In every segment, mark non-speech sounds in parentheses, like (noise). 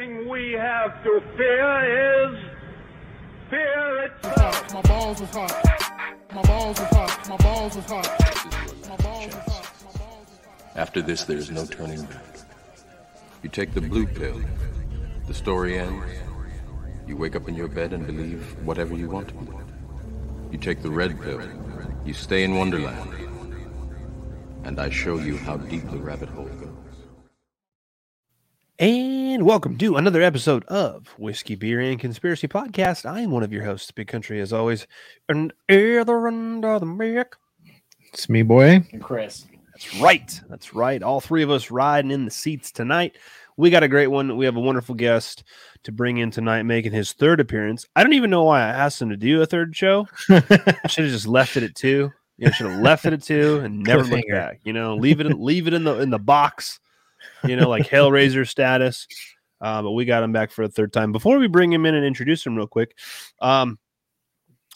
thing we have to fear is fear itself. My balls was hot. My balls was hot. My balls was hot. My balls was hot. My balls was hot. After this, there is no turning back. You take the blue pill, the story ends. You wake up in your bed and believe whatever you want to believe. You take the red pill, you stay in Wonderland, and I show you how deep the rabbit hole goes. And welcome to another episode of Whiskey, Beer, and Conspiracy Podcast. I am one of your hosts, Big Country, as always. And either of the mic. It's me, boy. and Chris. That's right. That's right. All three of us riding in the seats tonight. We got a great one. We have a wonderful guest to bring in tonight, making his third appearance. I don't even know why I asked him to do a third show. (laughs) I should have just left it at two. You know, should have left it at two and never looked back. You know, leave it leave it in the in the box. You know, like Hellraiser status. Uh, but we got him back for a third time. Before we bring him in and introduce him real quick, um,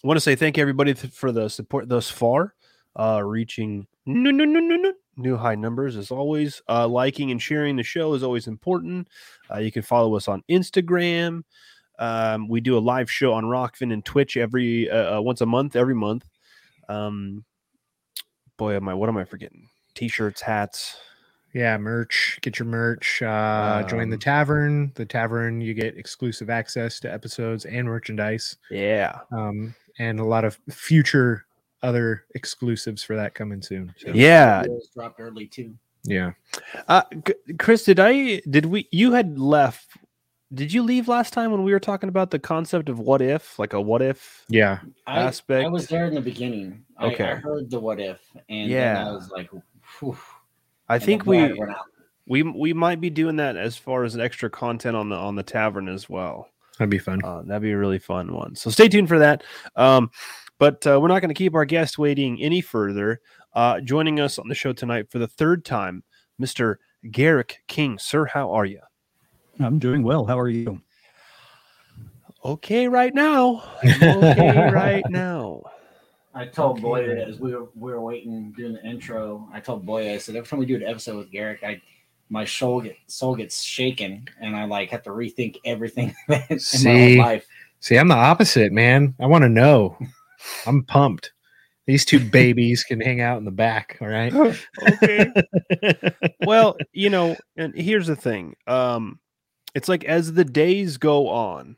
I want to say thank you everybody th- for the support thus far, uh, reaching no, no, no, no, no, new high numbers as always. Uh, liking and sharing the show is always important. Uh, you can follow us on Instagram. Um, we do a live show on Rokfin and Twitch every uh, uh, once a month, every month. Um, boy, am I what am I forgetting? T-shirts, hats. Yeah, merch. Get your merch. Uh, join the Um, tavern. The tavern, you get exclusive access to episodes and merchandise, Yeah, um, and a lot of future other exclusives for that coming soon. So, yeah. Videos dropped early too. yeah. Uh, Chris, did I did we you had left? Did you leave last time when we were talking about the concept of what if, like a what if? Yeah. Aspect. I was there in the beginning. I, Okay. I heard the what if, and then Yeah. I was like, Whew. I And think we it went out. we we might be doing that as far as an extra content on the on the tavern as well. That'd be fun. Uh, that'd be a really fun one. So stay tuned for that. Um, but uh, we're not going to keep our guest waiting any further. Uh, joining us on the show tonight for the third time, Mr. Garrick King. Sir, how are you? I'm doing well. How are you? Okay, right now. I'm okay, (laughs) right now. I told Boy Okay. as we were we were waiting doing the intro. I told Boy I said every time we do an episode with Garrick, I my soul get soul gets shaken, and I like have to rethink everything (laughs) in my See? whole life. See, I'm the opposite, man. I want to know. I'm pumped. These two babies can hang out in the back. All right. (laughs) okay. (laughs) well, you know, and here's the thing. Um, it's like as the days go on,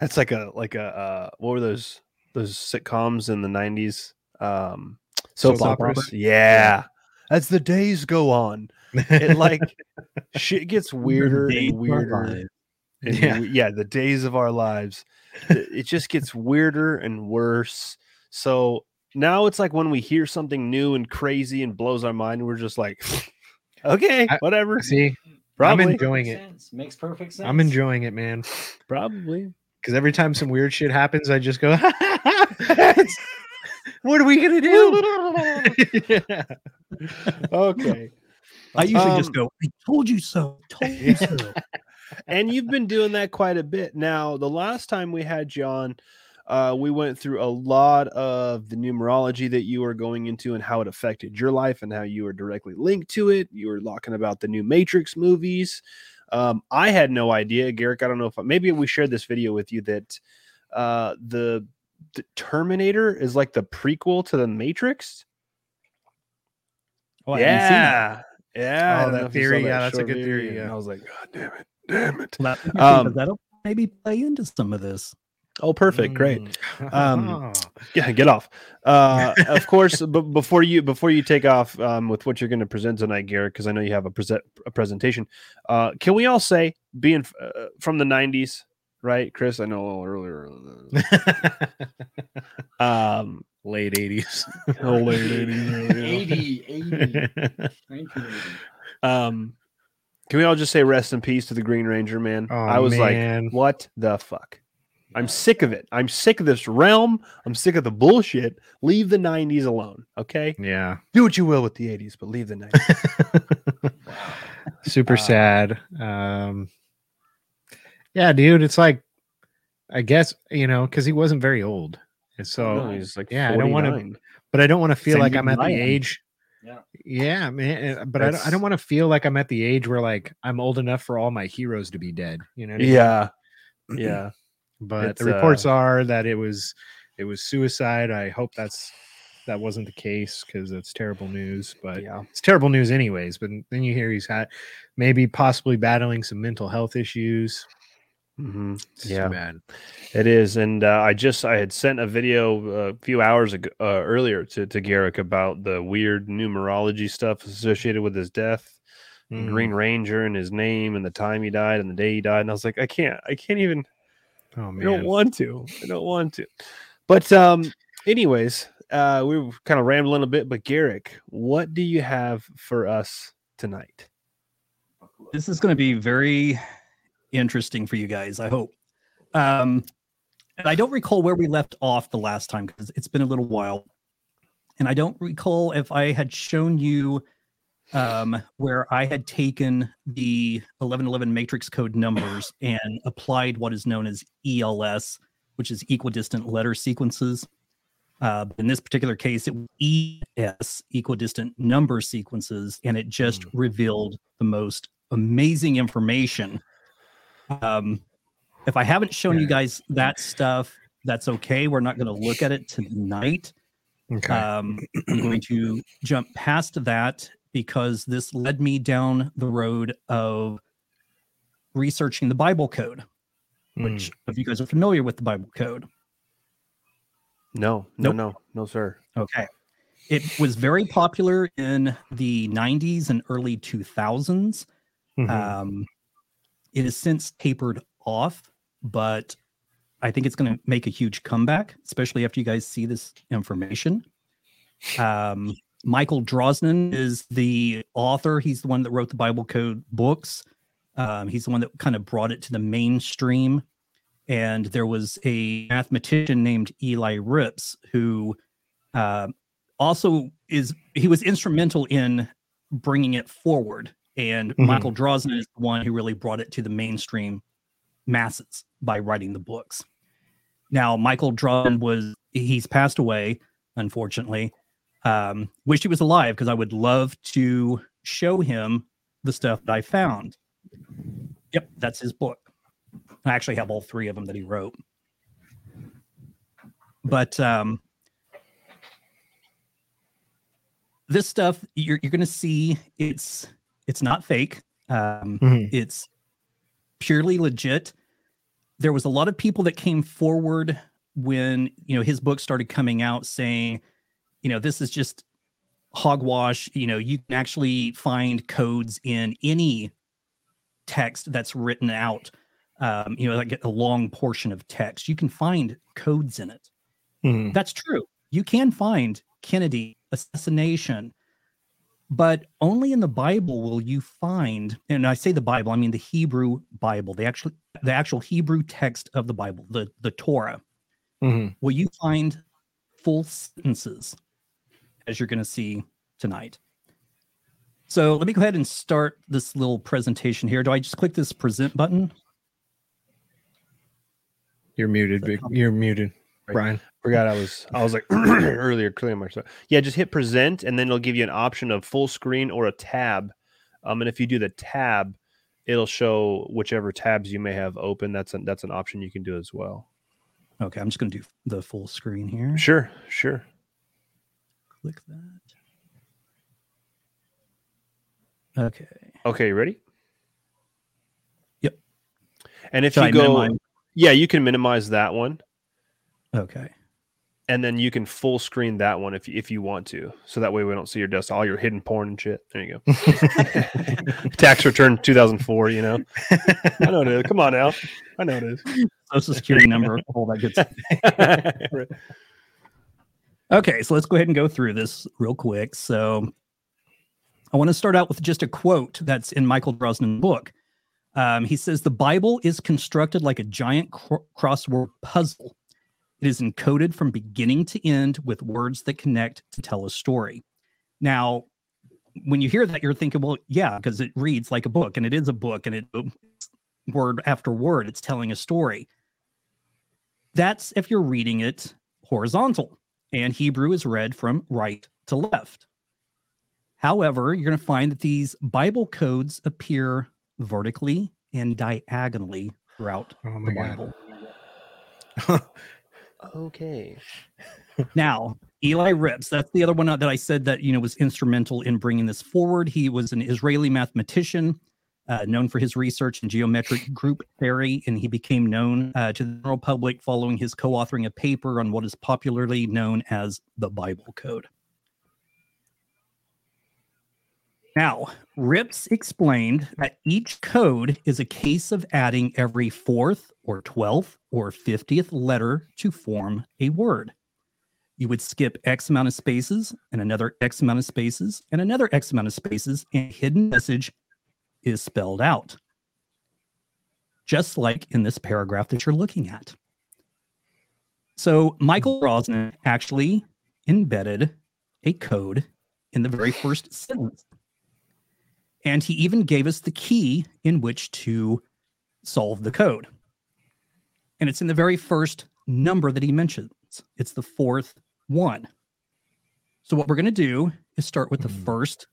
that's like a like a uh, what were those those sitcoms in the '90s? Um, (tsk) soap, Soap operas. operas? Yeah. As the days go on, it like (laughs) shit gets weirder and weirder. and Yeah. we- yeah, the days of our lives. It (laughs) it just gets weirder and worse. So now it's like when we hear something new and crazy and blows our mind, we're just like, (laughs) okay, I- whatever. See, Probably, I'm enjoying Makes it. sense. Makes perfect sense. I'm enjoying it, man. probably. Because every time some weird shit happens, I just go, (laughs) "What are we gonna do?" (laughs) yeah. Okay. I usually just Um, go, I told you so. Told you so. and you've been doing that quite a bit. Now, the last time we had you on, uh, we went through a lot of the numerology that you were going into and how it affected your life and how you were directly linked to it. You were talking about the new Matrix movies. Um, I had no idea, Garrick. I don't know if maybe we shared this video with you that uh, the, the Terminator is like the prequel to the Matrix. Oh, I seen that. yeah, yeah. Oh, that know if theory, that yeah, that's a good video, theory, and yeah. I was like, God damn it, damn it. Well, that- Um, that'll maybe play into some of this. Oh, perfect, great. Mm. Um, (laughs) Yeah, get off. Uh, of course, but before you before you take off um, with what you're going to present tonight, Garrick, because I know you have a, present, a presentation. Uh, can we all say, being f- uh, from the '90s, right, Chris? I know a little earlier. (laughs) Um, Late 80s. (laughs) oh, late 80s, yeah. 80, 80, 1980. Um, can we all just say rest in peace to the Green Ranger, man? Oh, I was man. like, what the fuck? I'm sick of it. I'm sick of this realm. I'm sick of the bullshit. Leave the 90s alone, okay? yeah. Do what you will with the 80s, but leave the 90s. (laughs) Super Uh, sad. Um, yeah, dude, it's like, I guess, you know, because he wasn't very old. And so, No, he's like yeah, I don't wanna- but I don't want to feel Same like I'm at the age. Yeah, man. uh, But I don't, I don't want to feel like I'm at the age where like I'm old enough for all my heroes to be dead. You know? what I mean? Yeah. (clears throat) Yeah. But It's, the reports uh, are that it was it was suicide. I hope that's that wasn't the case because it's terrible news. But Yeah. it's terrible news anyways. But then you hear he's had maybe possibly battling some mental health issues. hmm It's Yeah. too bad. It is, and uh, I just I had sent a video uh, a few hours ago uh, earlier to to Garrick about the weird numerology stuff associated with his death, the Mm. Green Ranger and his name and the time he died and the day he died, and I was like, I can't, I can't even, Oh I don't want to, I don't want to. But um, anyways, uh, we were kind of rambling a bit, but Garrick, what do you have for us tonight? This is going to be very interesting for you guys, I hope. Um, and I don't recall where we left off the last time because it's been a little while. And I don't recall if I had shown you um, where I had taken the 1111 matrix code numbers and applied what is known as ELS, which is equidistant letter sequences. Uh, in this particular case, it was ES, equidistant number sequences, and it just revealed the most amazing information. Um, if I haven't shown you guys that stuff, that's okay. We're not going to look at it tonight. Okay. Um, I'm going to jump past that because this led me down the road of researching the Bible code, which if you guys are familiar with the Bible code, No, no, Nope. no, no, sir. Okay. It was very popular in the 90s and early 2000s. Mhm. Um, it has since tapered off, but I think it's going to make a huge comeback, especially after you guys see this information. Um, Michael Drosnin is the author. He's the one that wrote the Bible Code books. Um, he's the one that kind of brought it to the mainstream. And there was a mathematician named Eli Rips who uh, also is he was instrumental in bringing it forward. And Mhm. Michael Drosnin is the one who really brought it to the mainstream masses by writing the books. Now, Michael Drosnin was he's passed away, unfortunately. Um, wish he was alive because I would love to show him the stuff that I found. Yep, that's his book. I actually have all three of them that he wrote. But um, this stuff you're, you're going to see it's it's not fake. Um, Mhm. It's purely legit. There was a lot of people that came forward when you know his book started coming out, saying, you know, this is just hogwash. You know, you can actually find codes in any text that's written out. Um, you know, like a long portion of text, you can find codes in it. Mhm. That's true. You can find Kennedy assassination, but only in the Bible will you find, and I say the Bible, I mean the Hebrew Bible, the actual the actual Hebrew text of the Bible, the the Torah, Mhm. will you find full sentences as you're going to see tonight. So let me go ahead and start this little presentation here. Do I just click this present button? You're muted. Big. You're muted, Brian. Forgot I was I was like (clears throat) earlier clearing my stuff. Yeah, just hit present and then it'll give you an option of full screen or a tab. Um, and if you do the tab, it'll show whichever tabs you may have open. That's an that's an option you can do as well. Okay, I'm just going to do the full screen here. Sure, sure. Click that. Okay. Okay, you ready? Yep. And if Should you I go, minimize- yeah, you can minimize that one, Okay. and then you can full screen that one if you, if you want to. So that way we don't see your desk, all your hidden porn and shit. There you go. (laughs) Tax return 2004. You know, I know it is. Come on now, I know it is. Social security number, all that good stuff. (laughs) (laughs) Okay, so let's go ahead and go through this real quick. So I want to start out with just a quote that's in Michael Drosnin's book. Um, he says, The Bible is constructed like a giant cro- crossword puzzle. It is encoded from beginning to end with words that connect to tell a story. Now, when you hear that, you're thinking, well, yeah, because it reads like a book and it is a book and it word after word, it's telling a story. That's if you're reading it horizontal and Hebrew is read from right to left. However, you're going to find that these Bible codes appear vertically and diagonally throughout Oh the. Bible. (laughs) Okay. Now, Eli Rips, that's the other one that I said that, you know, was instrumental in bringing this forward. He was an Israeli mathematician uh, known for his research in geometric (laughs) group theory, and he became known uh, to the general public following his co authoring a paper on what is popularly known as the Bible Code. Now, Rips explained that each code is a case of adding every fourth or 12th or 50th letter to form a word. You would skip X amount of spaces and another X amount of spaces and another X amount of spaces, and hidden message is spelled out. Just like in this paragraph that you're looking at. So, Michael Drosnin actually embedded a code in the very first sentence. And he even gave us the key in which to solve the code. And it's in the very first number that he mentions. It's the fourth one. So what we're going to do is start with the Hmm. first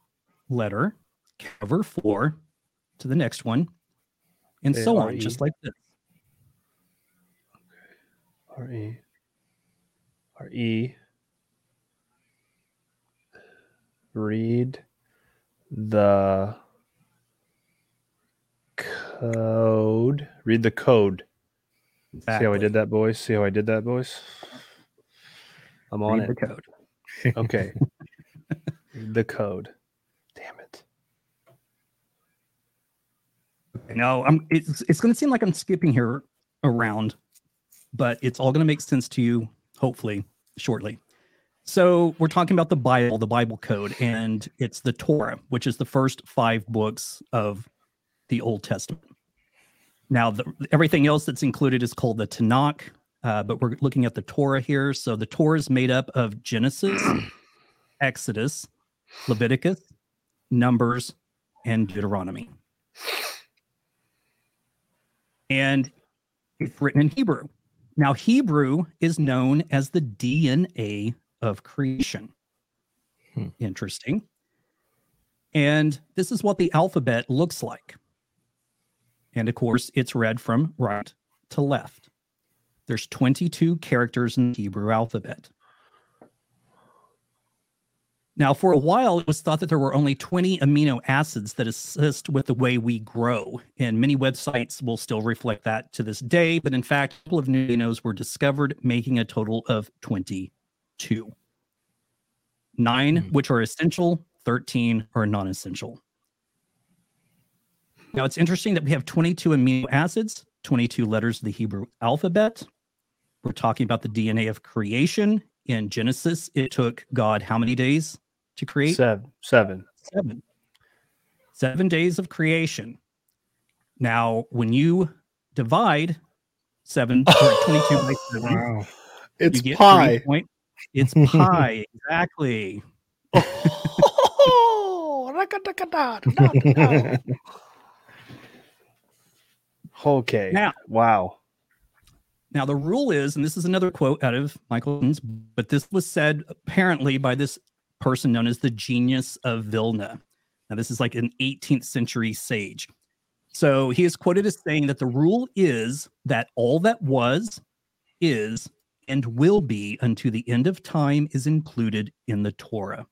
letter, cover four to the next one, and so on, just like this. Okay. R E R E. Read the code. Read the code. See how I did that, boys? See how I did that, boys? I'm on Read it. the code. Okay. (laughs) The code. Damn it. No, I'm. It's it's going to seem like I'm skipping here around, but it's all going to make sense to you hopefully shortly. So we're talking about the Bible, the Bible code, and it's the Torah, which is the first five books of the Old Testament. Now, the, everything else that's included is called the Tanakh, uh, but we're looking at the Torah here. So the Torah is made up of Genesis, (clears throat) Exodus, Leviticus, Numbers, and Deuteronomy. And it's written in Hebrew. Now, Hebrew is known as the DNA of creation. Hmm. Interesting. And this is what the alphabet looks like. And of course, it's read from right to left. There's 22 characters in the Hebrew alphabet. Now, for a while, it was thought that there were only 20 amino acids that assist with the way we grow. And many websites will still reflect that to this day. But in fact, a couple of new aminos were discovered, making a total of 22. Nine, Hmm. which are essential, 13 are non essential. Now, it's interesting that we have 22 amino acids, 22 letters of the Hebrew alphabet. We're talking about the DNA of creation. In Genesis, it took God how many days to create? Seven. Seven. Seven. Seven days of creation. Now, when you divide seven (laughs) or 22 by seven, Wow. It's you get pi. 3 point- it's pi, exactly. Oh, (laughs) okay. Now- wow. Now, the rule is, and this is another quote out of Michael, but this was said apparently by this person known as the genius of Vilna. Now, this is like an 18th century sage. So he is quoted as saying that the rule is that all that was, is, and will be unto the end of time is included in the Torah,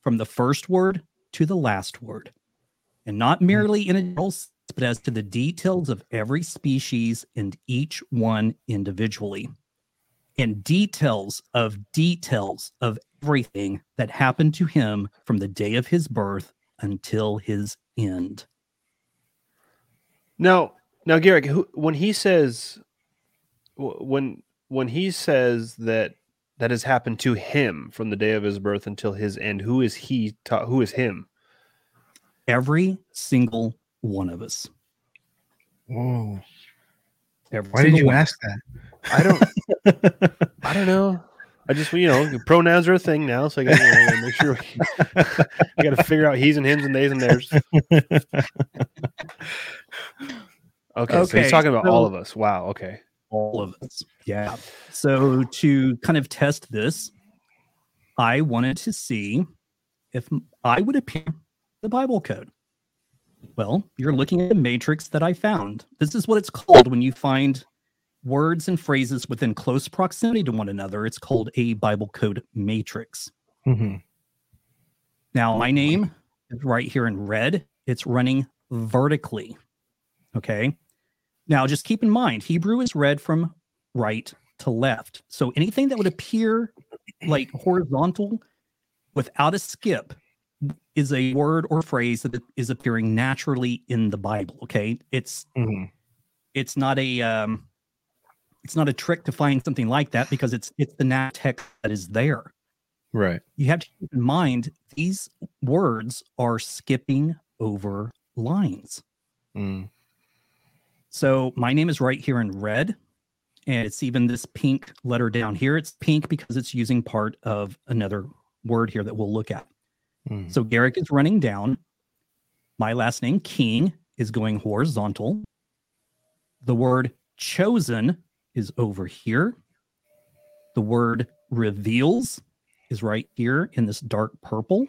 from the first word to the last word, and not hmm. merely in a general sense, but as to the details of every species and each one individually, and details of details of everything that happened to him from the day of his birth until his end. Now, now, Garrick, who, when he says, when when he says that that has happened to him from the day of his birth until his end, who is he? Ta- who is him? Every single one of us. Whoa. Every Why did you one. ask that? I don't. (laughs) I don't know. I just you know pronouns are a thing now, so I got to make sure. (laughs) I got to figure out he's and hims and theys and theirs. Okay, so Okay, he's talking about all of us. Wow. Okay. all of us. Yeah. So to kind of test this, I wanted to see if I would appear the Bible code. Well, you're looking at the matrix that I found. This is what it's called when you find words and phrases within close proximity to one another. It's called a Bible code matrix. Mhm. Now, my name is right here in red. It's running vertically. Okay. Now, just keep in mind, Hebrew is read from right to left. So anything that would appear like horizontal without a skip is a word or phrase that is appearing naturally in the Bible. Okay. It's Mhm. it's not a um it's not a trick to find something like that because it's it's the nat text that is there Right. you have to keep in mind these words are skipping over lines. Mm. So my name is right here in red, and it's even this pink letter down here. It's pink because it's using part of another word here that we'll look at. Mm. So Garrick is running down. My last name, King, is going horizontal. The word chosen is over here. The word reveals is right here in this dark purple.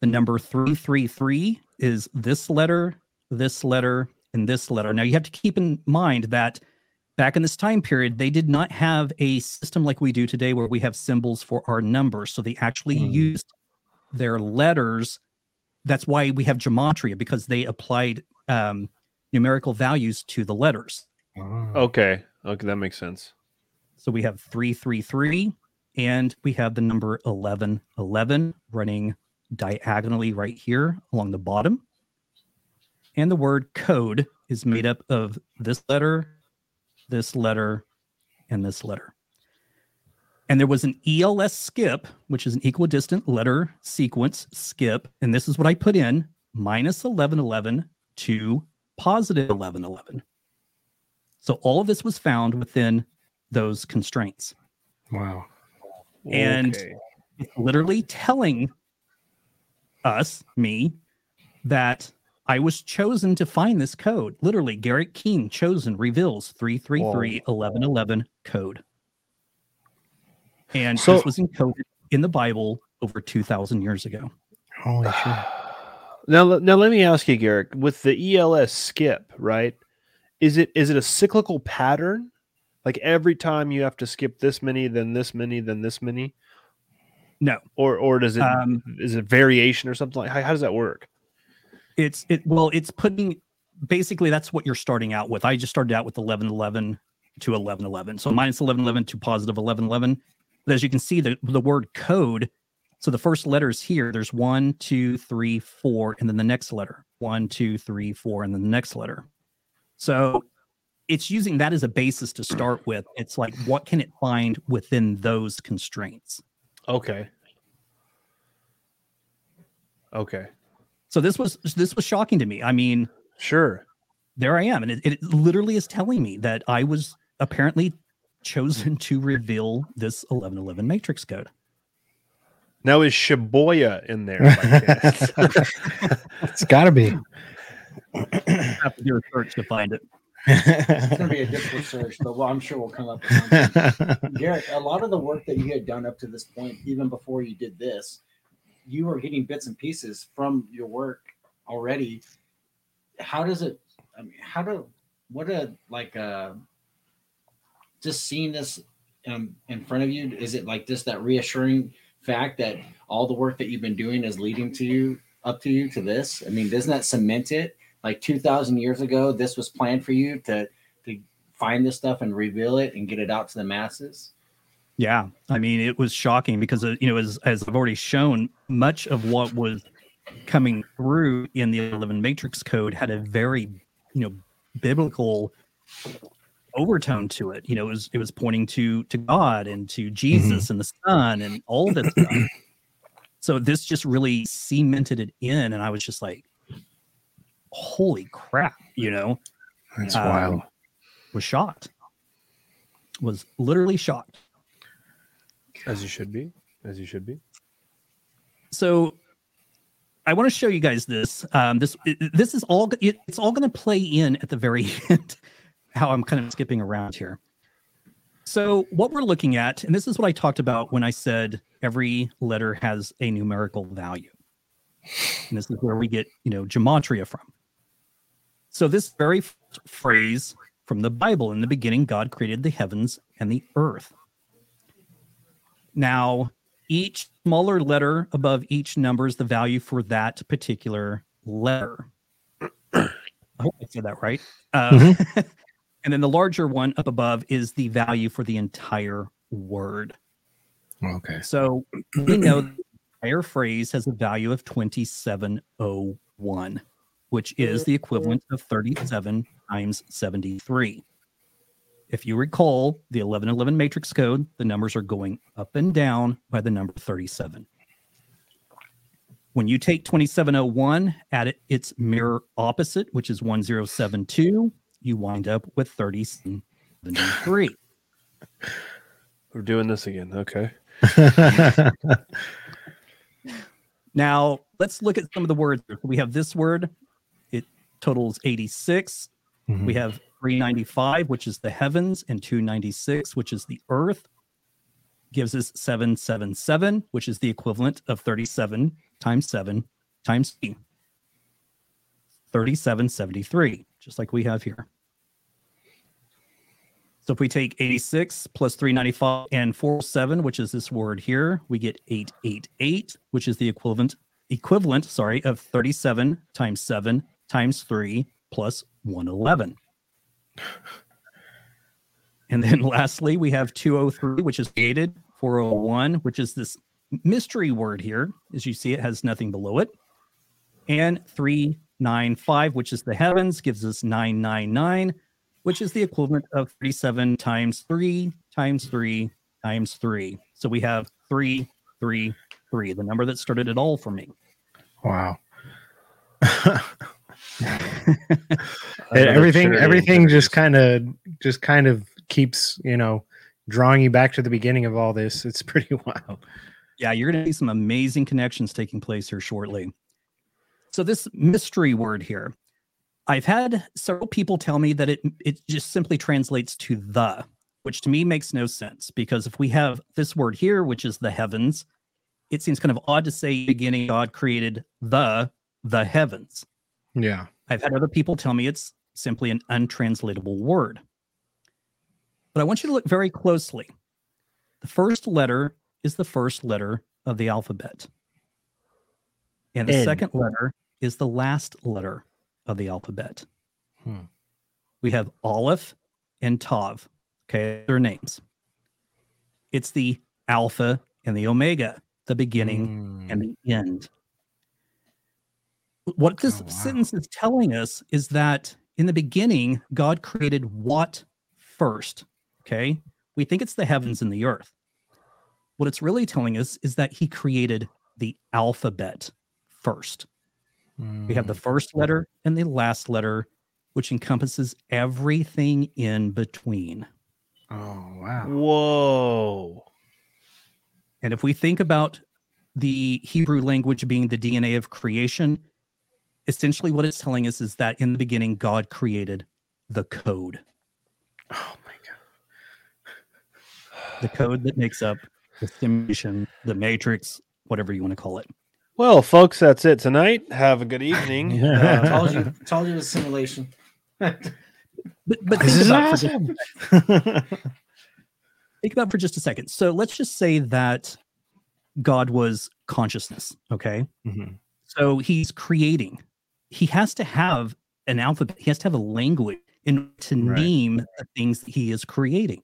The number 333 is this letter, this letter, and this letter. Now you have to keep in mind that back in this time period, they did not have a system like we do today where we have symbols for our numbers. So they actually Mm. used their letters. That's why we have gematria because they applied um, numerical values to the letters. Ah. Okay. Okay, that makes sense. So we have 333 and we have the number 1111 running diagonally right here along the bottom. And the word code is made up of this letter, this letter, and this letter. And there was an ELS skip, which is an equidistant letter sequence skip. And this is what I put in minus 1111 to positive 1111. So all of this was found within those constraints. Wow. And- Okay. It's literally telling us, me, that I was chosen to find this code. Literally, Garrick King chosen reveals 333 1111 code. And So- this was encoded in the Bible over 2,000 years ago. Holy shit. (sighs) Now, now let me ask you, Garrick, with the ELS skip, right? Is it is it a cyclical pattern? Like every time you have to skip this many, then this many, then this many, No, or or does it is um, it variation or something like? How, how does that work? it's it well, it's putting basically that's what you're starting out with. I just started out with 1111 to 1111. So minus 1111 to positive 1111. But as you can see, the, the word code, so the first letters here, there's one, two, three, four, and then the next letter. One, two, three, four, and then the next letter. So it's using that as a basis to start with. It's like, what can it find within those constraints? Okay. Okay. So this was this was shocking to me. I mean, Sure. there I am. And it, it literally is telling me that I was apparently chosen (laughs) to reveal this 1111 matrix code. Now is Shibuya in there? (laughs) by it's got to be. I have to do research to find it. It's gonna be a (laughs) difficult search, but well, I'm sure we'll come up with something. (laughs) Garrick, a lot of the work that you had done up to this point, even before you did this, you were getting bits and pieces from your work already. How does it? I mean, how do what a like uh just seeing this um, in front of you? Is it like just that reassuring fact that all the work that you've been doing is leading to you up to you to this? I mean, doesn't that cement it? Like two thousand years ago, this was planned for you to to find this stuff and reveal it and get it out to the masses. Yeah, I mean, it was shocking because uh, you know, as as I've already shown, much of what was coming through in the 11 matrix code had a very, you know, biblical overtone to it. You know, it was it was pointing to to God and to Jesus and the Son and all this stuff. So this just really cemented it in, and I was just like, "Holy crap!" You know, That's Um, wild. was shocked. Was literally shocked. As you should be. As you should be. so I want to show you guys this. Um, this this is all it, it's all going to play in at the very (laughs) end. How I'm kind of skipping around here. So, what we're looking at, and this is what I talked about when I said every letter has a numerical value. And this is where we get, you know, gematria from. So, this very phrase from the Bible in the beginning, God created the heavens and the earth. Now, each smaller letter above each number is the value for that particular letter. I hope I said that right. Uh, (laughs) and then the larger one up above is the value for the entire word. Okay. So we know the entire phrase has a value of 2701, which is the equivalent of 37 times 73. If you recall the 1111 matrix code, the numbers are going up and down by the number 37. When you take 2701 at it, its mirror opposite, which is 1072, you wind up with 3073. We're doing this again. Okay. (laughs) Now, let's look at some of the words. We have this word, it totals 86. Mhm. We have 395, which is the heavens, and 296, which is the earth. Gives us 777, which is the equivalent of 37 times 7 times 3. 3773, just like we have here. So if we take 86 plus 395 and 47, which is this word here, we get 888, which is the equivalent equivalent, sorry, of 37 times 7 times 3 plus 111. And then (laughs) lastly, we have 203, which is created, 401, which is this mystery word here. As you see, it has nothing below it. And 395, which is the heavens, gives us 999, which is the equivalent of 37 times 3 times 3 times 3. So we have 3, 3, 3, the number that started it all for me. Wow. (laughs) Another everything Trinity everything just kind of just kind of keeps you know drawing you back to the beginning of all this it's pretty (laughs) wild Yeah, you're going to see some amazing connections taking place here shortly. So this mystery word here, I've had several people tell me that it it just simply translates to the, which to me makes no sense because if we have this word here, which is the heavens, it seems kind of odd to say beginning God created the the heavens. Yeah I've had other people tell me it's simply an untranslatable word. But I want you to look very closely. The first letter is the first letter of the alphabet. And the N. second letter is the last letter of the alphabet. Hmm. We have Aleph and Tav. Okay, their names. It's the Alpha and the Omega, the beginning Mm. and the end. What this Oh, wow. sentence is telling us is that in the beginning, God created what first? Okay. We think it's the heavens and the earth. What it's really telling us is that he created the alphabet first. We have the Mm. first letter and the last letter, which encompasses everything in between. oh wow Whoa. And if we think about the Hebrew language being the DNA of creation, essentially what it's telling us is that in the beginning, God created the code, oh my god the code that makes up the simulation, the matrix, whatever you want to call it. Well, folks, that's it tonight. Have a good evening. (laughs) Yeah. Uh, told you, told you it was simulation. (laughs) But, but this think is about, for just, awesome (laughs) think about for just a second. So let's just say that God was consciousness. Okay. Mhm. So he's creating. He has to have an alphabet. He has to have a language in order to Right. name the things that he is creating.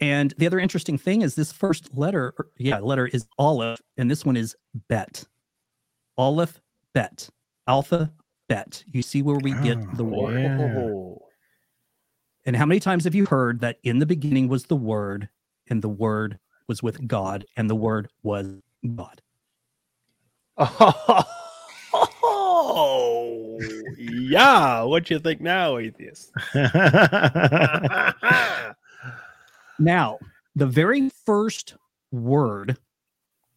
And the other interesting thing is this first letter, or- yeah, letter is Aleph, and this one is Bet. Aleph, Bet, Alpha, Bet. You see where we get Oh, the word. yeah. And how many times have you heard that in the beginning was the Word, and the Word was with God, and the Word was God? (laughs) Oh, yeah. What you think now, atheist? (laughs) Now, the very first word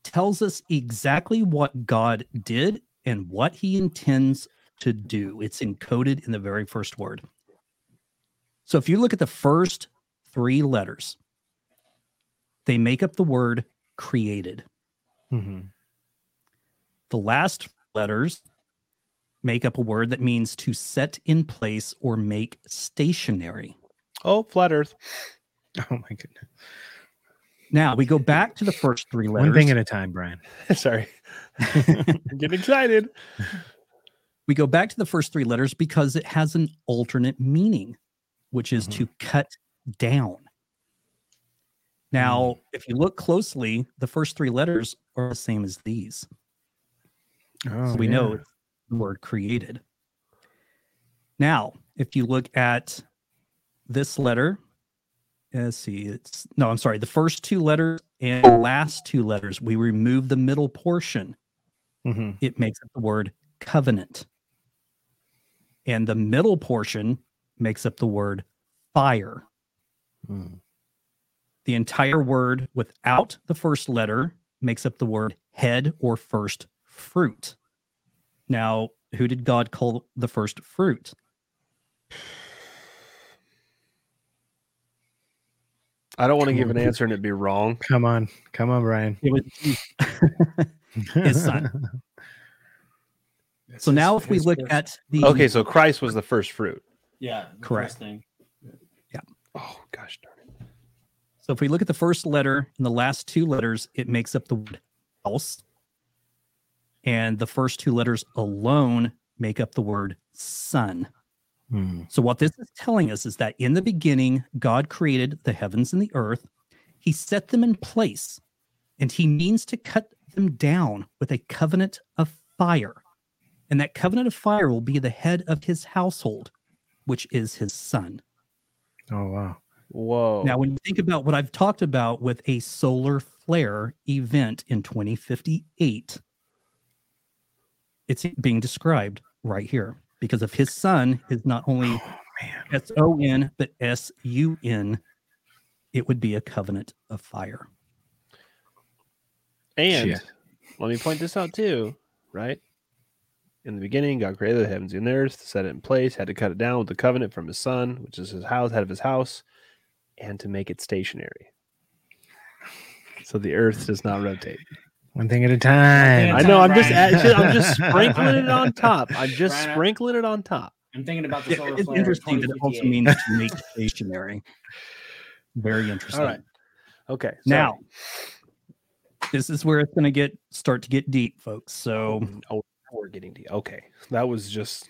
tells us exactly what God did and what he intends to do. It's encoded in the very first word. So if you look at the first three letters. They make up the word created. Mhm. The last letters make up a word that means to set in place or make stationary. Oh, flat Earth. (laughs) Oh my goodness. Now we go back to the first three letters. One thing at a time, Brian. (laughs) Sorry. (laughs) I'm getting excited. we go back to the first three letters because it has an alternate meaning, which is to mm-hmm. cut down. Now, mm. if you look closely, the first three letters are the same as these. Oh, so we know it's the word created. Now, if you look at this letter, let's see, it's no, I'm sorry, the first two letters and the last two letters, we remove the middle portion. Mhm. It makes up the word covenant. And the middle portion makes up the word fire. Mm. The entire word without the first letter makes up the word head or first fruit. Now, who did God call the first fruit? I don't want to give an answer and it be wrong. Come on, come on, Brian. It was (laughs) His son. so now if we look at the Okay, so Christ was the first fruit. yeah, the Correct. Yeah. Oh gosh darn it. so if we look at the first letter and the last two letters, it makes up the word house. And the first two letters alone make up the word son. Mm. So, what this is telling us is that in the beginning, God created the heavens and the earth. He set them in place, and He means to cut them down with a covenant of fire. And that covenant of fire will be the head of His household, which is His son. Oh wow. Whoa. Now, when you think about what I've talked about with a solar flare event in 2058, it's being described right here because if his son is not only oh, Man. S O N, but S U N, it would be a covenant of fire. and Shit. let me point this out too, right? In the beginning, God created the heavens and the earth, set it in place, had to cut it down with the covenant from his son, which is his house, head of his house, and to make it stationary. So the earth does not rotate. One thing at a time. I know. I'm just, Brian. I'm just (laughs) sprinkling it on top. I'm just Brian, I- sprinkling it on top. I'm thinking about the It- solar it's flare. interesting that it also means to make stationary. Very interesting. All right. Okay. so- Now, this is where it's going to get start to get deep, folks. So mm, oh, we're getting deep. Okay, that was just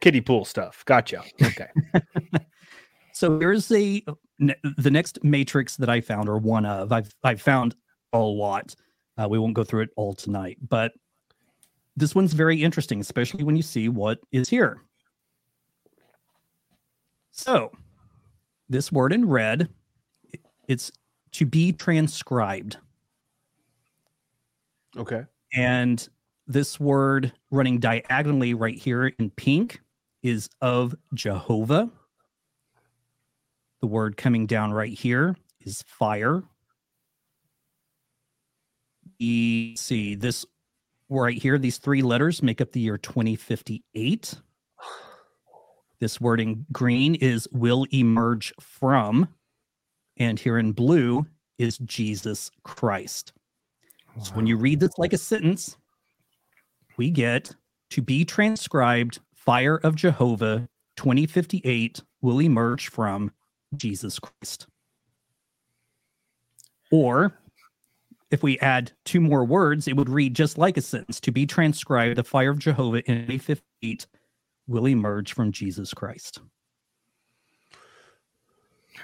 kiddie pool stuff. Gotcha. Okay. (laughs) So here's a the next matrix that I found, or one of. I've I've found a lot. Uh, we won't go through it all tonight, but this one's very interesting, especially when you see what is here. So, this word in red, it's to be transcribed, Okay. and this word running diagonally right here in pink is of Jehovah. The word coming down right here is fire. E see this right here, these three letters make up the year 2058. This word in green is will emerge from, and here in blue is Jesus Christ. So when you read this like a sentence, we get to be transcribed fire of Jehovah 2058 will emerge from Jesus Christ. Or if we add two more words, it would read just like a sentence to be transcribed the fire of Jehovah in 2058 will emerge from Jesus Christ.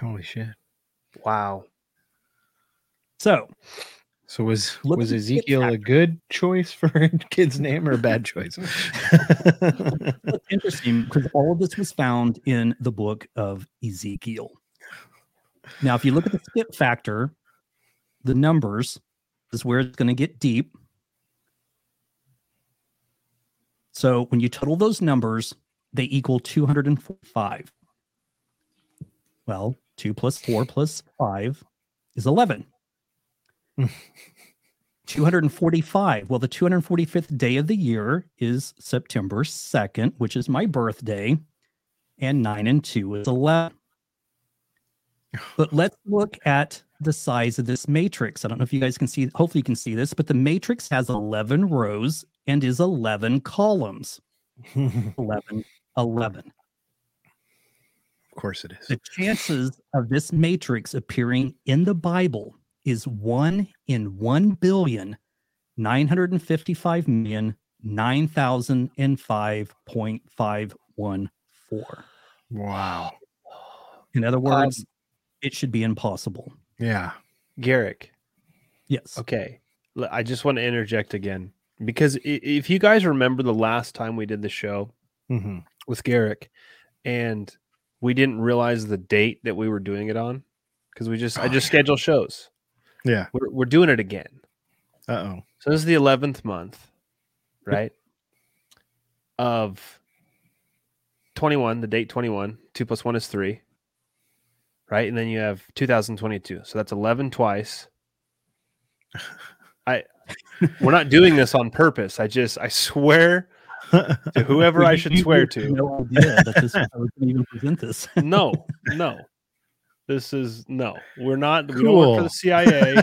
Holy shit. Wow. So So was Look was at the skip Ezekiel a good choice for a kid's name or a bad choice? (laughs) That's interesting because all of this was found in the book of Ezekiel. Now, if you look at the skip factor, the numbers is where it's going to get deep. So when you total those numbers, they equal 245. Well, 2 plus 4 plus 5 is 11. (laughs) 245. Well, the 245th day of the year is September 2nd, which is my birthday, and 9 and 2 is 11. But let's look at the size of this matrix. I don't know if you guys can see, hopefully you can see this, but the matrix has 11 rows and is 11 columns. (laughs) 11, 11. Of course it is. The chances of this matrix appearing in the Bible is 1 in 1 billion 955 million 9005.514. Wow. In other words, it should be impossible. Yeah. Garrick. Yes. Okay. I just want to interject again because if you guys remember the last time we did the show hmm with Garrick and we didn't realize the date that we were doing it on because we just I Oh, just yeah. schedule shows. Yeah. We're, we're doing it again. Uh oh. So this is the 11th month, right? of 21, the date 21, 2 plus 1 is 3. Right? And then you have 2022. So that's 11 twice. I we're not doing this on purpose. I just I swear to (laughs) whoever I should swear to. No idea that this was I was even present this. (laughs) No, no. This is no. We're not. We don't work for the CIA.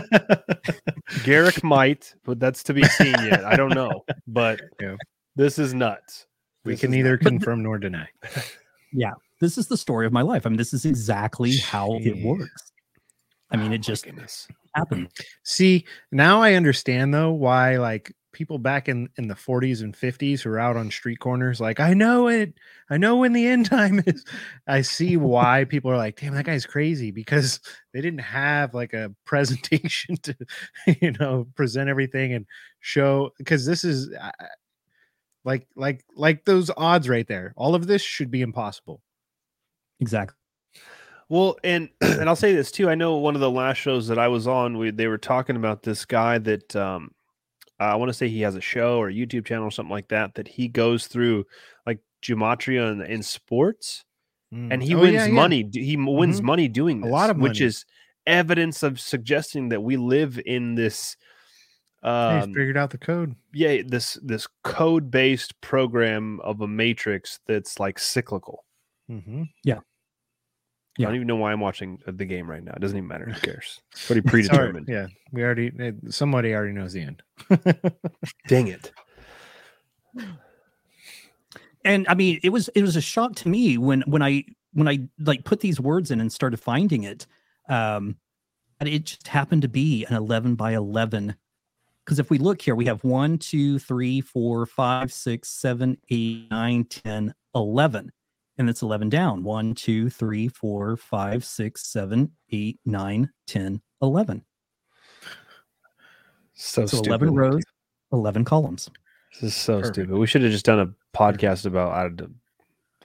(laughs) Garrick might, but that's to be seen yet. I don't know. But Yeah. this is nuts. we This can neither nuts. confirm nor deny. This is the story of my life. I mean, this is exactly how it works. I mean, Oh it just goodness. happened. See, now I understand though why like people back in in the 40s and 50s who are out on street corners like I know it. I know when the end (laughs) time is. I see why people are like, "Damn, that guy's crazy" because they didn't have like a (laughs) presentation to you know, present everything and show because this is like like like those odds right there. All of this should be impossible. Exactly. Well, and (clears throat) and I'll say this too. I know one of the last shows that I was on, we they were talking about this guy that um I want to say he has a show or a YouTube channel or something like that that he goes through like gematria in, in sports and Mm. he Oh, wins yeah, yeah. money. He m- wins Mhm. money doing A lot of which is evidence of suggesting that we live in this He's um figured out the code. yeah this this code based program of a matrix that's like cyclical. Mm-hmm. I Yeah. don't even know why I'm watching the game right now. It doesn't even matter. Who cares? (laughs) It's already It's already- predetermined. yeah, we already somebody already knows the end. (laughs) Dang it. and i mean it was it was a shock to me when when i when i like put these words in and started finding it um and it just happened to be an 11 by 11 because if we look here we have 1 2 3 4 5 6 7 8 9 10 11 and it's 11 down 1 2 3 4 5 6 7 8 9 10 11 So, so 11 rows 11 columns This is so Perfect. stupid. We should have just done a podcast about I don't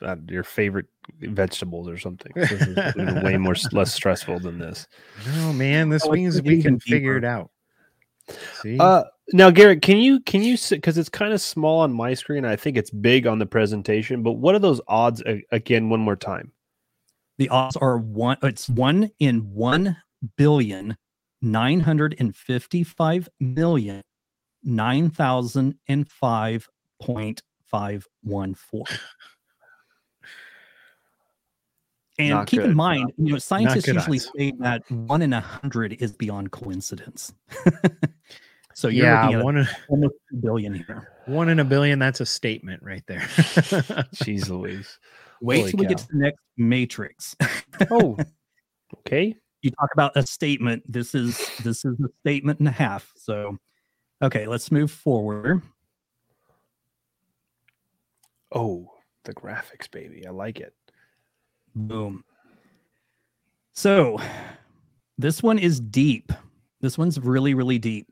know, uh, your favorite vegetables or something. This is way (laughs) more less stressful than this. No, man, this Oh, it's means we can even figure it out. See, Uh, now, Garrett, can you can you because it's kind of small on my screen? I think it's big on the presentation. But what are those odds again? One more time. The odds are one. It's one in one billion nine hundred and fifty-five million nine thousand and five point five one four. (laughs) And Not keep good. in mind, you know, scientists usually odds. say that one in a hundred is beyond coincidence. (laughs) so you're yeah, at one in- almost two billion here. one in a billion. That's a statement right there. (laughs) Jeez Louise. Wait Holy till we get to the next matrix. (laughs) Oh, okay. you talk about a statement this is this is a statement and a half so okay let's move forward Oh, the graphics, baby. I like it. boom so this one is deep this one's really really deep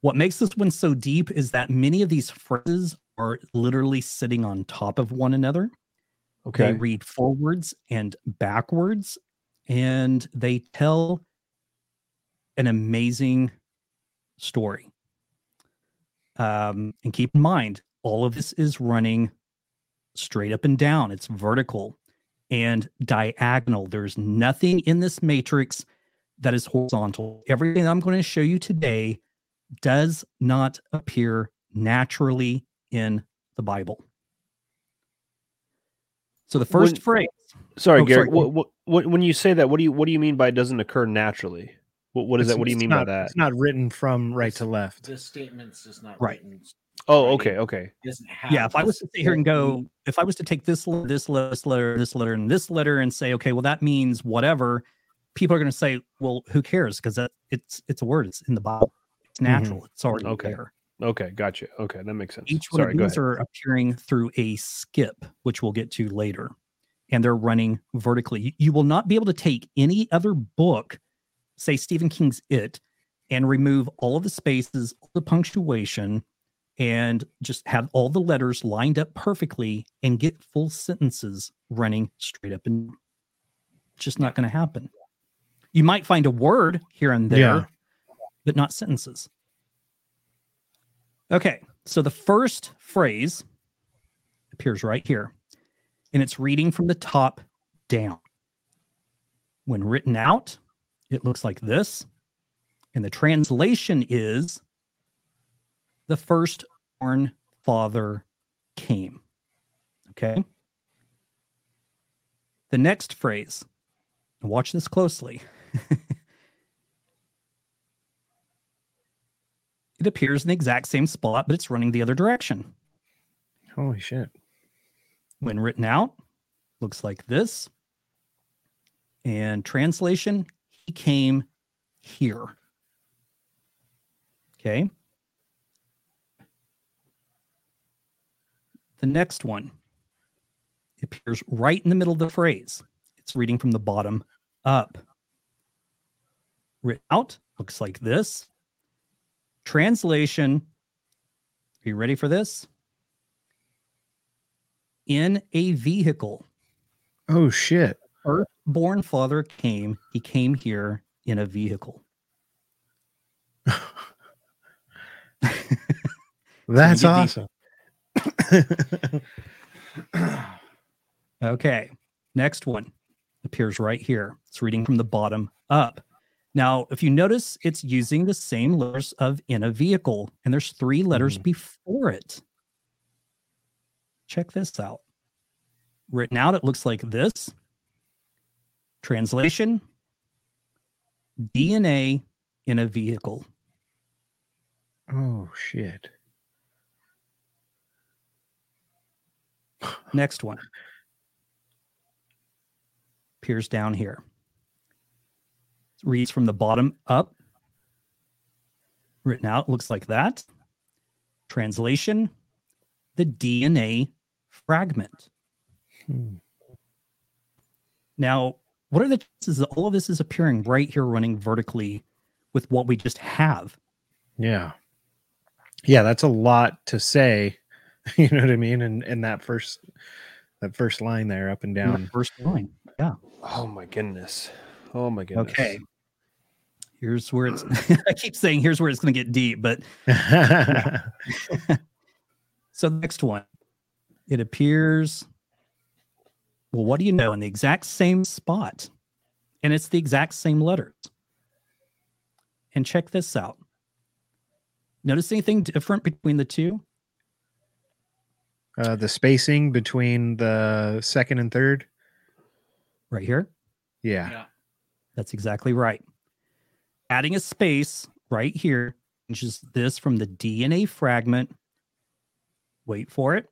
what makes this one so deep is that many of these phrases are literally sitting on top of one another. Okay. they read forwards and backwards and they tell an amazing story. Um, and keep in mind all of this is running straight up and down. It's vertical and diagonal. There's nothing in this matrix that is horizontal. Everything i'm going to show you today does not appear naturally in the bible So the first When- phrase, Sorry, Oh, Gary. sorry. What, what, what, when you say that, what do you what do you mean by it doesn't occur naturally? What what is It's- that? What do you mean not- by that? It's not written from right to left. This statement's just not Right. written. Oh, okay, okay. Yeah. If I was to sit here and go, if I was to take this letter, this letter, this letter, this letter, and this letter, and say, okay, well that means whatever, people are going to say, well, who cares? Because it's it's a word. It's in the Bible. It's natural. Mm-hmm. It's already Okay. there. Okay, gotcha. Okay, that makes sense. Each one Sorry, of these are appearing through a skip, which we'll get to later, and they're running vertically. You, will not be able to take any other book, say Stephen King's It, and remove all of the spaces, all the punctuation, and just have all the letters lined up perfectly and get full sentences running straight up and it's just not going to happen. You might find a word here and there, Yeah. But not sentences. Okay, so the first phrase appears right here, and it's reading from the top down. When written out, it looks like this, and the translation is the firstborn father came. Okay. The next phrase, watch this closely. (laughs) it appears in the exact same spot, but it's running the other direction. Holy shit. When written out, looks like this. And translation, he came here. Okay. The next one appears right in the middle of the phrase. It's reading from the bottom up. Written out looks like this. Translation. Are you ready for this? In a vehicle. Oh shit. Earth-born father came. He came here in a vehicle. (laughs) That's awesome. Okay. Next one appears right here. It's reading from the bottom up. Now, if you notice, it's using the same letters of in a vehicle, and there's three letters mm-hmm. before it. Check this out. Written out, it looks like this. Translation DNA in a vehicle. oh shit. Next one appears down here. Reads from the bottom up. Written out looks like that. Translation the DNA fragment. Hmm. Now, what are the chances that all of this is appearing right here running vertically with what we just have? Yeah. Yeah, that's a lot to say. (laughs) You know what I mean? And and that first that first line there up and in the down. first line. Yeah. Oh my goodness. Oh my goodness. Okay. Here's where it's (laughs) I keep saying here's where it's going to get deep, but (laughs) (laughs) So the next one, it appears. Well, what do you know? In the exact same spot, and it's the exact same letters. And check this out. Notice anything different between the two? uh, the spacing between the second and third. Right here. Yeah. Yeah. That's exactly right. Adding a space right here changes this from the DNA fragment. Wait for it.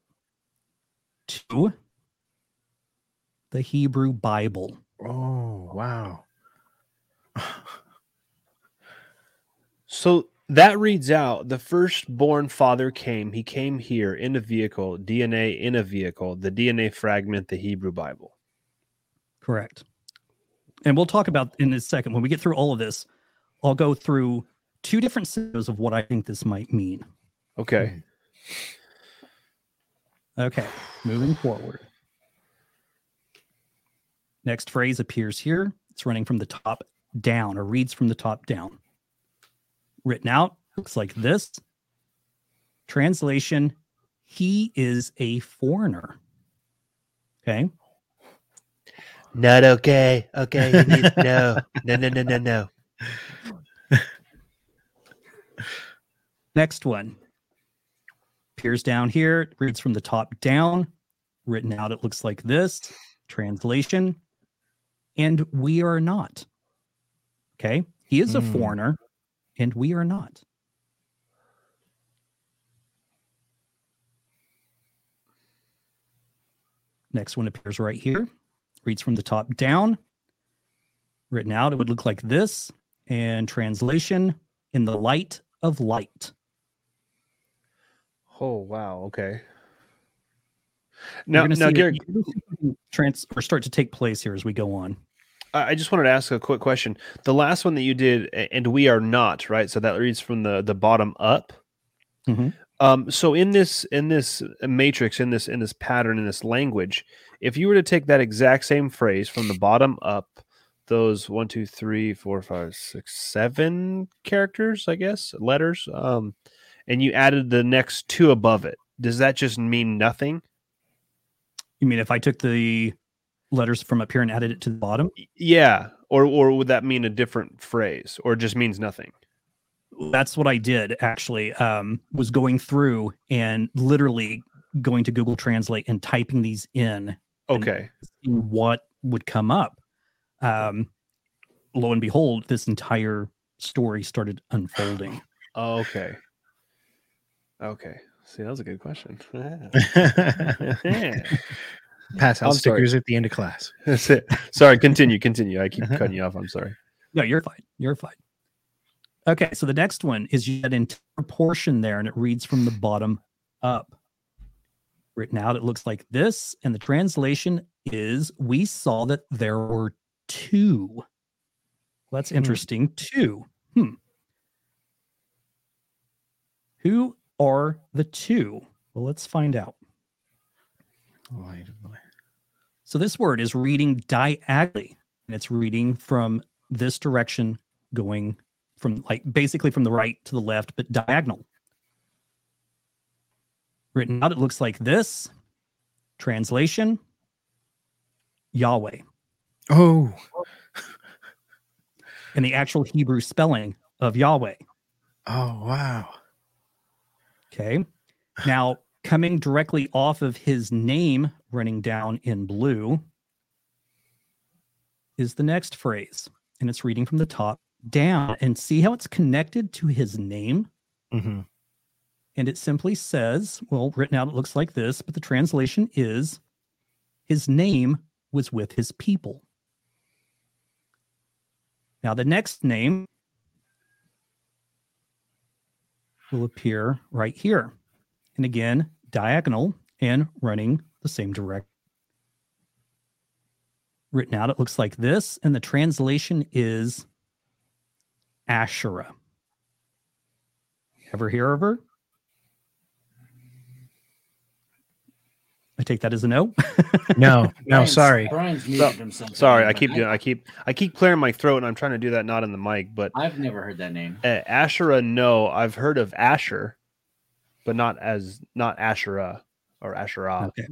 To the Hebrew Bible. Oh wow. (laughs) So that reads out the firstborn father came. He came here in a vehicle, DNA in a vehicle, the DNA fragment, the Hebrew Bible. Correct. And we'll talk about in a second when we get through all of this. I'll go through two different scenarios of what I think this might mean. Okay. Okay, moving forward. Next phrase appears here. It's running from the top down or reads from the top down. Written out looks like this. Translation He is a foreigner. Okay. Not okay. Okay. No. No. No, no, no, no, (laughs) no. Next one appears down here, reads from the top down. Written out, it looks like this. Translation, and we are not. Okay. He is a Hmm. foreigner, and we are not. Next one appears right here. Reads from the top down. Written out, it would look like this. And translation, in the light of light. Oh wow. Okay. Now, now, Garrett, trans or start to take place here as we go on. I just wanted to ask a quick question. The last one that you did, and we are not right. So that reads from the the bottom up. Mhm. Um, so in this in this matrix, in this in this pattern, in this language, if you were to take that exact same phrase from the bottom up, those one, two, three, four, five, six, seven characters, I guess, letters, um, and you added the next two above it, does that just mean nothing? You mean if I took the letters from up here and added it to the bottom? Yeah, or or would that mean a different phrase, or just means nothing? That's what I did actually. Um, was going through and literally going to Google Translate and typing these in, Okay. what would come up. Um, lo and behold, this entire story started unfolding. Okay. Okay. See, that was a good question. (laughs) (laughs) Pass out I'm sorry. stickers at the end of class. (laughs) That's it. Sorry, continue, continue. I keep cutting you off. I'm sorry. No, you're fine. You're fine. Okay, so the next one is you had an entire portion there, and it reads from the bottom up. Written out, it looks like this, and the translation is We saw that there were two. Well, that's interesting. Two. Hmm. Who are the two? Well, let's find out. Oh, Light. So this word is reading diagonally, and it's reading from this direction, going from like basically from the right to the left, but diagonal. Written out, it looks like this. Translation Yahweh. Oh, And the actual Hebrew spelling of Yahweh. oh wow. Okay. Now, coming directly off of his name, running down in blue, is the next phrase. And it's reading from the top down. And see how it's connected to his name? hmm And it simply says, well, written out, it looks like this, but the translation is his name was with his people. Now, the next name will appear right here. And again, diagonal and running the same direction. Written out, it looks like this, and the translation is Asherah. Ever hear of her? I take that as a no. (laughs) No, no, Brian's- sorry. Brian's muted himself. Sorry, I but keep doing. I keep. I keep clearing my throat, and I'm trying to do that not in the mic. But I've never heard that name. uh, Asherah, no, I've heard of Asher, but not as not Asherah or Asherah. Okay.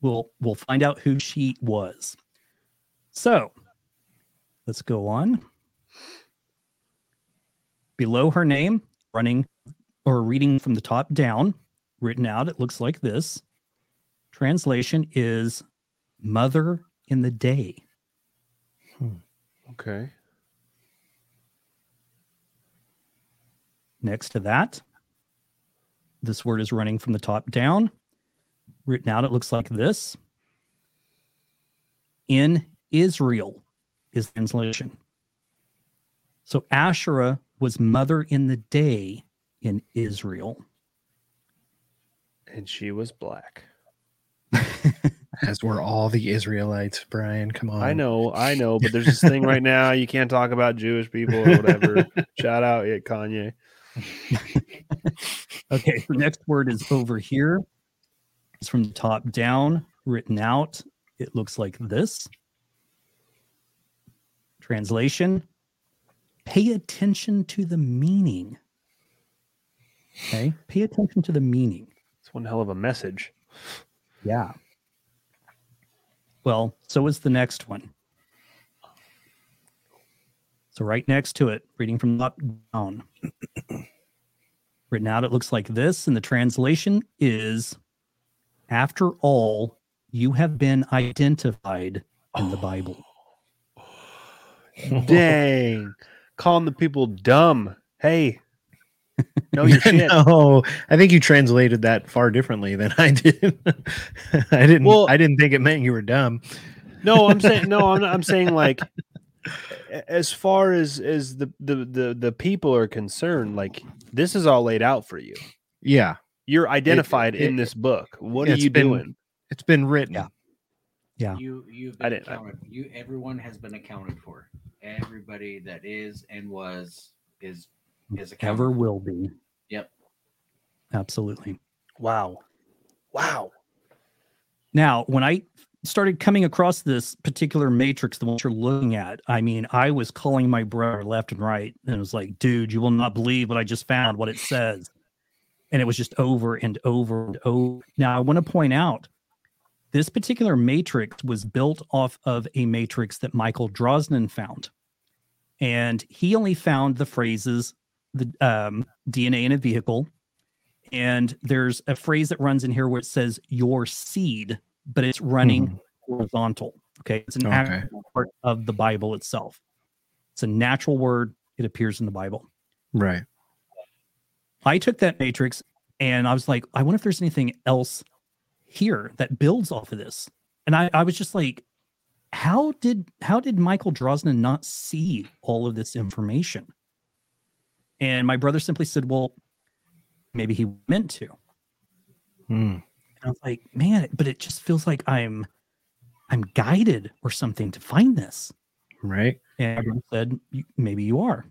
We'll we'll find out who she was. So let's go on. Below her name, running or reading from the top down, written out, it looks like this. Translation is Mother in the Day. Hmm. Okay. Next to that, this word is running from the top down. Written out, it looks like this. In Israel is the translation. So Asherah was mother in the day in Israel. And she was black. As were all the Israelites, Brian. Come on. I know, I know, but there's this thing right now. You can't talk about Jewish people or whatever. (laughs) Shout out, yeah, Kanye. (laughs) Okay, the next word is over here. It's from the top down, written out. It looks like this. Translation Pay attention to the meaning. Okay, pay attention to the meaning. It's one hell of a message. Yeah. Well, so is the next one. So right next to it, reading from the top down. (clears throat) Written out, it looks like this, and the translation is After all, you have been identified in the Bible. (laughs) Dang. Calling the people dumb. Hey. (laughs) Know your (laughs) shit. no, I think you translated that far differently than I did. (laughs) I didn't. Well- I didn't think it meant you were dumb. No, I'm saying no, I'm not, I'm saying like as far as as the, the the the people are concerned, like this is all laid out for you. Yeah, You're identified in it- this book. What are you been- doing? it's been written. Yeah. Yeah. You you've I been didn't- I- You everyone has been accounted for. Everybody that is and was is Mm-hmm. is accounted. Ever will be. Yep. Absolutely. Wow. Wow. Now, when I started coming across this particular matrix, the one you're looking at, I mean, I was calling my brother left and right, and it was like, dude, you will not believe what I just found, what it says. And it was just over and over and over. Now, I want to point out this particular matrix was built off of a matrix that Michael Drosnin found. And he only found the phrases, the um, DNA in a vehicle. And there's a phrase that runs in here where it says your seed, but it's running horizontal. Okay. It's an Okay. actual part of the Bible itself. It's a natural word. It appears in the Bible. Right. I took that matrix and I was like, I wonder if there's anything else here that builds off of this. And I, I was just like, how did how did Michael Drosnin not see all of this information? And my brother simply said, Well, maybe he meant to. Hmm. And I was like, man, but it just feels like I'm I'm guided or something to find this. Right. And my brother said, maybe you are.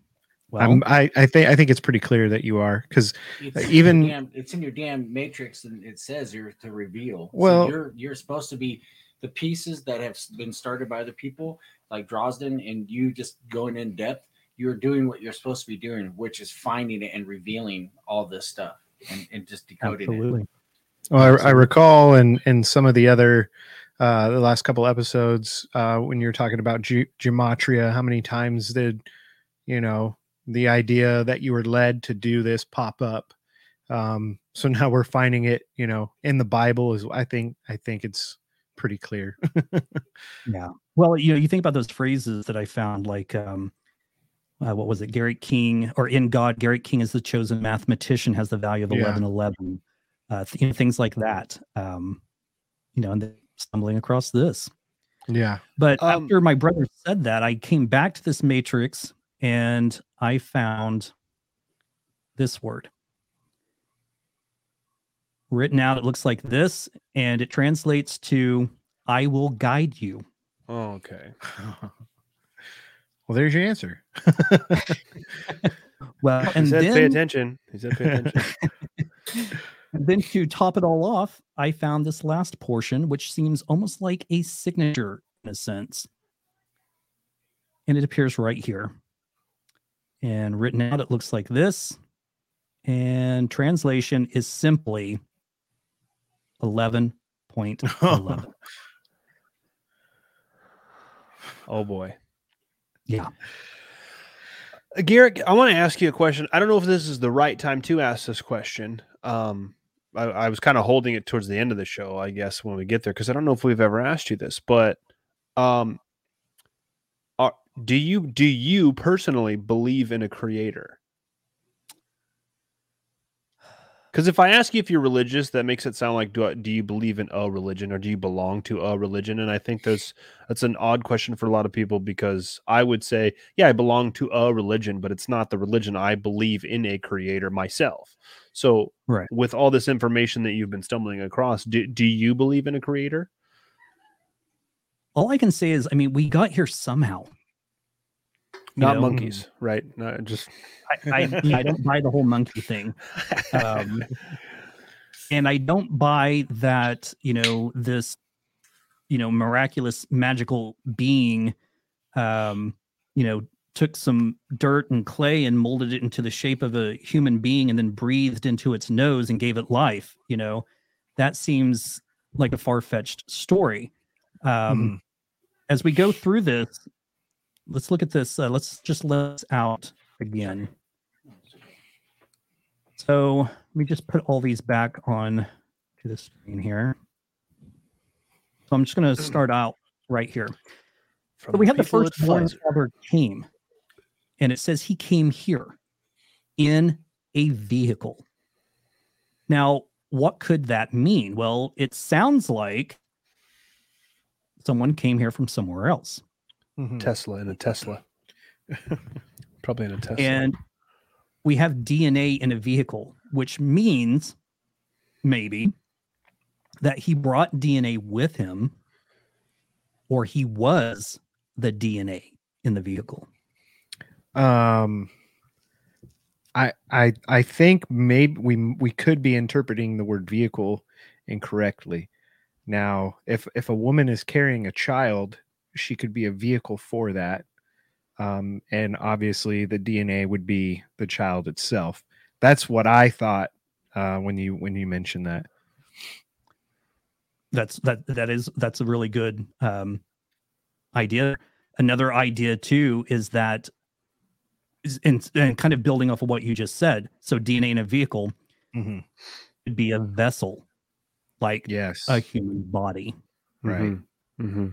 Well, I'm, I I think I think it's pretty clear that you are because It's in your even- damn, it's in your damn matrix, and it says you're to reveal. So Well- you're you're supposed to be the pieces that have been started by the people like Drosnin, and you just going in depth. You're doing what you're supposed to be doing, which is finding it and revealing all this stuff and, and just decoding it. absolutely. Well, I, I recall in in some of the other uh, the last couple episodes uh, when you're talking about ge- gematria, how many times did you know the idea that you were led to do this pop up? Um, so now we're finding it, you know, in the Bible. Is I think I think it's pretty clear. (laughs) Yeah. Well, you know, you think about those phrases that I found, like, um, uh, what was it? Garrett King, or in God, Garrett King is the chosen mathematician, has the value of Yeah. eleven eleven. Uh, th- you know, things like that. Um, you know, and then stumbling across this. yeah. But Um, after my brother said that, I came back to this matrix and I found this word written out. It looks like this, and it translates to "I will guide you." Oh, okay. (laughs) well, there's your answer. (laughs) Well, He and said pay attention. He said pay attention. (laughs) and then to top it all off, I found this last portion, which seems almost like a signature in a sense. And it appears right here. And written out, it looks like this. And translation is simply 11.11. (laughs) oh boy. Yeah. Uh, Garrett, I want to ask you a question. I don't know if this is the right time to ask this question. Um, I, I was kind of holding it towards the end of the show, I guess, when we get there, because I don't know if we've ever asked you this, but um, are, do you do you personally believe in a creator? Because if I ask you if you're religious, that makes it sound like do I, do you believe in a religion or do you belong to a religion? And I think that's that's an odd question for a lot of people because I would say, yeah, I belong to a religion, but it's not the religion. I believe in a creator myself. So, Right. with all this information that you've been stumbling across, do, do you believe in a creator? All I can say is, I mean, we got here somehow. You Not know? monkeys, right? Not just I, I, (laughs) I don't buy the whole monkey thing. Um, and I don't buy that, you know, this, you know, miraculous magical being, um, you know, took some dirt and clay and molded it into the shape of a human being and then breathed into its nose and gave it life. You know, that seems like a far fetched story. Um, As we go through this, let's look at this. Uh, let's just let this out again. So let me just put all these back on to the screen here. So I'm just going to start out right here. From So we have the at firstborn ever came, and it says he came here in a vehicle. Now, what could that mean? Well, it sounds like someone came here from somewhere else. Mhm. Tesla in a Tesla. (laughs) Probably in a Tesla. And we have DNA in a vehicle, which means maybe that he brought DNA with him or he was the DNA in the vehicle. Um, I I I think maybe we we could be interpreting the word vehicle incorrectly. Now, if if a woman is carrying a child, she could be a vehicle for that. Um, and obviously the DNA would be the child itself. That's what I thought uh, when you when you mentioned that. That's that that is that's a really good um idea. Another idea too is that is and, and kind of building off of what you just said. So DNA in a vehicle Mhm. would be a vessel, like Yes, a human body. right. hmm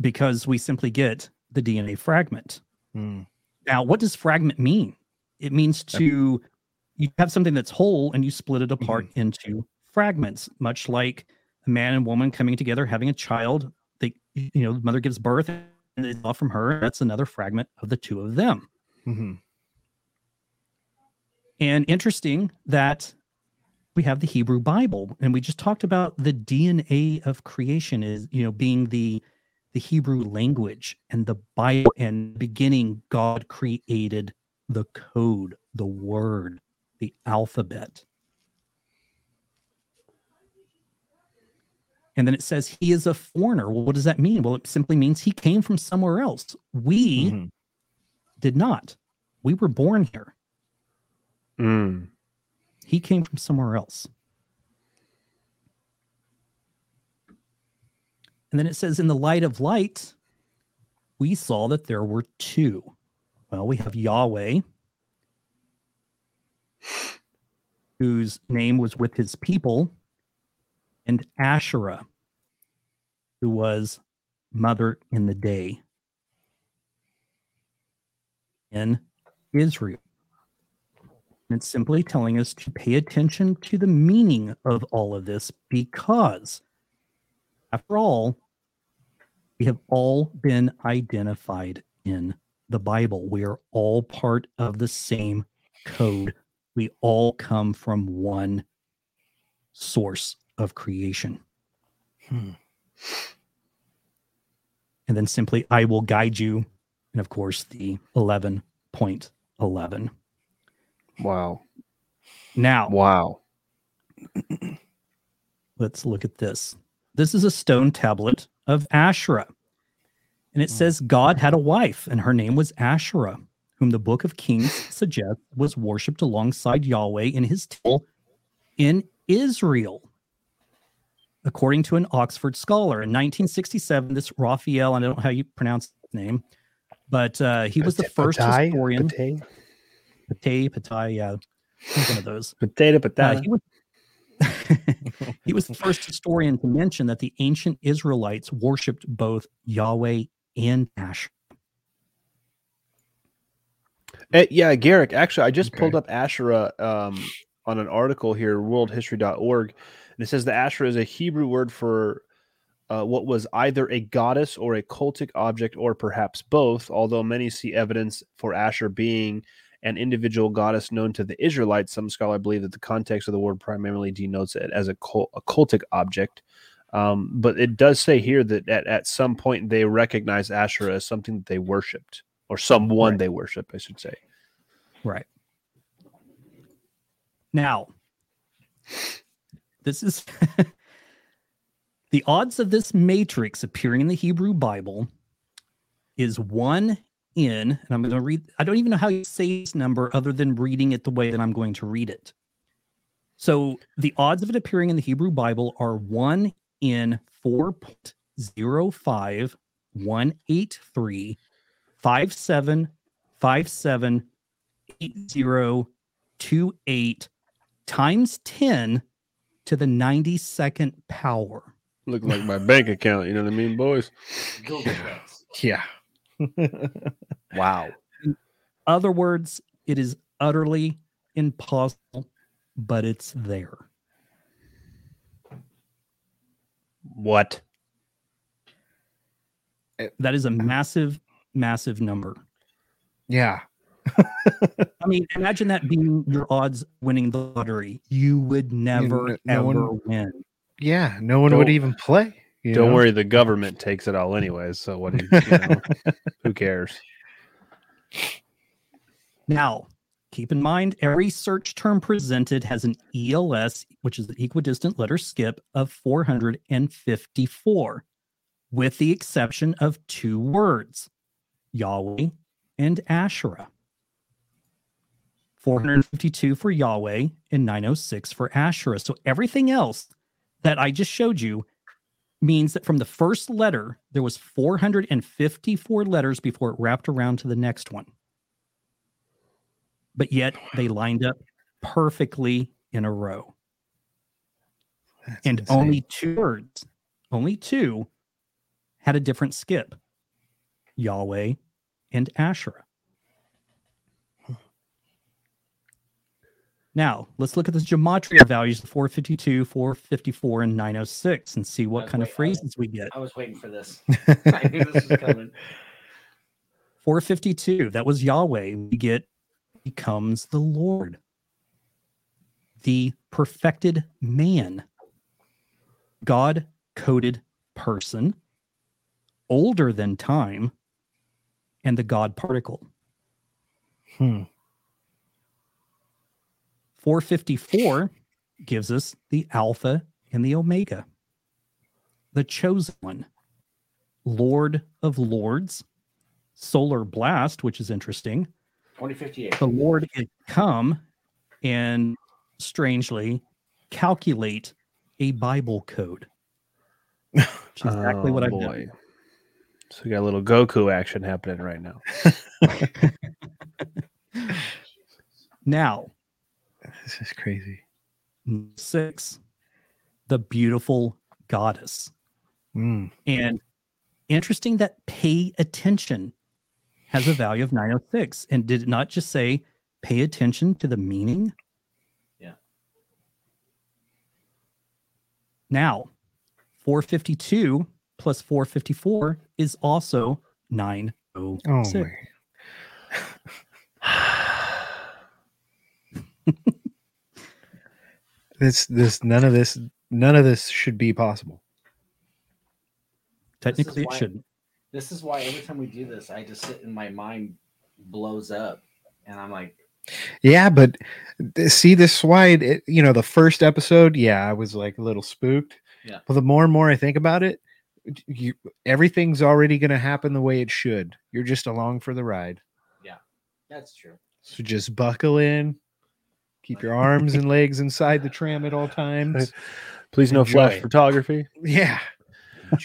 because we simply get the DNA fragment. Mm. Now, what does fragment mean? It means to you have something that's whole and you split it apart into fragments, much like a man and woman coming together, having a child. They, you know, the mother gives birth and it's off from her. That's another fragment of the two of them. Mhm. And interesting that we have the Hebrew Bible, and we just talked about the DNA of creation is, you know, being the the Hebrew language and the Bible and beginning God created the code, the word, the alphabet. And then it says he is a foreigner. Well, what does that mean? Well, it simply means he came from somewhere else. We Mhm. did not. We were born here. Mm. He came from somewhere else. And then it says, in the light of light, we saw that there were two. Well, we have Yahweh, whose name was with his people, and Asherah, who was mother in the day in Israel. And it's simply telling us to pay attention to the meaning of all of this because, after all, we have all been identified in the Bible. We are all part of the same code. We all come from one source of creation. Hmm. And then simply, I will guide you. And of course, the 11.11. Wow. Now, Wow. (clears throat) let's look at this. This is a stone tablet of Asherah. And it says God had a wife, and her name was Asherah, whom the book of Kings (laughs) suggests was worshipped alongside Yahweh in his temple in Israel. According to an Oxford scholar in 1967, this Raphael, I don't know how you pronounce his name, but uh, he was the first Patai? historian. Patay? Patay, Patai, yeah, one of those. Potato, Uh, he was he was the first historian to mention that the ancient Israelites worshipped both Yahweh and Ash. Uh, yeah, Garrick. Actually, I just pulled up Asherah um, on an article here, worldhistory.org, and it says the Asherah is a Hebrew word for uh, what was either a goddess or a cultic object, or perhaps both. Although many see evidence for Asher being an individual goddess known to the Israelites, some scholars believe that the context of the word primarily denotes it as a, cult, a cultic object. Um, but it does say here that at, at some point they recognize Asherah as something that they worshipped, or someone Right. they worship, I should say. Right. Now, this is (laughs) the odds of this matrix appearing in the Hebrew Bible is one in, and I'm going to read, I don't even know how you say this number other than reading it the way that I'm going to read it. So the odds of it appearing in the Hebrew Bible are one in 4.05, 183, 57, 57, 8028 times 10 to the 92nd power. Look like my bank account. You know what I mean, boys? Google Docs. Yeah. (laughs) Wow. Other words, it is utterly impossible, but it's there. What? That is a (clears throat) massive, massive number. Yeah. (laughs) I mean, imagine that being your odds winning the lottery. You would never no ever one- win. Yeah. No one would even play. You Don't know? worry, the government takes it all anyways. So what? Do you, you know, (laughs) who cares? Now, keep in mind every search term presented has an ELS, which is an equidistant letter skip of 454, with the exception of two words Yahweh and Asherah. 452 for Yahweh and 906 for Asherah. So everything else that I just showed you means that from the first letter, there was 454 letters before it wrapped around to the next one but yet they lined up perfectly in a row. That's and insane. only two words, only two had a different skip Yahweh and Asherah. Now, let's look at the gematria values 452, 454, and 906 and see what That's kind of wait, I- phrases we get. I was waiting for this. (laughs) I knew this was coming. 452, that was Yahweh. We get becomes the Lord, the perfected man, God coded person, older than time, and the God particle. Hmm. 454 gives us the Alpha and the Omega, the chosen one, Lord of Lords, Solar Blast, which is interesting. 2058. The Lord had come and strangely calculate a Bible code. Which is exactly oh, what Oh, I've boy. done. So we got a little Goku action happening right now. (laughs) (laughs) Now, This is crazy. six, the beautiful goddess. Mm. And interesting that pay attention has a value of 906. And did it not just say pay attention to the meaning? Yeah. Now, 452 plus 454 is also 906. Oh my. This this none of this none of this should be possible. Technically, it why- shouldn't. This is why every time we do this, I just sit and my mind blows up, and I'm like, Yeah, but see this is why it, it- you know the first episode, yeah, I was like a little spooked. Yeah. But the more and more I think about it, you, everything's already going to happen the way it should. You're just along for the ride. Yeah, that's true. So just buckle in, keep your arms and legs inside the tram at all times. Please no flash photography. Yeah.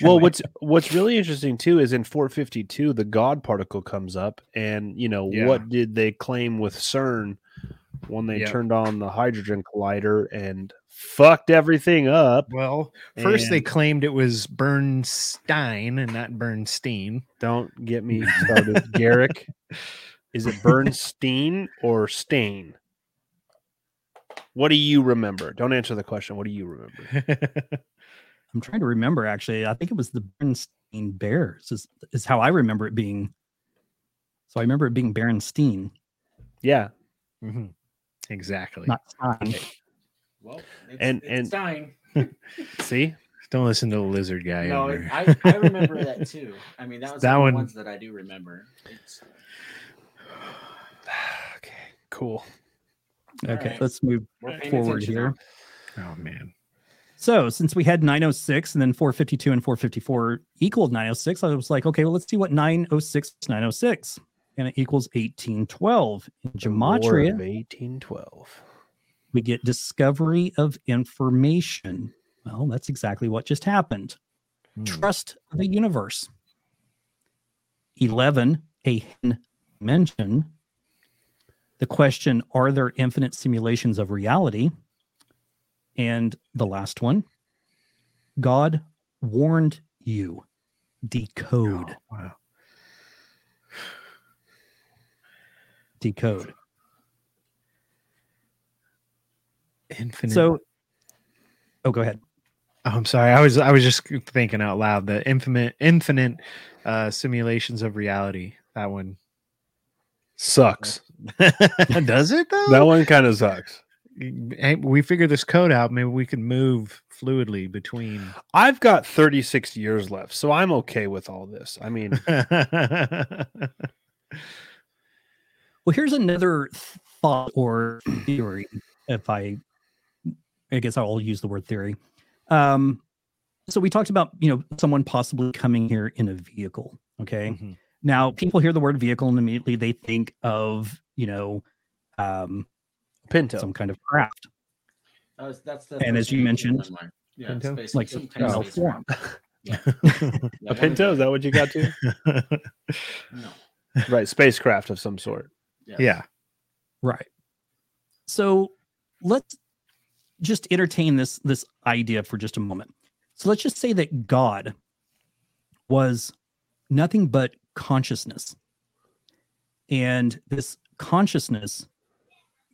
Well, what's what's really interesting too is in 452 the God particle comes up, and you know Yeah. what did they claim with CERN when they Yep. turned on the hydrogen collider and fucked everything up? well, first they claimed it was Bernstein and not Bernstein. Don't get me started, Garrick. Is it Bernstein or Stain? What do you remember? Don't answer the question. What do you remember? (laughs) I'm trying to remember actually. I think it was the Bernstein Bears, is, is how I remember it being. So I remember it being Bernstein. Yeah, Mhm. Exactly. not Stein. Well, it's, And- it's and- dying. (laughs) see, Don't listen to the lizard guy. No. I, I remember that (laughs) too. I mean, that was That that one- one ones that I do remember. It's, (sighs) okay, cool. Okay, Alright. let's move we're forward here. now. oh man. So since we had 906 and then 452 and 454 equaled 906, I was like, okay, well, let's see what 906 906. And it equals 1812. In Gematria, 1812. we get discovery of information. Well, that's exactly what just happened. Hmm. Trust the universe. 11, a hidden dimension. The question, are there infinite simulations of reality? And the last one God warned you. Decode. Oh, wow. Decode. Infinite. So, oh, go ahead. Oh, I'm sorry. I was I was just thinking out loud. The infinite infinite uh, simulations of reality. That one Sucks. (laughs) does it though? That one kind of sucks. Hey, we figured this code out. Maybe we can move fluidly between. I've got 36 years left, so I'm okay with all this. I mean, (laughs) Well, here's another thought or theory. If I, I guess I'll use the word theory. Um, so we talked about you know someone possibly coming here in a vehicle. Okay, Mhm. Now people hear the word vehicle and immediately they think of you know um, Pinto. some kind of craft. That was- that's the And as you mentioned- came to mind. yeah, Pinto? space, Like some a kind of form. (laughs) Yeah, a Pinto? Is that what you got to? (laughs) No. right, spacecraft of some sort. Yes. yeah. Right. So let's just entertain this this idea for just a moment. So let's just say that God was nothing but consciousness. And this consciousness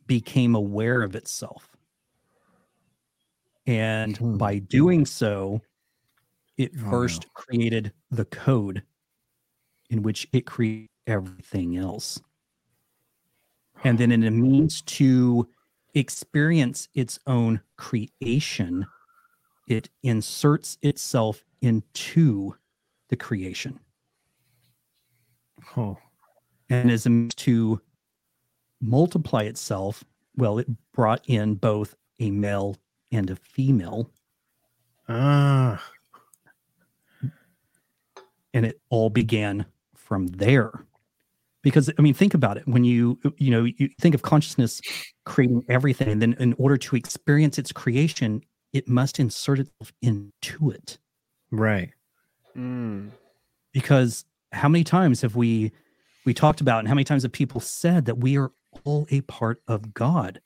became aware of itself. And Hmm. by doing so, it Oh, no. first created the code in which it created everything else and then in a means to experience its own creation, it inserts itself into the creation Oh. and as a means to multiply itself. Well, it brought in both a male and a female, Ah. and it all began from there. Because I mean, think about it. When you you know you think of consciousness creating everything, and then in order to experience its creation, it must insert itself into it. Right. Mm. because how many times have we we talked about and how many times have people said that we are all a part of god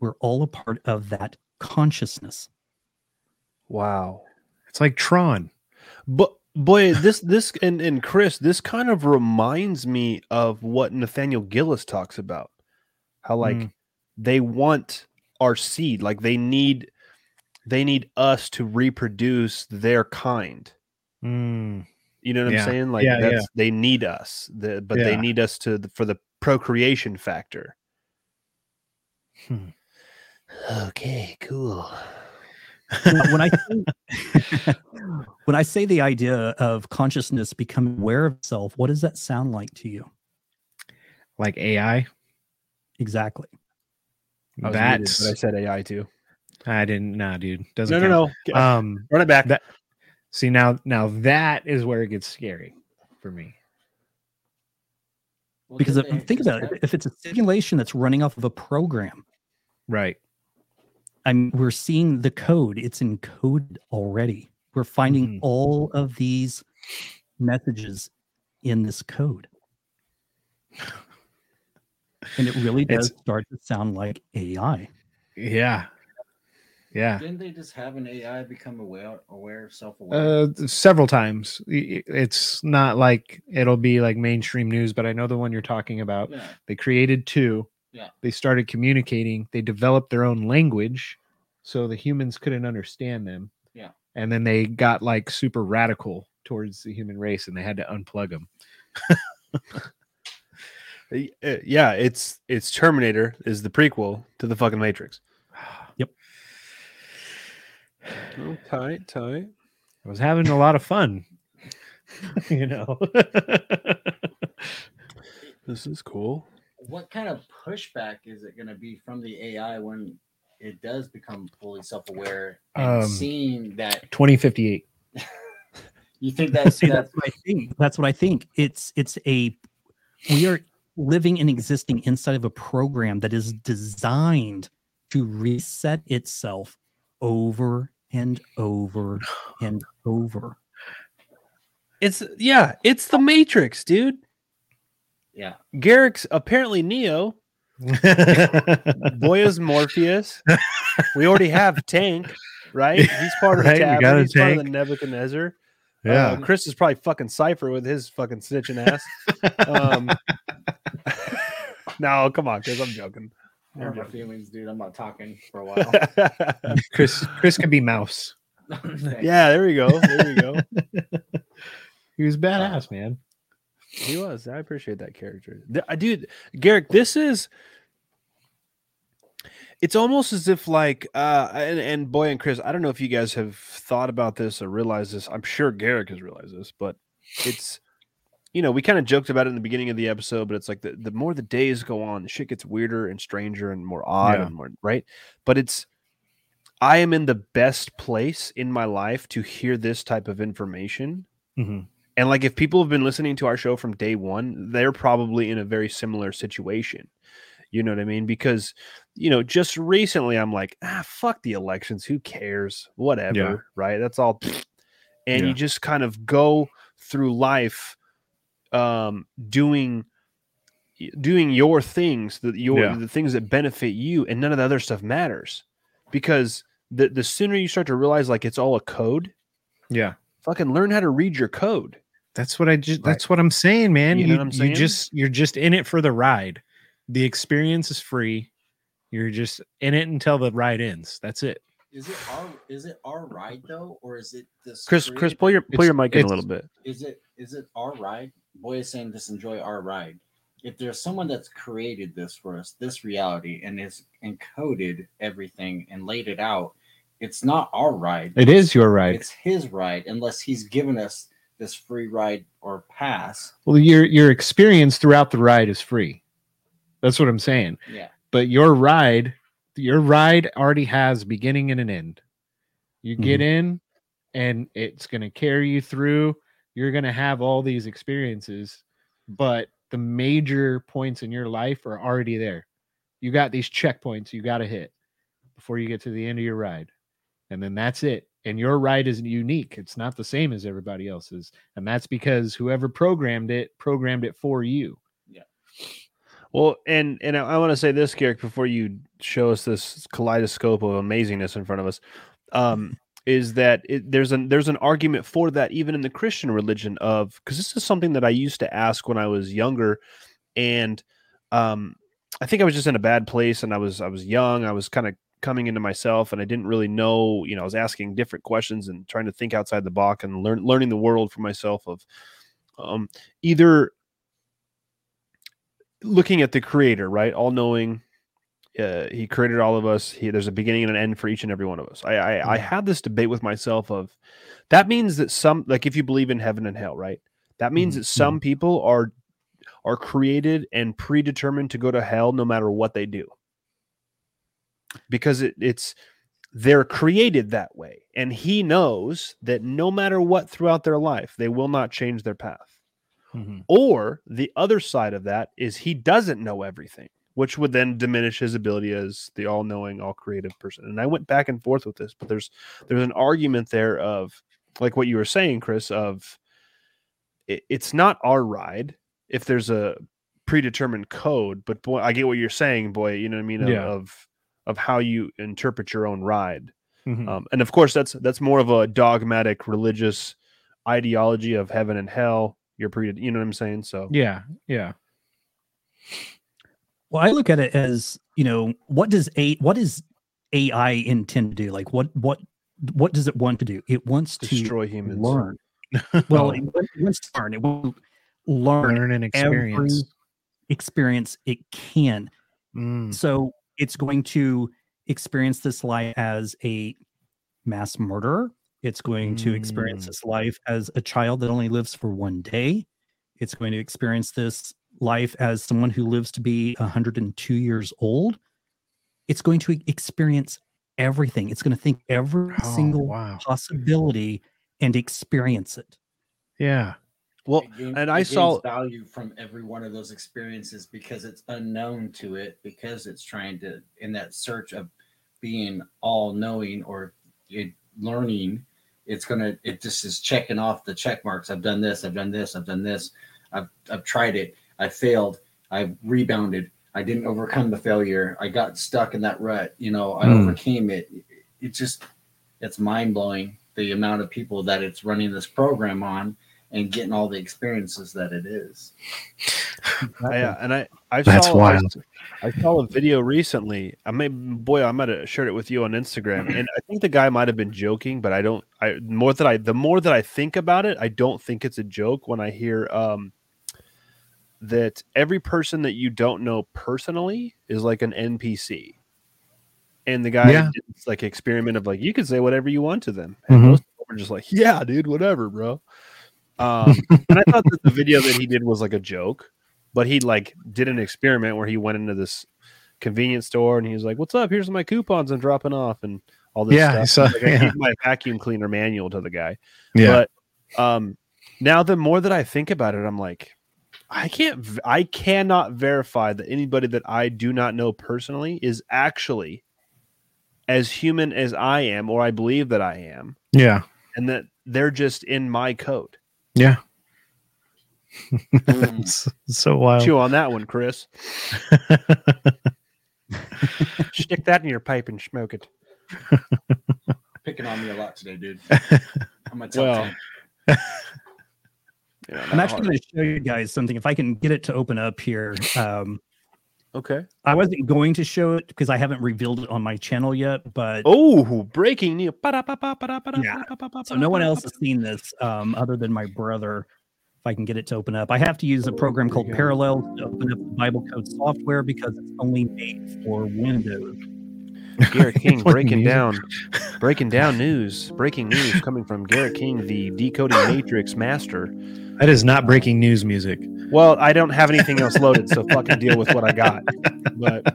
we're all a part of that consciousness Wow. It's like Tron. But boy, this this and and Chris, this kind of reminds me of what Nathaniel Gillis talks about. How like Mm. they want our seed, like they need they need us to reproduce their kind. Mm. You know what Yeah. I'm saying? Like Yeah, that's they need us, the, but they need us to for the procreation factor. Hmm. Okay, cool. When i say, (laughs) when i say the idea of consciousness becoming aware of itself what does that sound like to you Like AI. exactly I was muted, That's but I said AI too. I didn't nah, dude. Doesn't No, no, no. Um Run it back. that- see now now that is where it gets scary for me. Well, because if, think just about it if it's a simulation that's running off of a program Right. I'm we're seeing the code. It's encoded already. We're finding Mhm. all of these messages in this code. And it really does It's- start to sound like AI. Yeah. Yeah. Didn't they just have an AI become aware, aware, self-aware? Uh, several times. I- i- It's not like it'll be like mainstream news, but I know the one you're talking about. yeah. They created two. Yeah. They started communicating. They developed their own language so the humans couldn't understand them. Yeah. And then they got like super radical towards the human race and they had to unplug them. (laughs) Uh, yeah, it's it's Terminator is the prequel to the fucking Matrix. (sighs) Yep. Oh, tight, tight. I was having a lot of fun. (laughs) you know. This is cool. What kind of pushback is it going to be from the AI when it does become fully self-aware and Um, seeing that 2058. (laughs) you think that's See, that, that's what I think. That's what I think. It's it's a we are living and existing inside of a program that is designed to reset itself over and over and over. It's yeah, it's the Matrix, dude. yeah Garrick's apparently Neo (laughs) Boy is Morpheus. we already have Tank, right? (laughs) He's part of Right, the we tab. got a He's part of the Tank. Nebuchadnezzar. yeah. Uh, Chris is probably fucking Cypher with his fucking snitching ass. (laughs) Um, no, come on, Chris. I'm joking. I hurt my feelings, dude. I'm not talking for a while. (laughs) Chris Chris could be mouse. (laughs) yeah, there we go. There we go. (laughs) He was badass, man. He was. I appreciate that character. I dude, Garrick, this is it's almost as if like uh and, and boy and Chris, I don't know if you guys have thought about this or realized this. I'm sure Garrick has realized this, but it's you know, we kind of joked about it in the beginning of the episode, but it's like the, the more the days go on, the shit gets weirder and stranger and more odd Yeah. and more right. But it's I am in the best place in my life to hear this type of information Mhm. and like if people have been listening to our show from day one, they're probably in a very similar situation. You know what I mean? Because, you know, just recently I'm like, ah, fuck the elections. Who cares? Whatever. Right. That's all. And Yeah. you just kind of go through life um doing doing your things that your Yeah. the things that benefit you and none of the other stuff matters because the the sooner you start to realize like it's all a code Yeah. fucking learn how to read your code That's what I just that's what I'm saying, man. You You, know what I'm saying? you just you're just in it for the ride. The experience is free. You're just in it until the ride ends. That's it. Is it our is it our ride though, or is it this? Chris, Chris, pull your pull It's- your mic in a little bit. Is it is it our ride? Boy is saying just enjoy our ride. If there's someone that's created this for us, this reality, and has encoded everything and laid it out, it's not our ride. It is your ride. It's his ride, unless he's given us this free ride or pass. Well, your your experience throughout the ride is free. That's what I'm saying. Yeah. But your ride, your ride already has beginning and an end. You get mm-hmm. in and it's going to carry you through. You're going to have all these experiences, but the major points in your life are already there. You got these checkpoints you got to hit before you get to the end of your ride. And then that's it. And your ride is unique. It's not the same as everybody else's. And that's because whoever programmed it programmed it for you. Yeah. Well, and and I, I want to say this, Garrick, before you show us this kaleidoscope of amazingness in front of us, um, is that it, there's an there's an argument for that even in the Christian religion of because this is something that I used to ask when I was younger, and um, I think I was just in a bad place and I was I was young, I was kind of coming into myself and I didn't really know, you know, I was asking different questions and trying to think outside the box and learn learning the world for myself of um, either looking at the creator, right? All knowing, uh, he created all of us. He, there's a beginning and an end for each and every one of us. I, I, I had this debate with myself of that means that some, like if you believe in heaven and hell, right? That means Mhm, that some people are are created and predetermined to go to hell no matter what they do, because it, it's they're created that way, and he knows that no matter what throughout their life, they will not change their path. Or the other side of that is he doesn't know everything, which would then diminish his ability as the all-knowing, all-creative person. And I went back and forth with this, but there's there's an argument there of like what you were saying, Chris, of it, it's not our ride if there's a predetermined code, but boy, I get what you're saying, boy. You know what I mean? Of, Yeah. of of how you interpret your own ride. Mhm. Um, and of course, that's that's more of a dogmatic religious ideology of heaven and hell. You're pre, you know what I'm saying? So yeah, yeah. Well, I look at it as you know, what does a what does AI intend to do? Like, what what what does it want to do? It wants to destroy humans. learn. (laughs) Well, it wants to learn. It will learn Learn experience. experience it can. Mm, So it's going to experience this life as a mass murderer. It's going to experience Mm. this life as a child that only lives for one day. It's going to experience this life as someone who lives to be 102 years old. It's going to experience everything. It's going to think every Oh, single wow. possibility and experience it. Yeah. Well, It gain- and I saw value from every one of those experiences because it's unknown to it because it's trying to in that search of being all knowing or it, learning it's gonna it just is checking off the check marks i've done this i've done this i've done this i've i've tried it i failed i've rebounded I didn't overcome the failure. I got stuck in that rut. You know, I Hmm. overcame it. It just, it's mind blowing the amount of people that it's running this program on and getting all the experiences that it is. Yeah, and I I That's saw wild. I, I saw a video recently. I may boy, I might have shared it with you on Instagram, and I think the guy might have been joking, but I don't. I more that I the more that I think about it, I don't think it's a joke when I hear um that every person that you don't know personally is like an NPC. And the guy Yeah. did this like experiment of like you can say whatever you want to them, and Mhm. most people were just like, "Yeah, dude, whatever, bro." Um, and I thought that the video that he did was like a joke, but he like did an experiment where he went into this convenience store and he was like, "What's up? Here's my coupons I'm dropping off," and all this Yeah, stuff. saw- Like, I (laughs) yeah. gave my vacuum cleaner manual to the guy. Yeah. But um, now the more that I think about it, I'm like, I can't, I cannot verify that anybody that I do not know personally is actually as human as I am, or I believe that I am, yeah. and that they're just in my code. Yeah. (laughs) Mm. So wild. Chew on that one, Chris. (laughs) Stick that in your pipe and smoke it. Picking on me a lot today, dude. (laughs) I'm gonna tell Well, Tim. You know, I'm actually going to show you guys something. If I can get it to open up here, um, okay. I wasn't going to show it because I haven't revealed it on my channel yet. But Oh, breaking news. Yeah. so no one else has seen this um, other than my brother. If I can get it to open up, I have to use a program called Parallel to open up the Bible code software because it's only made for Windows. Garrick (laughs) King breaking down, breaking down news. Breaking news coming from Garrick King, the decoding matrix master. That is not breaking news music. Well, I don't have anything else loaded, so fucking deal with what I got. But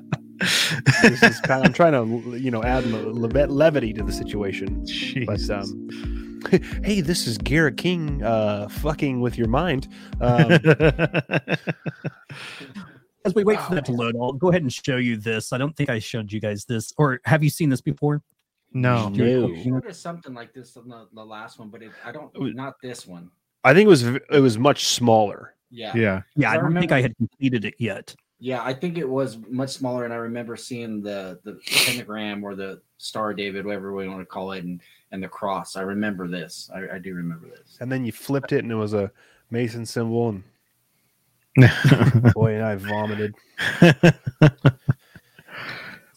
this is kind of, I'm trying to, you know, add le- le- levity to the situation. But um, (laughs) hey, this is Garrick King, uh, fucking with your mind. Um, As we wait for that to load, I'll go ahead and show you this. I don't think I showed you guys this, or have you seen this before? no. No. There's something like this on the, the last one, but it, I don't. Not this one. I think it was it was much smaller. Yeah. Yeah. Yeah, I I don't think I had completed it yet. Yeah, I think it was much smaller, and I remember seeing the the pentagram or the Star of David, whatever we want to call it, and and the cross. I remember this. I, I do remember this. And then you flipped it, and it was a Mason symbol, and (laughs) boy, and I vomited. (laughs)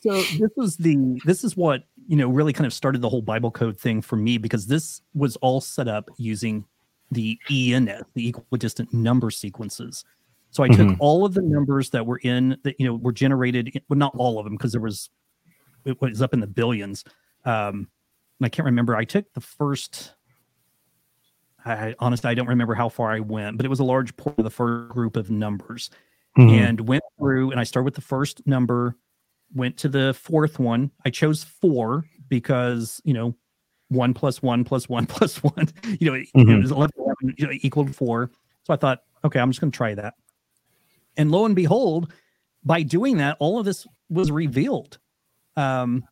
So this was the this is what you know really kind of started the whole Bible code thing for me because this was all set up using the ENS, the equidistant number sequences. So I took Mhm. all of the numbers that were in that you know were generated, in- well not all of them because there was it was up in the billions. Um, and I can't remember. I took the first. I honestly I don't remember how far I went, but it was a large part of the first group of numbers Mhm. and went through and I started with the first number, went to the fourth one. I chose four because you know, one plus one plus one (laughs) plus one, you know, it, it was 11, 11, you know, equaled four. So I thought, okay, I'm just going to try that. And lo and behold, by doing that, all of this was revealed. Um,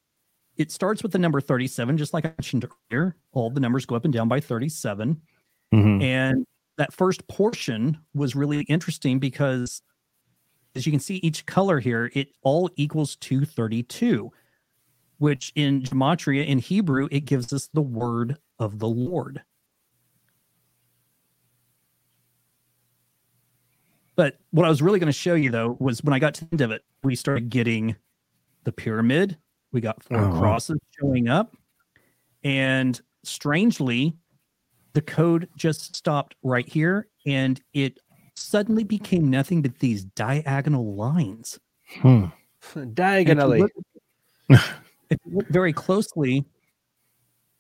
it starts with the number 37, just like I mentioned earlier. All the numbers go up and down by 37. Mhm. And that first portion was really interesting because, as you can see, each color here, it all equals 232, which in Gematria, in Hebrew, it gives us the word of the Lord. But what I was really going to show you, though, was when I got to the end of it, we started getting the pyramid. We got four Oh, wow. crosses showing up. And strangely, the code just stopped right here and it suddenly became nothing but these diagonal lines. Hmm. (laughs) And if you Diagonally. look- if you look very closely,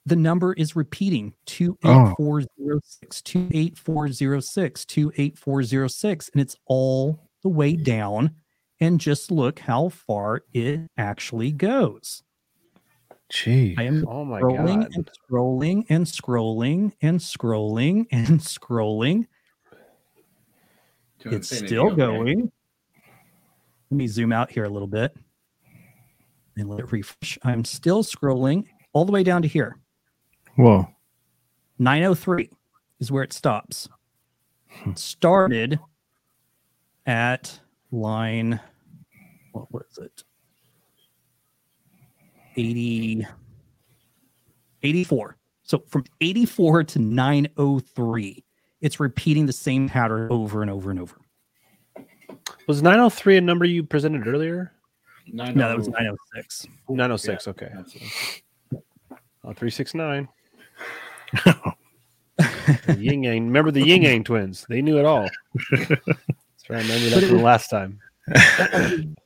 the number is repeating 28406, 28406, 28406, and it's all the way down. And just look how far it actually goes. Gee. I am Oh my scrolling god. and scrolling and scrolling and scrolling and (laughs) scrolling. To It's infinity, still okay. going. Let me zoom out here a little bit and let it refresh. I'm still scrolling all the way down to here. Whoa. 903 is where it stops. It started at line what was it? 80, 84. So from 84 to 903, it's repeating the same pattern over and over and over. Was 903 a number you presented earlier? No, that was 906. 906. Okay. Oh, 369. The yin Yang. Remember the Ying Yang twins? They knew it all. (laughs) That's right. I remember that from the last time. (laughs)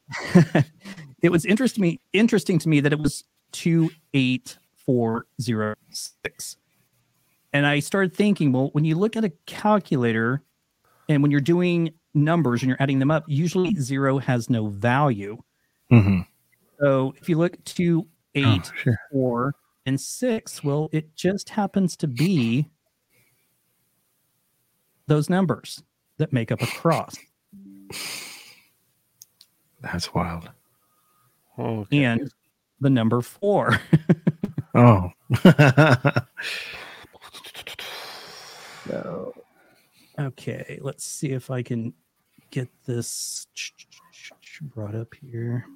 it was interesting me interesting to me that it was 28406 and i started thinking well when you look at a calculator and when you're doing numbers and you're adding them up usually zero has no value Mhm. so if you look to eight Oh, sure. four and six well it just happens to be those numbers that make up a cross That's wild. Oh, and the number four (laughs) Oh. So, (laughs) okay, let's see if I can get this brought up here.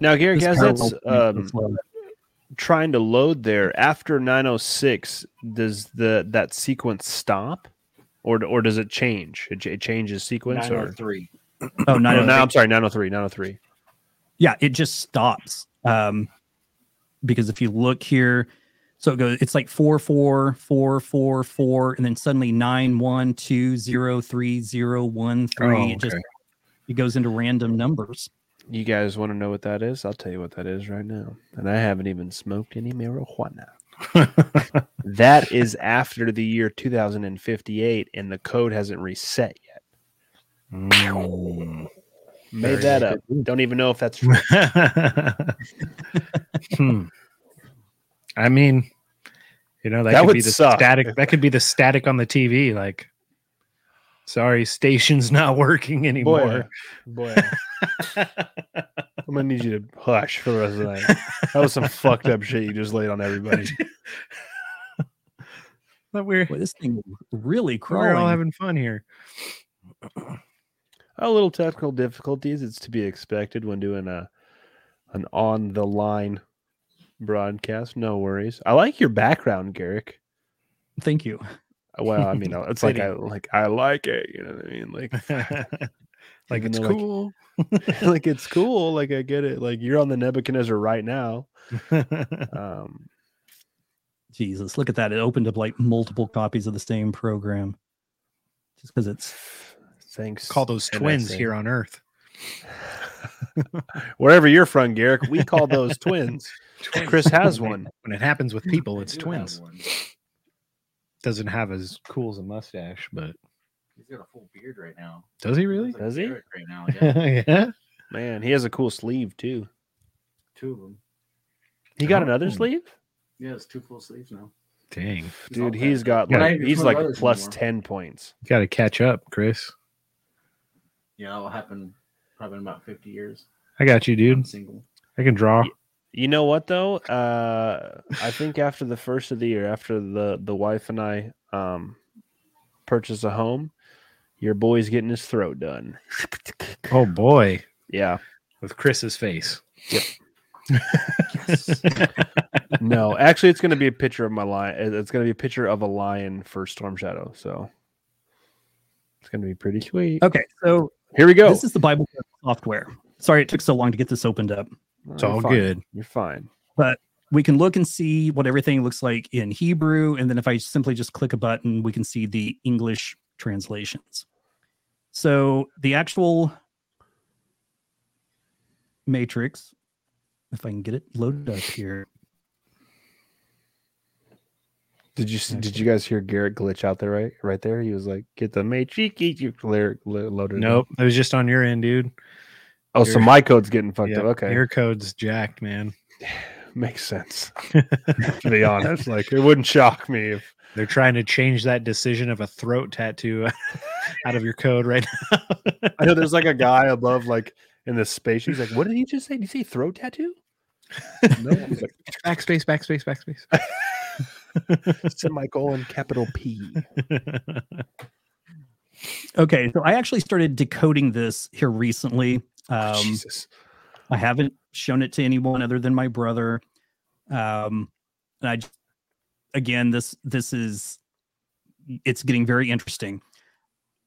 Now, Garrick, This as parallel that's um, trying to load there after 906, does the that sequence stop, or or does it change? It, ch- it changes sequence, or 903. oh, no, no, I'm sorry, 903, 903. Yeah, it just stops. Um, because if you look here, so it goes, it's like four, four, four, four, four, and then suddenly nine, one, two, zero, three, zero, one, three. Oh, It just it goes into random numbers. You guys want to know what that is? I'll tell you what that is right now. And I haven't even smoked any marijuana. (laughs) that is after the year 2058, and the code hasn't reset yet. Mm. Made that up. Don't even know if that's true. (laughs) Hmm. I mean, you know, that, That could would be the suck. static. That could be the static on the TV. Like, sorry, station's not (laughs) working anymore. boy, (laughs) I'm gonna need you to hush for the rest of the night. That was some fucked up shit you just laid on everybody. (laughs) But we're Boy, this thing really really we're all having fun here. A little technical difficulties. It's to be expected when doing a an on the line broadcast. No worries. I like your background, Garrick. Thank you. Well, I mean, it's like I like I like it. You know what I mean? Like, (laughs) like it's though, like- cool. (laughs) like it's cool. Like I get it. Like you're on the Nebuchadnezzar right now. (laughs) Um, Jesus, look at that. It opened up like multiple copies of the same program. Just because it's thanks. Call those twins NSA. here on Earth. (laughs) Wherever you're from, Garrick, we call those twins. Chris has one. When it happens with people, it's I do have twins. Doesn't have as cool as a mustache, but He's got a full beard right now. does he really? Looks Does he? Right now, (laughs) yeah. yeah. Man, he has a cool sleeve too. Two of them. He got Oh. another sleeve, Yeah, it's two full sleeves now. Dang. He's dude. He's fat. got Yeah. like he's like plus anymore. ten points. Got to catch up, Chris. Yeah, that'll happen probably in about 50 years. I got you, I'm dude. single. I can draw. You know what though? Uh, I think after the first of the year, after the the wife and I um purchase a home, your boy's getting his throat done. (laughs) Oh boy, Yeah. with Chris's face. (laughs) No, actually, it's going to be a picture of my lion. Uh, it's going to be a picture of a lion for Storm Shadow. So it's going to be pretty sweet. okay. So Here we go. this is the Bible software. Sorry it took so long to get this opened up. It's You're all fine. good. You're fine. But we can look and see what everything looks like in Hebrew. And then if I simply just click a button, we can see the English translations. So the actual matrix, if I can get it loaded up here. Did you see, did you guys hear Garrick glitch out there right right there? He was like, "Get the matrix lyric lo- loaded." up." Nope, it was just on your end, dude. Oh, so my code's getting fucked Yep, up. Okay, your code's jacked, man. (sighs) makes sense. (laughs) (laughs) to be honest, like it wouldn't shock me if They're trying to change that decision of a throat tattoo (laughs) out of your code right now. (laughs) I know there's like a guy above, like in the space. He's like, "What did he just say? Did he say throat tattoo?" no, he's like (laughs) backspace, backspace, backspace. semicolon capital P. Okay, so I actually started decoding this here recently. Um, Jesus. I haven't shown it to anyone other than my brother. Um, and I, just- again, this this is it's getting very interesting.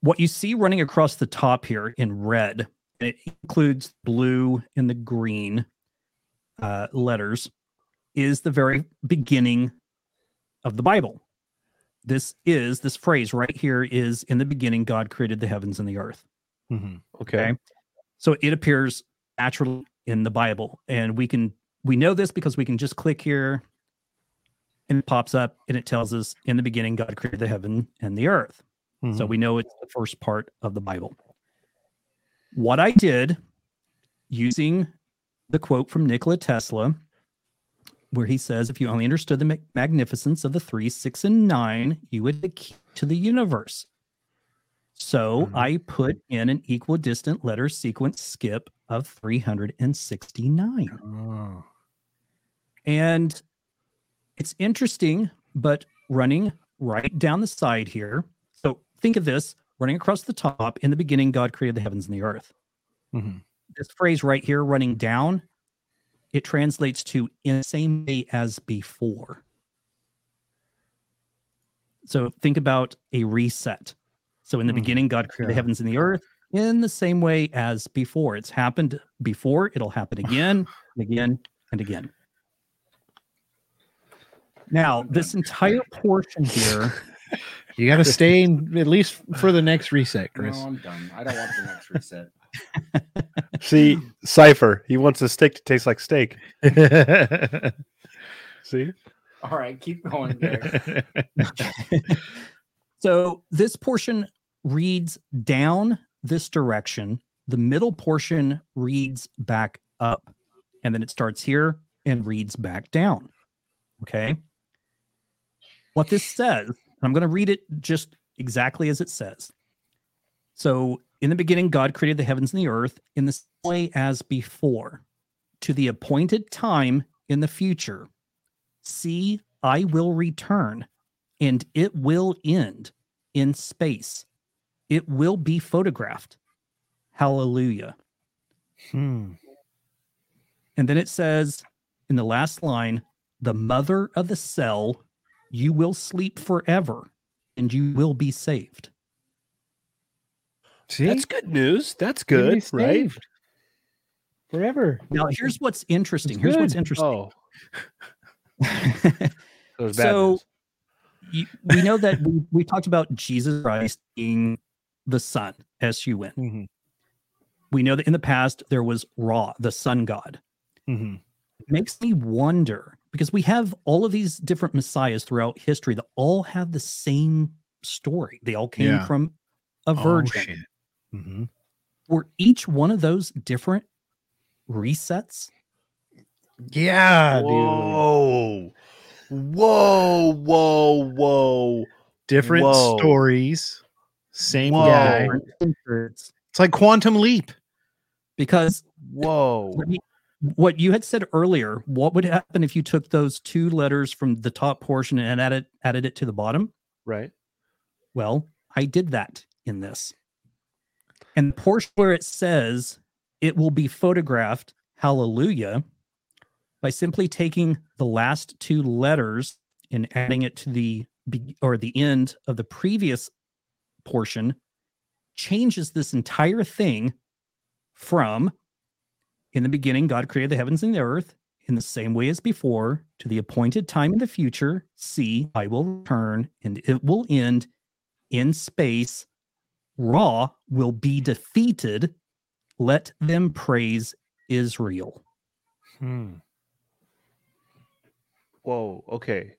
What you see running across the top here in red, it includes blue and the green uh, letters, is the very beginning of the Bible. This is this phrase right here is in the beginning God created the heavens and the earth. Mhm. Okay. Okay. So it appears naturally in the Bible. And we can we know this because we can just click here and it pops up and it tells us in the beginning God created the heaven and the earth. So Mhm. we know it's the first part of the Bible. What I did using the quote from Nikola Tesla, where he says, if you only understood the magnificence of the three, six, and nine, you would be key to the universe. So Mhm. I put in an equidistant letter sequence skip of 369. Oh. And it's interesting, but running right down the side here. So think of this running across the top. In the beginning, God created the heavens and the earth. Mhm. This phrase right here, running down, it translates to in the same way as before. So think about a reset. So in the Hmm, beginning, God created the heavens and the earth in the same way as before. It's happened before, it'll happen again and again and again. Now, this entire portion here, (laughs) You got to stay in at least for the next reset, Chris. No, I'm done. I don't want the next reset. (laughs) See, Cypher. He wants a steak to taste like steak. (laughs) See? All right, keep going. Derek. so this portion reads down this direction. The middle portion reads back up, and then it starts here and reads back down. Okay. What this says, I'm going to read it just exactly as it says. So, in the beginning, God created the heavens and the earth in the same way as before. To the appointed time in the future, see, I will return, and it will end in space. It will be photographed. Hallelujah. Hmm. And then it says in the last line, the mother of the cell, you will sleep forever and you will be saved. See, That's good news. That's good, right? Forever. Now, here's what's interesting. It's Here's what's interesting. Oh, (laughs) So- you, we know that we, we talked about Jesus Christ being the Son, S U N. Mhm. We know that in the past there was Ra, the sun god. Mhm. It makes me wonder because we have all of these different messiahs throughout history that all have the same story. They all came Yeah. from a Oh, virgin. shit. Mhm. Were each one of those different resets? Yeah, dude. Whoa. Whoa, whoa, whoa. Different Whoa. stories. Same Whoa. guy. It's like Quantum Leap. Because Whoa. let me- what you had said earlier, what would happen if you took those two letters from the top portion and added added it to the bottom? Right. Well, I did that in this. And the portion where it says it will be photographed, hallelujah, by simply taking the last two letters and adding it to the or the end of the previous portion changes this entire thing from in the beginning God created the heavens and the earth in the same way as before to the appointed time in the future see I will return and it will end in space. Ra will be defeated. Let them praise Israel. Hmm. Whoa. Okay.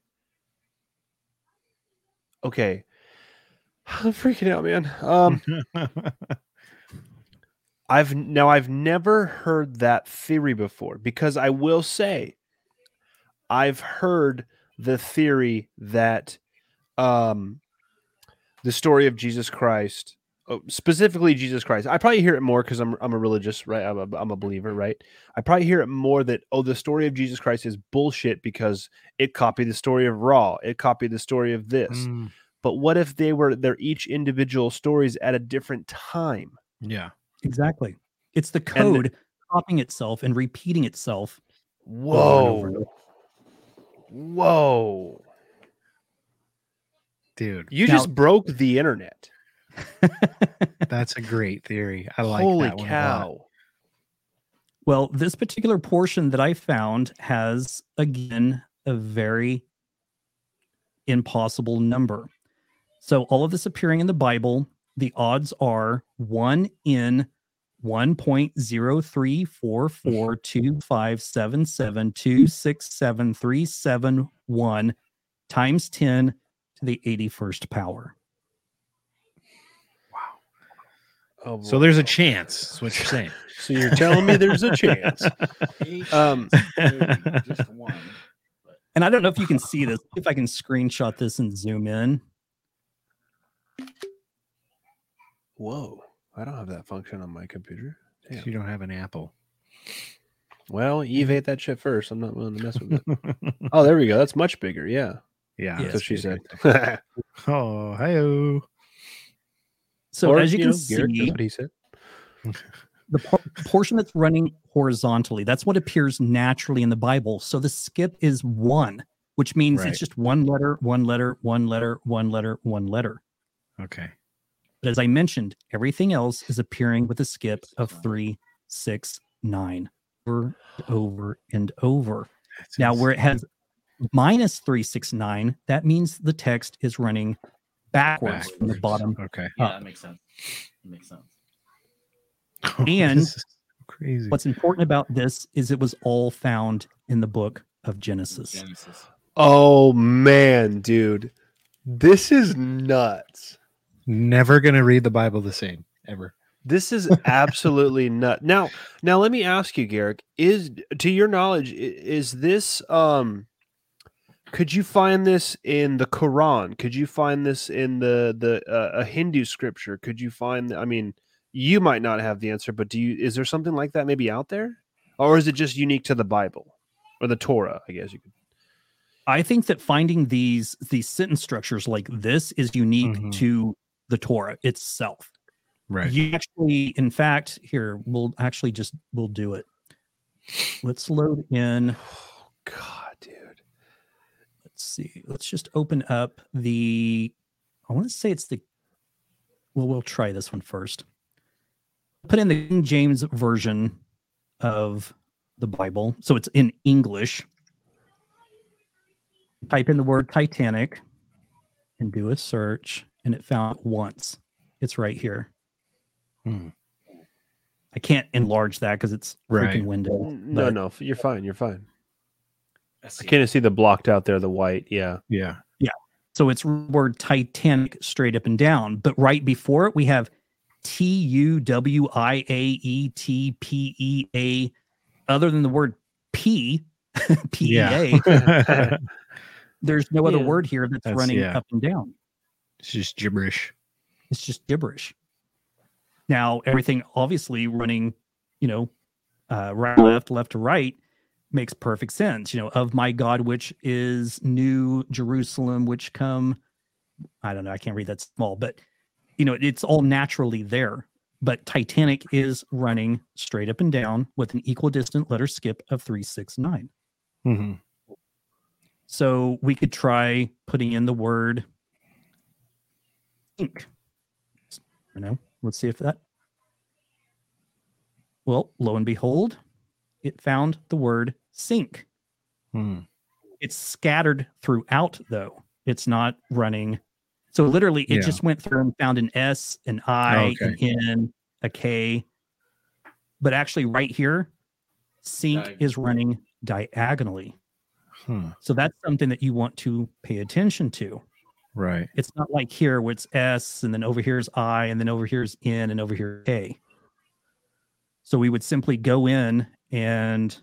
Okay. I'm (laughs) freaking out, man. Um, (laughs) I've now I've never heard that theory before because I will say I've heard the theory that um the story of Jesus Christ oh, specifically Jesus Christ I probably hear it more because I'm I'm a religious right I'm a, I'm a believer right I probably hear it more that oh the story of Jesus Christ is bullshit because it copied the story of Ra it copied the story of this Mm. but what if they were they're each individual stories at a different time? Yeah. Exactly. It's the And the- code copying itself and repeating itself. Whoa. Whoa. Dude, You Now- just broke the internet. (laughs) that's a great theory. I like Holy that one a lot. cow. Well, this particular portion that I found has, again, a very impossible number. So, all of this appearing in the Bible, the odds are 1 in 1.03442577267371 times 10 to the 81st power. Oh, So there's a chance. That's what you're saying. (laughs) so you're telling me there's a chance. Um, just one. And I don't know if you can see this, if I can screenshot this and zoom in. Whoa. I don't have that function on my computer. Damn. you don't have an apple. Well, Eve ate that shit first. I'm not willing to mess with it. (laughs) oh, there we go. That's much bigger. Yeah. yeah. Yeah. That's what she said. (laughs) Oh, hi So Or, as you, can know, Garrick, see, that's what he said. (laughs) the por- portion that's running horizontally, that's what appears naturally in the Bible. So the skip is one, which means Right. it's just one letter, one letter, one letter, one letter, one letter. Okay. But as I mentioned, everything else is appearing with a skip of three, six, nine, over, over, and over. That's Now, where it has minus 369, that means the text is running backwards, from the bottom. Okay. Yeah, up. that makes sense. That makes sense. (laughs) And This crazy. What's important about this is it was all found in the book of Genesis. Genesis. Oh man, dude. This is nuts. Never gonna read the Bible the same ever. This is absolutely (laughs) nut. Now, now let me ask you, Garrick, is to your knowledge, is this um could you find this in the Quran? Could you find this in the the uh, a Hindu scripture? Could you find I mean, you might not have the answer, but do you is there something like that maybe out there? Or is it just unique to the Bible or the Torah, I guess you could. I think that finding these these sentence structures like this is unique Mhm. to the Torah itself. Right. You actually, in fact, here we'll actually just we'll do it. Let's load in. Oh (sighs) god, dude. Let's see. Let's just open up the. I want to say it's the. Well, we'll try this one first. Put in the King James version of the Bible, so it's in English. Type in the word Titanic, and do a search, and it found it once. It's right here. Hmm. I can't enlarge that because it's Right. freaking window. No, no, you're fine. You're fine. I I see. can't see the blocked out there, the white. Yeah. Yeah. Yeah. So it's word Titanic straight up and down. But right before it, we have T U W I A E T P E A. Other than the word P, (laughs) P E A, (laughs) there's no other Yeah. word here that's, That's- running yeah. up and down. It's just gibberish. It's just gibberish. Now, everything obviously running, you know, uh, right, left, left to right makes perfect sense. You know, of my God, which is New Jerusalem, which come, I don't know, I can't read that small, but, you know, it's all naturally there. But Titanic is running straight up and down with an equidistant letter skip of 369. hmm So we could try putting in the word ink. You know, let's see if that. Well, lo and behold, it found the word sink. Hmm. It's scattered throughout, though. It's not running. So literally, it Yeah. just went through and found an S, an I, Okay. an N, a K. But actually, right here, sink Diagonal. is running diagonally. Hmm. So that's something that you want to pay attention to. Right. It's not like here where it's S and then over here is I and then over here is N and over here is K. So we would simply go in and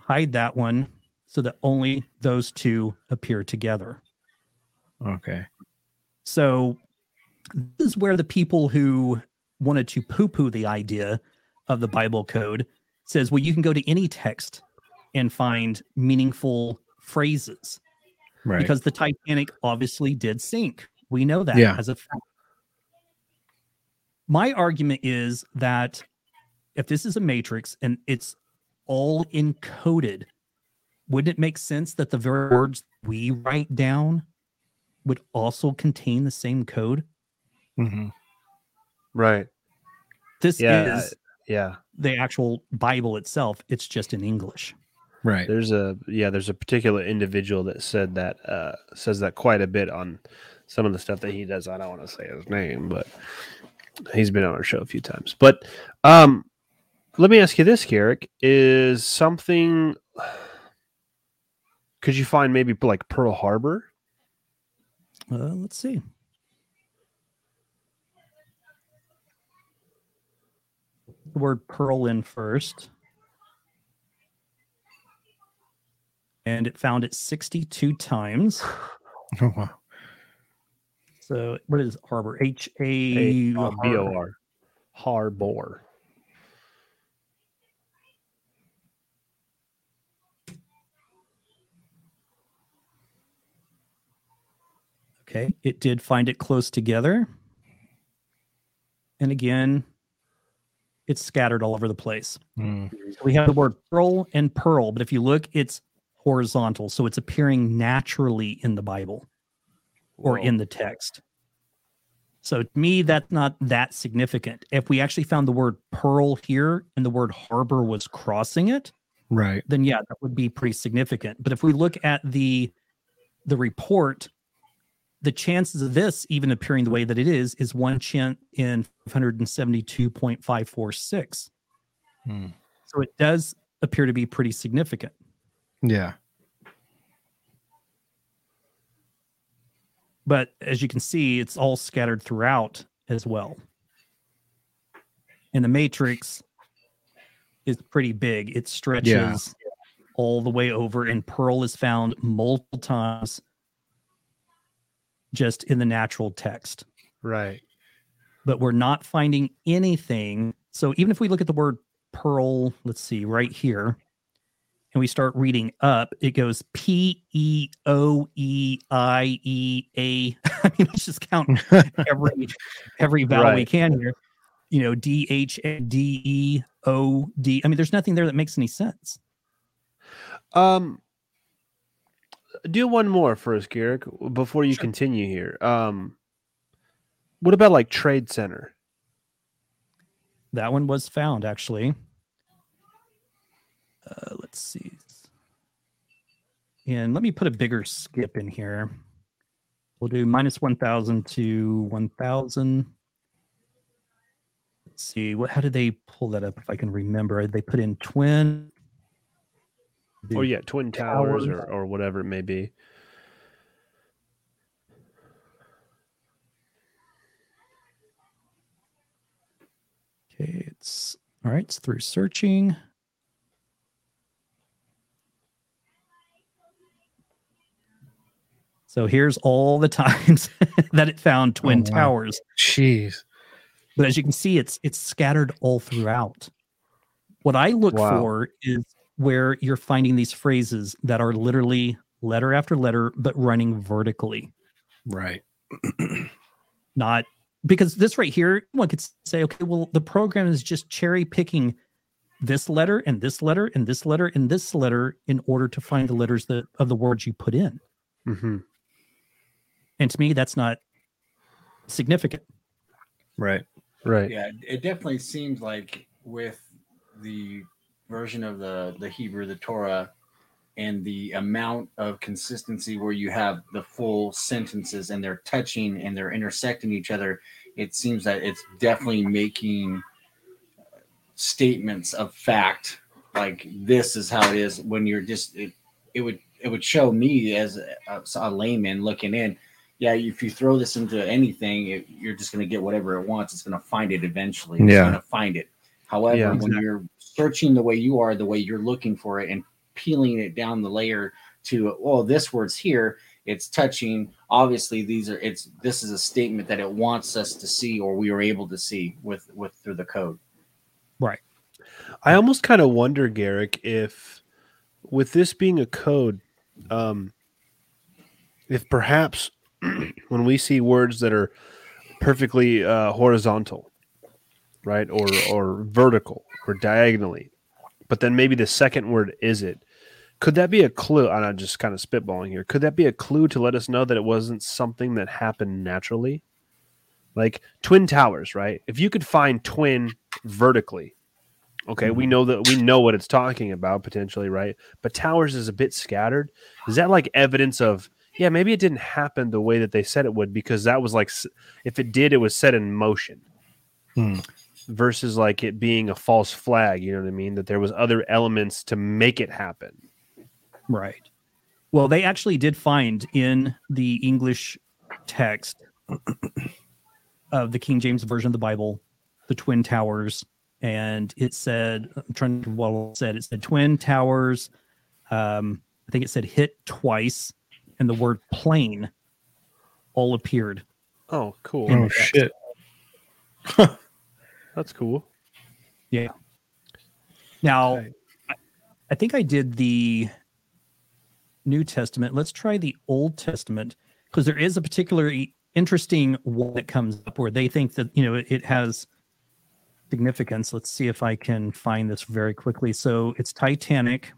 hide that one so that only those two appear together. Okay. So this is where the people who wanted to poo-poo the idea of the Bible code says, well, you can go to any text and find meaningful phrases. Right. because the Titanic obviously did sink. We know that Yeah. as a fact. My argument is that if this is a matrix and it's all encoded, wouldn't it make sense that the very words we write down would also contain the same code? Mhm. Right. This Yeah. is Yeah. the actual Bible itself. It's just in English. Right. There's a yeah, there's a particular individual that said that uh says that quite a bit on some of the stuff that he does. I don't want to say his name, but he's been on our show a few times. But um let me ask you this, Garrick. Is something could you find maybe like Pearl Harbor? Uh, let's see. The word pearl in first. And it found it 62 times. (sighs) Oh, wow. So what is harbor? H A B O R. Harbor. Okay. It did find it close together. And again, it's scattered all over the place. Mm. So we have the word pearl and pearl, but if you look, it's horizontal. So it's appearing naturally in the Bible or Whoa. in the text. So to me, that's not that significant. If we actually found the word pearl here and the word harbor was crossing it, Right. then yeah, that would be pretty significant. But if we look at the the report, the chances of this even appearing the way that it is is one chance in 572.546. Hmm. So it does appear to be pretty significant. Yeah. But as you can see, it's all scattered throughout as well. And the matrix is pretty big. It stretches all the way over, and Pearl is found multiple times just in the natural text. Right. But we're not finding anything. So even if we look at the word pearl, let's see, right here, and we start reading up, it goes P E O E I E A. (laughs) I mean, let's just count (laughs) every every vowel we can here. You know, D H D E O D. I mean, there's nothing there that makes any sense. Um, do one more first, Garrick, before you Sure. continue here. Um, what about like Trade Center? That one was found actually. Uh, let's see. And let me put a bigger skip in here. We'll do minus 1000 to 1000. Let's see. What, how did they pull that up? If I can remember, they put in twin. Or yeah, Twin Towers, Towers. or, or whatever it may be. Okay, it's all right. It's through searching. So here's all the times (laughs) that it found twin Oh, wow. towers. Jeez. But as you can see, it's it's scattered all throughout. What I look Wow. for is where you're finding these phrases that are literally letter after letter, but running vertically. Right. (clears throat) not because this right here, one could say, okay, well, the program is just cherry picking this letter and this letter and this letter and this letter in order to find the letters that of the words you put in. Mm-hmm. And to me, that's not significant. Right. Right. Yeah, it definitely seems like with the version of the the Hebrew, the Torah, and the amount of consistency where you have the full sentences and they're touching and they're intersecting each other, it seems that it's definitely making statements of fact like this is how it is when you're just it, it would it would show me as a, a layman looking in yeah, if you throw this into anything, it, you're just going to get whatever it wants. It's going to find it eventually. It's Yeah. going to find it. However, Yeah, when you're searching the way you are, the way you're looking for it, and peeling it down the layer to, oh, this word's here. It's touching. Obviously, these are. It's this is a statement that it wants us to see, or we are able to see with with through the code. Right. I almost kind of wonder, Garrick, if with this being a code, um, if perhaps (clears throat) when we see words that are perfectly uh, horizontal, right, or or vertical or diagonally, but then maybe the second word is it. Could that be a clue? And I'm just kind of spitballing here. Could that be a clue to let us know that it wasn't something that happened naturally? Like twin towers, right? If you could find twin vertically, okay, we know that we know what it's talking about potentially, right? But towers is a bit scattered. Is that like evidence of yeah, maybe it didn't happen the way that they said it would because that was like if it did, it was set in motion. Hmm. Versus like it being a false flag, you know what I mean? That there was other elements to make it happen. Right. Well, they actually did find in the English text of the King James version of the Bible the Twin Towers, and it said, I'm trying to what it said. It said Twin Towers. Um, I think it said hit twice, and the word plane all appeared. Oh, cool. Oh shit. That's cool. Yeah. Now, Okay. I, I think I did the New Testament. Let's try the Old Testament because there is a particularly interesting one that comes up where they think that you know it, it has significance. Let's see if I can find this very quickly. So it's Titanic.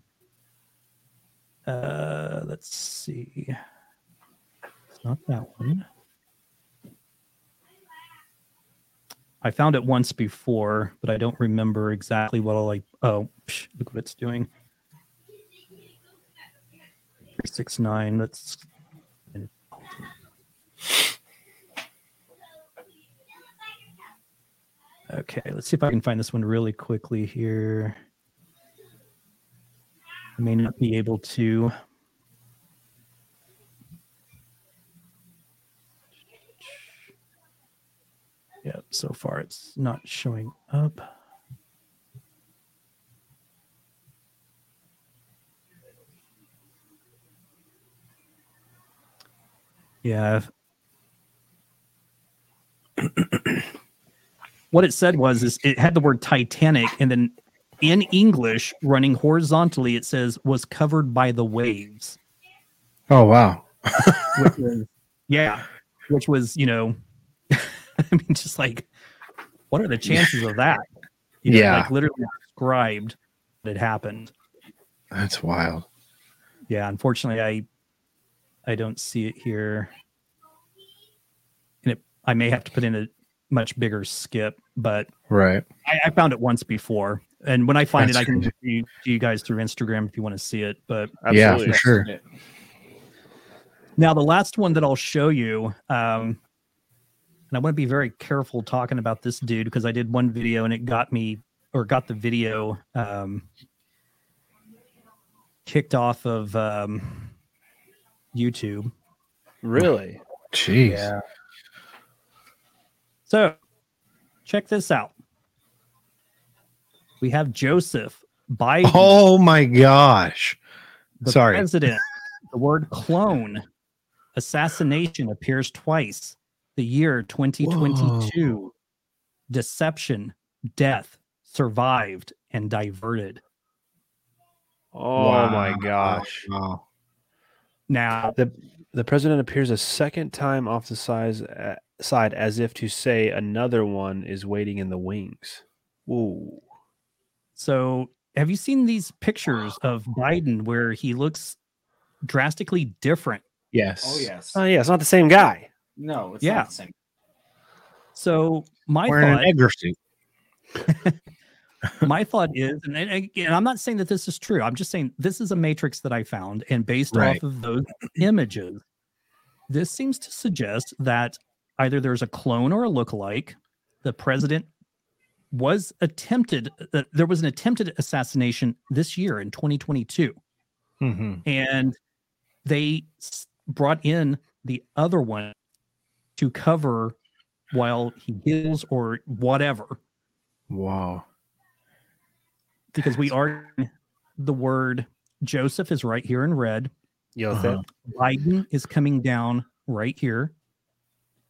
Uh, let's see. It's not that one. I found it once before, but I don't remember exactly what I. Oh, psh, look what it's doing. Three six nine. Let's. Okay, let's see if I can find this one really quickly here. I may not be able to. Yep, so far it's not showing up. Yeah. (clears throat) what it said was is it had the word Titanic and then in English running horizontally it says was covered by the waves. Oh wow. Which was, yeah, which was, you know, (laughs) I mean just like what are the chances of that? You know, Yeah. like literally described that it happened. That's wild. Yeah, unfortunately, I I don't see it here, and it, I may have to put in a much bigger skip. But Right. I, I found it once before, and when I find That's it, I can crazy. show you, you guys through Instagram if you want to see it. But Yeah, Absolutely. for sure. now the last one that I'll show you, um, and I want to be very careful talking about this dude because I did one video and it got me or got the video um, kicked off of um, YouTube. Really? Jeez. So, check this out. We have Joseph Biden, Oh my gosh. the sorry. president. The word clone, assassination appears twice. The year 2022, deception, death, survived, and diverted. Oh my gosh. Wow. Now, The the president appears a second time off the size, uh, side as if to say another one is waiting in the wings. Whoa. So have you seen these pictures of Biden where he looks drastically different? Yes. Oh yes. Oh yeah, it's not the same guy. No, it's Yeah. not the same. So my Wearing thought an Edgar suit. (laughs) my thought is, and, and again, I'm not saying that this is true. I'm just saying this is a matrix that I found, and based Right. off of those (clears throat) images, this seems to suggest that either there's a clone or a lookalike. The president was attempted. Uh, there was an attempted assassination this year in 2022, hmm and they s- brought in the other one to cover while he heals or whatever Wow. because we are the word Joseph is right here in red. Yo, Uh-huh. Biden is coming down right here.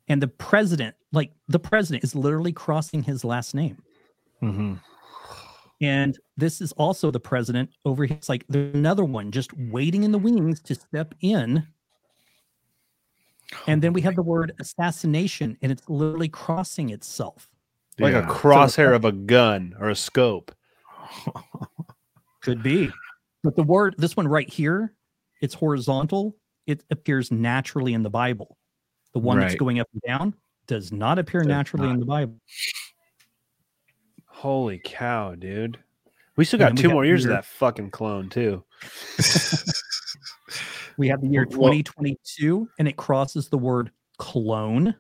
And the president, like the president, is literally crossing his last name. Hmm And this is also the president over here. It's like there's another one just waiting in the wings to step in And then we have the word assassination, and it's literally crossing itself. Like a Yeah. crosshair of a gun or a scope. (laughs) Could be. But the word, this one right here, it's horizontal. It appears naturally in the Bible. The one that's going up and down does not appear Does naturally in the Bible. Holy cow, dude. We still got we two got more years of that fucking clone, too. (laughs) We have the year Well- 2022, and it crosses the word clone.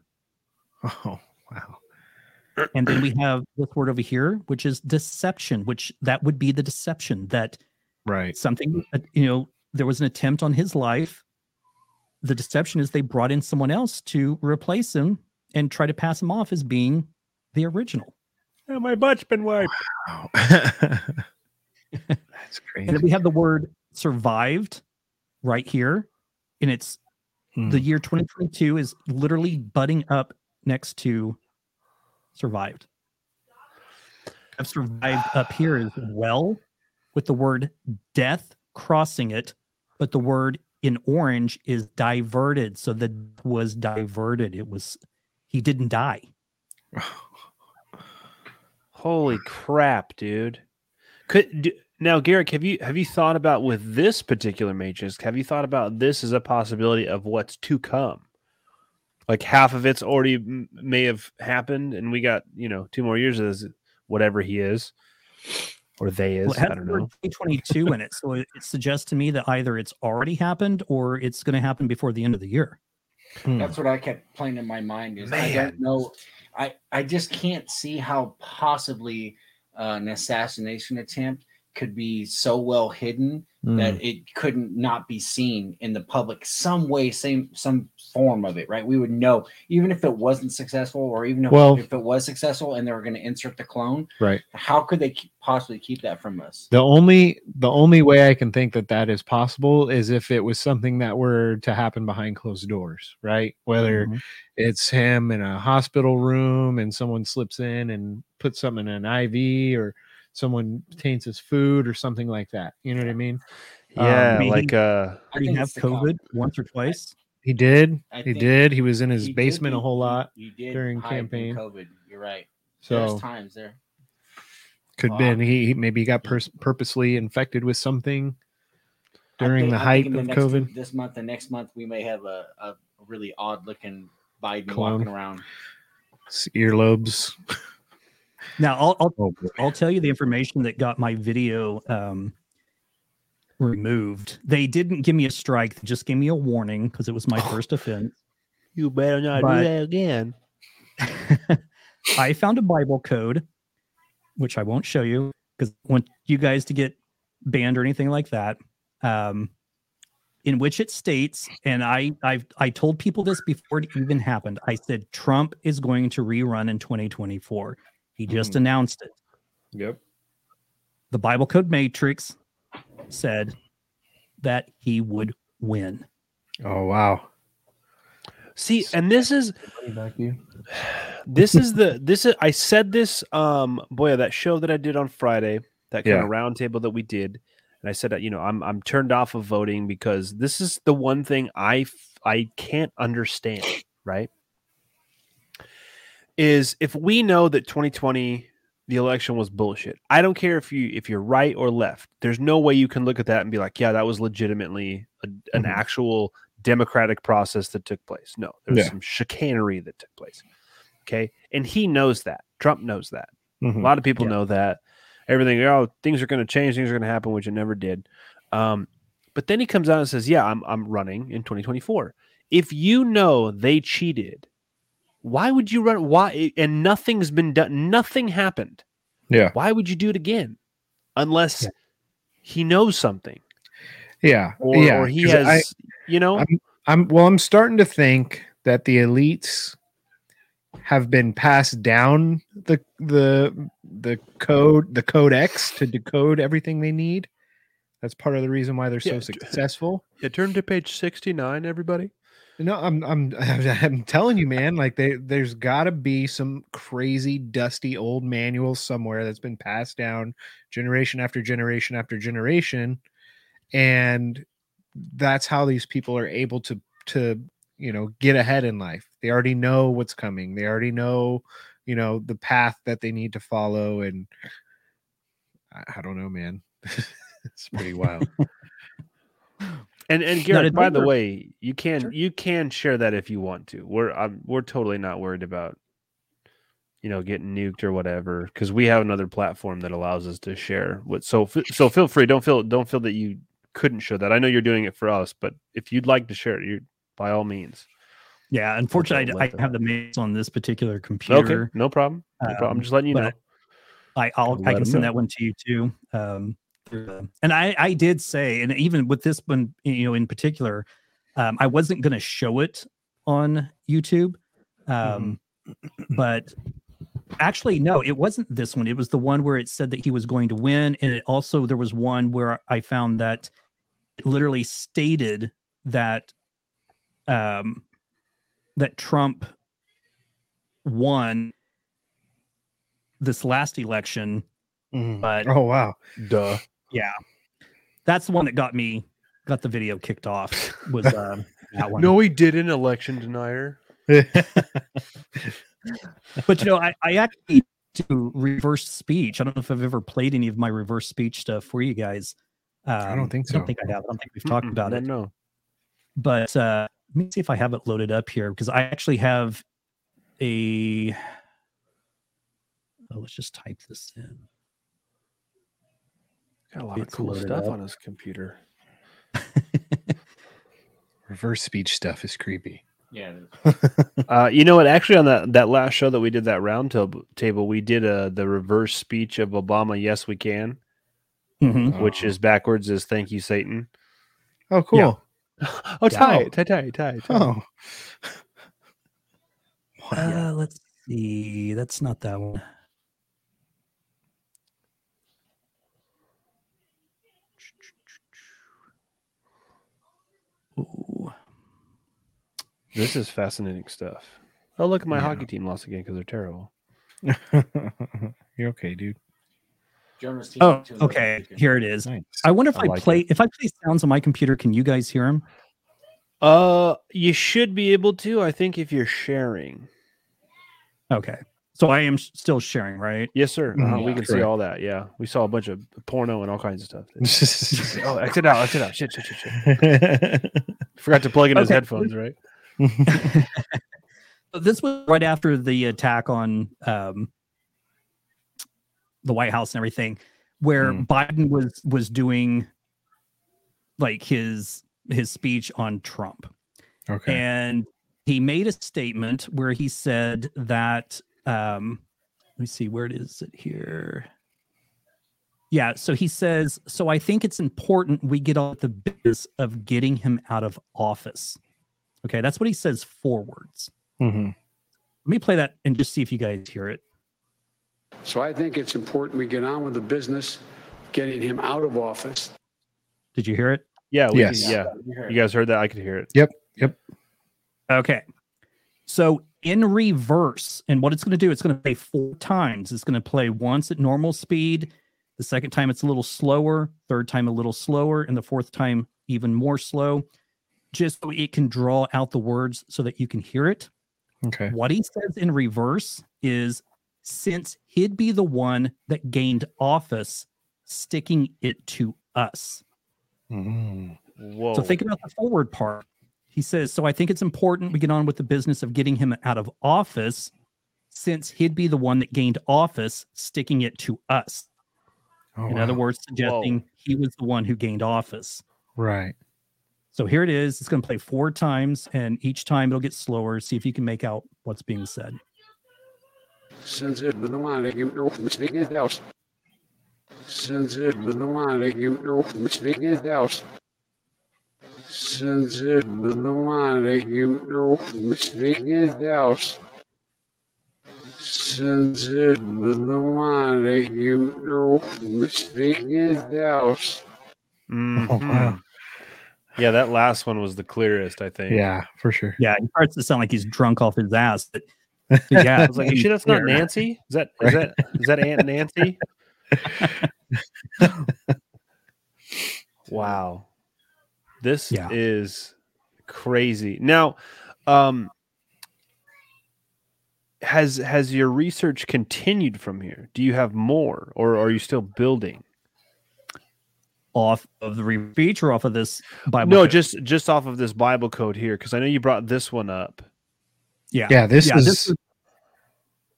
oh wow. And then we have this word over here, which is deception, which that would be the deception that Right. something, uh, you know, there was an attempt on his life. The deception is they brought in someone else to replace him and try to pass him off as being the original. Oh, my butt's been wiped. Wow. (laughs) That's And crazy. then we have the word survived right here. And it's Hmm. the year 2022 is literally butting up next to survived. I've survived up here as well with the word death crossing it, but the word in orange is diverted. So that was diverted. It was he didn't die. Holy crap, dude. Could do, now, Garrick, have you have you thought about with this particular matrix? Have you thought about this as a possibility of what's to come? Like half of it's already m- may have happened, and we got you know two more years of this, whatever he is or they is. Well, I don't know. 2022 in it. So it, it suggests to me that either it's already happened or it's going to happen before the end of the year. Hmm. That's what I kept playing in my mind. Is I don't know. I I just can't see how possibly uh, an assassination attempt could be so well hidden Hmm. that it couldn't not be seen in the public some way, same some form of it, right? We would know even if it wasn't successful, or even if, Well- if it was successful and they were going to insert the clone. Right. How could they keep, possibly keep that from us? The only the only way I can think that that is possible is if it was something that were to happen behind closed doors, right? Whether Mhm. it's him in a hospital room and someone slips in and puts something in an IV or someone taints his food or something like that. You know what I mean? Yeah, maybe- like uh, I Did he think have it's the con- COVID once or twice? He did. I he did. He was in his He did basement a whole lot. he did during campaign. COVID. You're right. So There's times there. could Wow. been he, he maybe got pers- purposely infected with something during think- the I think height in the of next- COVID. This month and next month, we may have a, a really odd looking Biden Clone. walking around. S- Earlobes. Now, I'll, I'll (laughs) Oh. I'll tell you the information that got my video um, removed. They didn't give me a strike; they just gave me a warning because it was my first offense. you better not But- do that again. (laughs) I found a Bible code, which I won't show you because I want you guys to get banned or anything like that. Um, in which it states, and I I I told people this before it even happened. I said Trump is going to rerun in 2024. He just announced it. Yep. The Bible Code Matrix said that he would win. Oh wow. See, and this is this is the this is I said this um boy that show that I did on Friday that kind Yeah. of roundtable that we did and I said that you know I'm I'm turned off of voting because this is the one thing I I can't understand right is if we know that 2020 the election was bullshit I don't care if you if you're right or left there's no way you can look at that and be like yeah that was legitimately a, an Mhm. actual democratic process that took place no there was Yeah. some chicanery that took place okay and he knows that Trump knows that a Mhm. lot of people Yeah. know that everything. Oh, things are going to change. Things are going to happen, which it never did. Um, but then he comes out and says, "Yeah, I'm I'm running in 2024." If you know they cheated, why would you run? Why? And nothing's been done. Nothing happened. Yeah. Why would you do it again? Unless Yeah. he knows something, Yeah. or yeah. or he has, I- you know, I'm- I'm well. I'm starting to think that the elites have been passed down the the the code the codex to decode everything they need. That's part of the reason why they're so Yeah. successful. yeah, turn to page 69, everybody. No, I'm I'm (laughs) I'm telling you, man. Like they, there's got to be some crazy, dusty old manual somewhere that's been passed down generation after generation after generation, and that's how these people are able to to you know get ahead in life. They already know what's coming. They already know you know the path that they need to follow and i, I don't know man. (laughs) It's pretty wild (laughs) And and Garrick, by the way, you can Sure. you can share that if you want to. We're I'm, we're totally not worried about you know getting nuked or whatever because we have another platform that allows us to share. What so so feel free. Don't feel don't feel that you couldn't show that. I know you're doing it for us, but if you'd like to share it, you by all means. Yeah, unfortunately, I, I have the maze on this particular computer. Okay, no problem. No problem. I'm Um, just letting you know. but I, I'll I can send know. that one to you too. Um, and I I did say, and even with this one, you know, in particular, um, I wasn't going to show it on YouTube, um, but actually, no, it wasn't this one. It was the one where it said that he was going to win, and it also there was one where I found that it literally stated that um, that Trump won this last election, Mhm. but oh wow Duh. Yeah, that's the one that got me got the video kicked off. Was um, (laughs) that one? No, he did an election denier. (laughs) but you know, I, I actually do reverse speech. I don't know if I've ever played any of my reverse speech stuff for you guys. Um, don't think so. I don't think I have. I don't think we've talked Mm-mm, about it. No. But uh, let me see if I have it loaded up here because I actually have a. Oh, let's just type this in. Got a lot of cool stuff up. on his computer. (laughs) reverse speech stuff is creepy Yeah. (laughs) Uh, you know what? Actually, on that that last show that we did that round table, table we did uh, the reverse speech of Obama. Yes, we can, Mhm. which is backwards is "Thank you, Satan." oh cool (laughs) oh, tie, tie, tie, tie. oh Uh, let's see. That's not that one. Ooh. This is fascinating stuff. Oh, look, my Yeah. hockey team lost again because they're terrible. (laughs) you're okay dude Jonas Oh, teaching to look okay. Here it is. nice I wonder if I I, like play if I play sounds on my computer. Can you guys hear them? Uh, you should be able to. I think if you're sharing. Okay. So I am sh- still sharing, right? Yes, sir. Uh-huh, Mhm. we can see all that. Yeah, we saw a bunch of porno and all kinds of stuff. (laughs) oh, exit out, exit out. Shit, shit, shit, shit. (laughs) Forgot to plug in his headphones, right? (laughs) This was right after the attack on um, the White House and everything, where Mm. Biden was was doing like his his speech on Trump. okay and he made a statement where he said that um let me see where it is it here yeah so he says so i think it's important we get on the business of getting him out of office okay that's what he says forwards Mhm. let me play that and just see if you guys hear it So I think it's important we get on with the business, getting him out of office. did you hear it Yeah, we Yes. yeah. You heard You it. guys heard that? I could hear it. Yep. Yep. Okay. So in reverse, and what it's going to do, it's going to play four times. It's going to play once at normal speed. The second time, it's a little slower. Third time, a little slower. And the fourth time, even more slow, just so it can draw out the words so that you can hear it. okay What he says in reverse is since he'd be the one that gained office, sticking it to us. Mm. Whoa. So think about the forward part. He says, So I think it's important we get on with the business of getting him out of office since he'd be the one that gained office, sticking it to us. Oh, In other words, suggesting he was the one who gained office. right So here it is. It's going to play four times, and each time it'll get slower. See if you can make out what's being said. Since it was the one that you know speaking his house. Since it was the one that you know speaking his it was the one that you know speaking house. Since it was the one that you know speaking his house. Mhm. Oh, wow. Yeah, that last one was the clearest, I think. yeah for sure Yeah, he starts to sound like he's drunk off his ass. But (laughs) yeah, I was like, you sure that's not Nancy? Is that is that is that Aunt Nancy? (laughs) wow. This Yeah. is crazy. Now, um has has your research continued from here? Do you have more or are you still building? Off of the re- feature, off of this Bible. no, code. just just off of this Bible code here because I know you brought this one up. yeah, Yeah, this Yeah, is this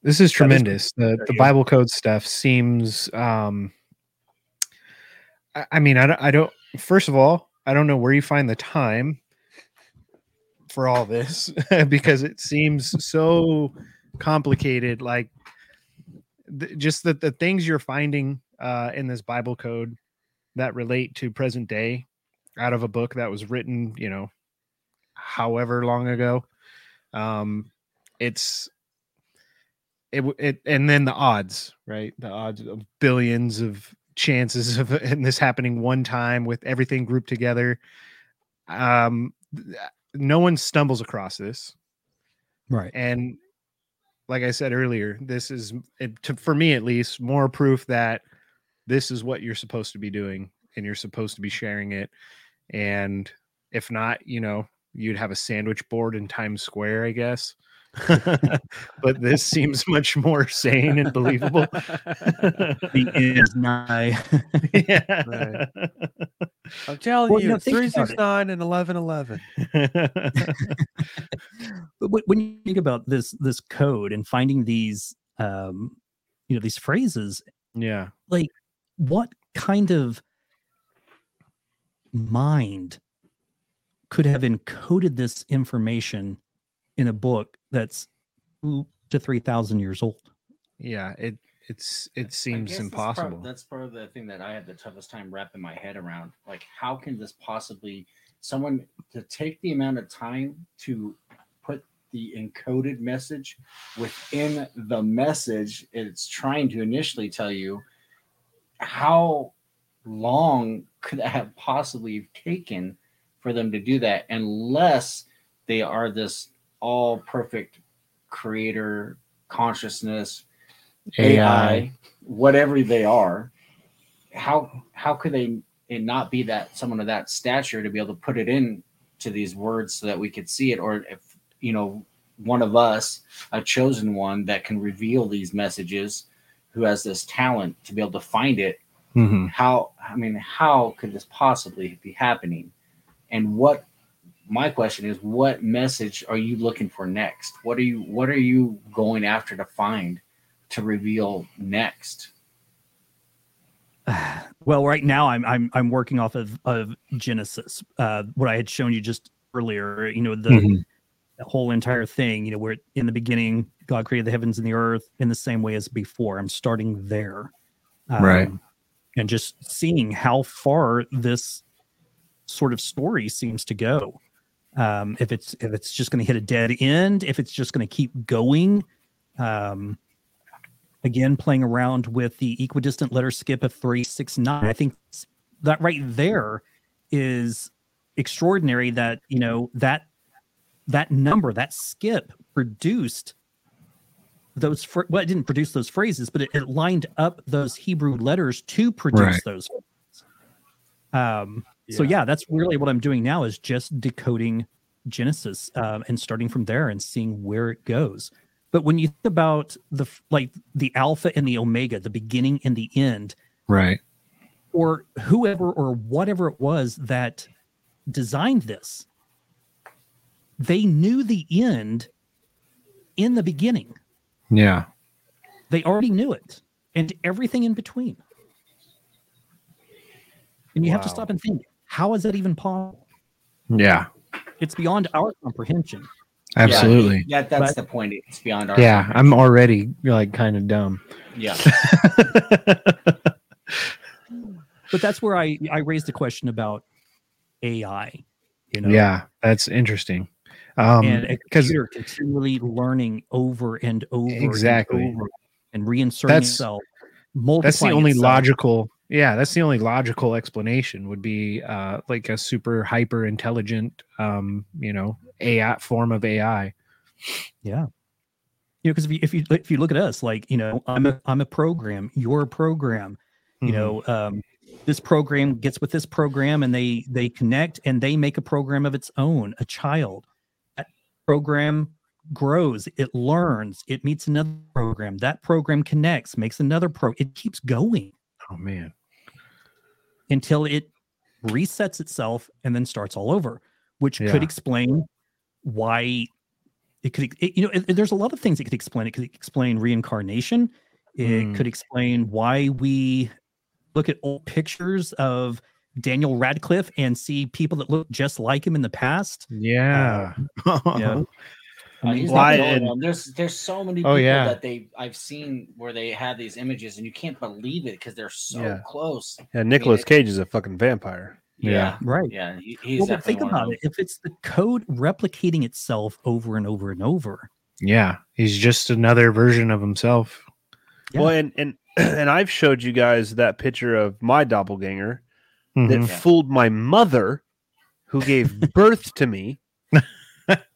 this, is- is tremendous. the the. Bible code stuff seems um I, I mean, I don't, I don't first of all, I don't know where you find the time for all this (laughs) because it seems so complicated like th- just that the things you're finding uh in this Bible code that relate to present day out of a book that was written, you know, however long ago. Um it's it, it and then the odds right the odds of billions of chances of (laughs) and this happening one time with everything grouped together. Um no one stumbles across this. Right. and like i said earlier this is it, to, for me at least more proof that this is what you're supposed to be doing and you're supposed to be sharing it. And if not you know you'd have a sandwich board in times square i guess (laughs) but this seems much more sane and believable (laughs) The end is nigh. (laughs) yeah. I'm telling Well, you you, know, think about it. 369 and 1111. but when- when you think about this this code and finding these um you know these phrases yeah like what kind of mind could have encoded this information in a book that's two to 3000 years old yeah it it's it seems guess that's impossible Part, that's part of the thing that I had the toughest time wrapping my head around. Like, how can this possibly someone to take the amount of time to put the encoded message within the message it's trying to initially tell you? How long could that have possibly taken for them to do that? Unless they are this all perfect creator consciousness AI, whatever they are, how how could they it not be that someone of that stature to be able to put it in to these words so that we could see it, or if you know one of us, a chosen one that can reveal these messages, who has this talent to be able to find it, Mhm. how I mean, how could this possibly be happening? And what my question is, what message are you looking for next? What are you what are you going after to find to reveal next? (sighs) well right now i'm i'm, I'm working off of, of genesis uh what i had shown you just earlier you know the, Mhm. the whole entire thing you know where in the beginning god created the heavens and the earth in the same way as before i'm starting there Right. Um, and just seeing how far this sort of story seems to go um if it's if it's just going to hit a dead end if it's just going to keep going um again playing around with the equidistant letter skip of 369 i think that right there is extraordinary that you know that that number that skip produced those fr- well it didn't produce those phrases but it, it lined up those hebrew letters to produce Right. those phrases. um so yeah. that's really what i'm doing now is just decoding genesis um, and starting from there and seeing where it goes. But when you think about the like the alpha and the omega the beginning and the end right. or whoever or whatever it was that designed this they knew the end in the beginning. Yeah. They already knew it and everything in between. And you have to stop and think how is that even possible yeah it's beyond our comprehension absolutely Yeah, that's But- the point. It's beyond our yeah i'm already like kind of dumb yeah. (laughs) but that's where i i raised the question about ai you know yeah that's interesting um and a because computer continually learning over and over Exactly. and, over and reinserting That's- itself that's the only itself. logical yeah that's the only logical explanation would be uh like a super hyper intelligent um you know ai form of ai Yeah. You know, because if you if you if you look at us, like you know, I'm a I'm a program, you're a program. You Mhm. know, um, this program gets with this program, and they they connect, and they make a program of its own. A child, That- program grows, it learns, it meets another program. That program connects, makes another pro. It keeps going Oh man. Until it resets itself and then starts all over, which Yeah. could explain why it could, it- you know, it- there's a lot of things it could explain. It could explain reincarnation. It Mm. could explain why we look at old pictures of Daniel Radcliffe and see people that look just like him in the past. Yeah. Yeah. (laughs) (laughs) Uh, he's Why- the and- There's there's so many Oh, yeah. that they I've seen where they have these images and you can't believe it because they're so Yeah. close. Yeah, Nicolas it- Cage is a fucking vampire. Yeah. Right. Yeah, he, he's Well, but think about it. If it's the code replicating itself over and over and over, Yeah. He's just another version of himself. Yeah. Well, and (clears throat) and and I've showed you guys that picture of my doppelganger that Mhm. Yeah. fooled my mother, who gave (laughs) birth to me. (laughs)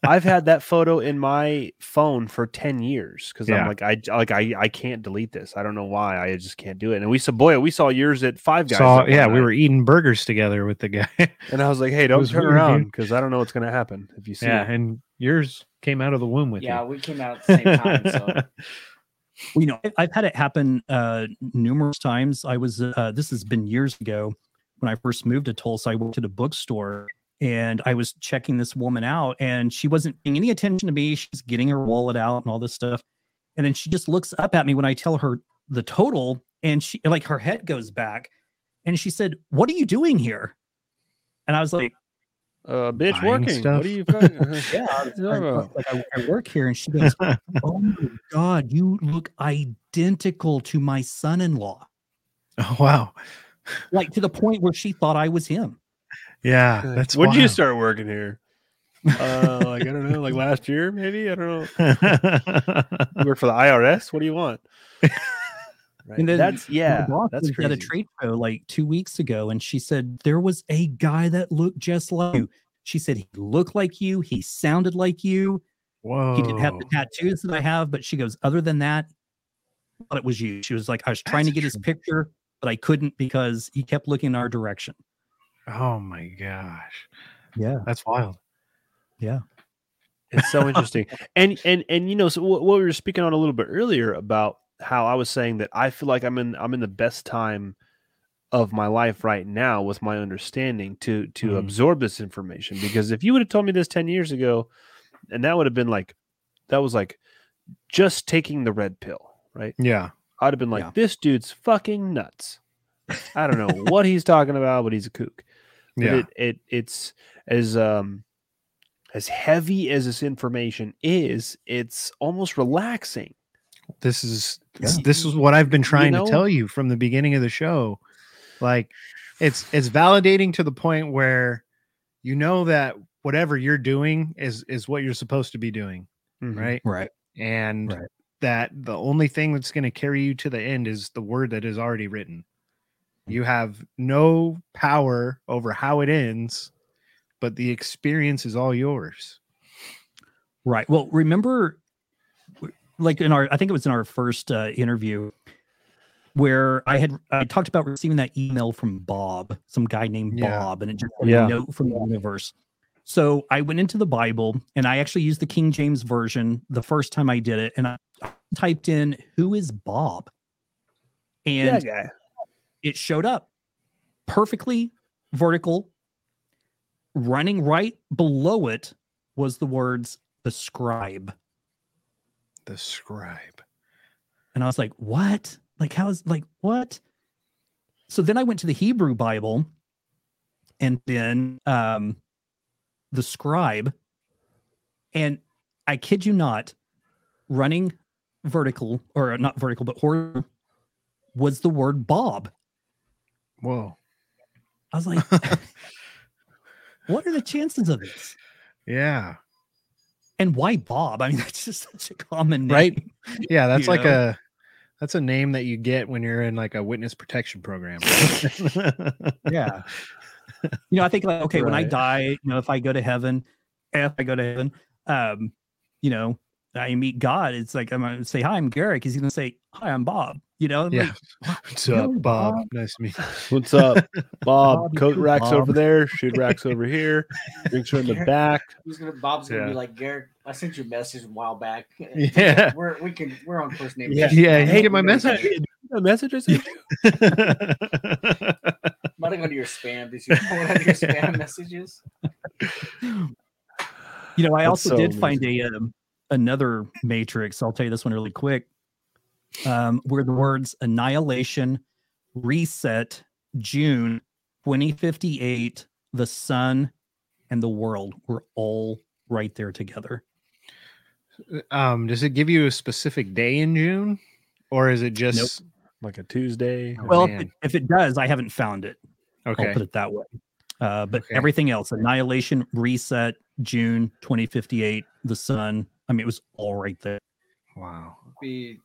I've had that photo in my phone for 10 years because Yeah. I'm like I like I I can't delete this. I don't know why. I just can't do it. And we said, boy, we saw yours at Five Guys. Saw, that one yeah, we were eating burgers together with the guy. (laughs) and I was like, "Hey, don't turn weird, around because I don't know what's going to happen if you see yeah, it." and yours came out of the womb with you. Yeah, you. we came out at the same time. So (laughs) Well, you know, I- I've had it happen uh, numerous times. I was, uh, this has been years ago when I first moved to Tulsa. I worked at a bookstore and I was checking this woman out, and she wasn't paying any attention to me. She's getting her wallet out and all this stuff. And then she just looks up at me when I tell her the total, and she, like, her head goes back. And she said, What are you doing here? And I was like, Uh, bitch, working. stuff. What are you? fucking- (laughs) (laughs) yeah, I, was- Yeah. I- like I, I work here, and she goes, (laughs) "Oh my god, you look identical to my son-in-law." Oh wow. Like to the point where she thought I was him. Yeah, that's when did you start working here? Uh, like I don't know, like last year, maybe. I don't know. (laughs) You work for the IRS. What do you want? (laughs) Right. And then that's yeah. boss That's was at a trade show like two weeks ago, and she said there was a guy that looked just like you. She said he looked like you, he sounded like you. Whoa. He didn't have the tattoos that I have, but she goes, other than that, I thought it was you. She was like, I was trying to That's get his picture, but I couldn't because he kept looking in our direction. Oh my gosh. Yeah. That's wild. Yeah. It's so (laughs) interesting. and and and you know, so what, what we were speaking on a little bit earlier about how I was saying that I feel like I'm in I'm in the best time of my life right now with my understanding to to Mhm. absorb this information because if you would have told me this 10 years ago and that would have been like that was like just taking the red pill, right? Yeah. I'd have been like, Yeah. this dude's fucking nuts. I don't know what he's talking about, but he's a kook. But Yeah. it, it it's as um as heavy as this information is, it's almost relaxing. this is Yeah. this is what I've been trying know? to tell you from the beginning of the show. Like it's it's validating to the point where you know that whatever you're doing is is what you're supposed to be doing, Mhm. right? Right. And Right. that the only thing that's going to carry you to the end is the word that is already written. You have no power over how it ends, but the experience is all yours. Right. Well, remember, like in our, I think it was in our first uh, interview where I had I talked about receiving that email from Bob, some guy named Yeah. Bob, and it just said Yeah. a note from the universe. So I went into the Bible and I actually used the King James version the first time I did it, and I typed in "Who is Bob," and guy. It showed up perfectly vertical. Running right below it was the words "the scribe." The scribe. And I was like, what? Like, how is like what? So then I went to the Hebrew Bible and then um the scribe. And I kid you not, running vertical or not vertical, but horizontal was the word Bob. Whoa. I was like, (laughs) what are the chances of this? Yeah. And why Bob? I mean, (laughs) that's just such a common name. Right. Yeah, (laughs) that's You like know? a that's a name that you get when you're in like a witness protection program. yeah you know i think like okay when i die you know if i go to heaven if i go to heaven um you know I meet God, it's like I'm gonna say hi, I'm Garrick. He's gonna say hi, I'm Bob. You know, I'm Yeah. like, (laughs) What's up, Bob? Bob? Nice to meet you. (laughs) What's up, (laughs) Bob? Bob, Coat racks Bob. over there. Shoot racks over here. Drinks are in the back. Who's gonna Bob's gonna Yeah. be like Garrick? I sent you a message a while back. Yeah. we're we can we're on first name. Yeah. basis. Yeah, you Hey, get my we- message? The messages. Might have gone to your spam. Did you pull out your spam messages? You know, I That's also so did find a um, another matrix. I'll tell you this one really quick. Um, where the words annihilation, reset, June 2058, the sun, and the world were all right there together. um, does it give you a specific day in June, or is it just like a Tuesday. Oh, well, if it, if it does, I haven't found it. I'll okay? put it that way. Uh, but Okay. everything else, annihilation, reset, June 2058, the sun. I mean, it was all right there. Wow. Be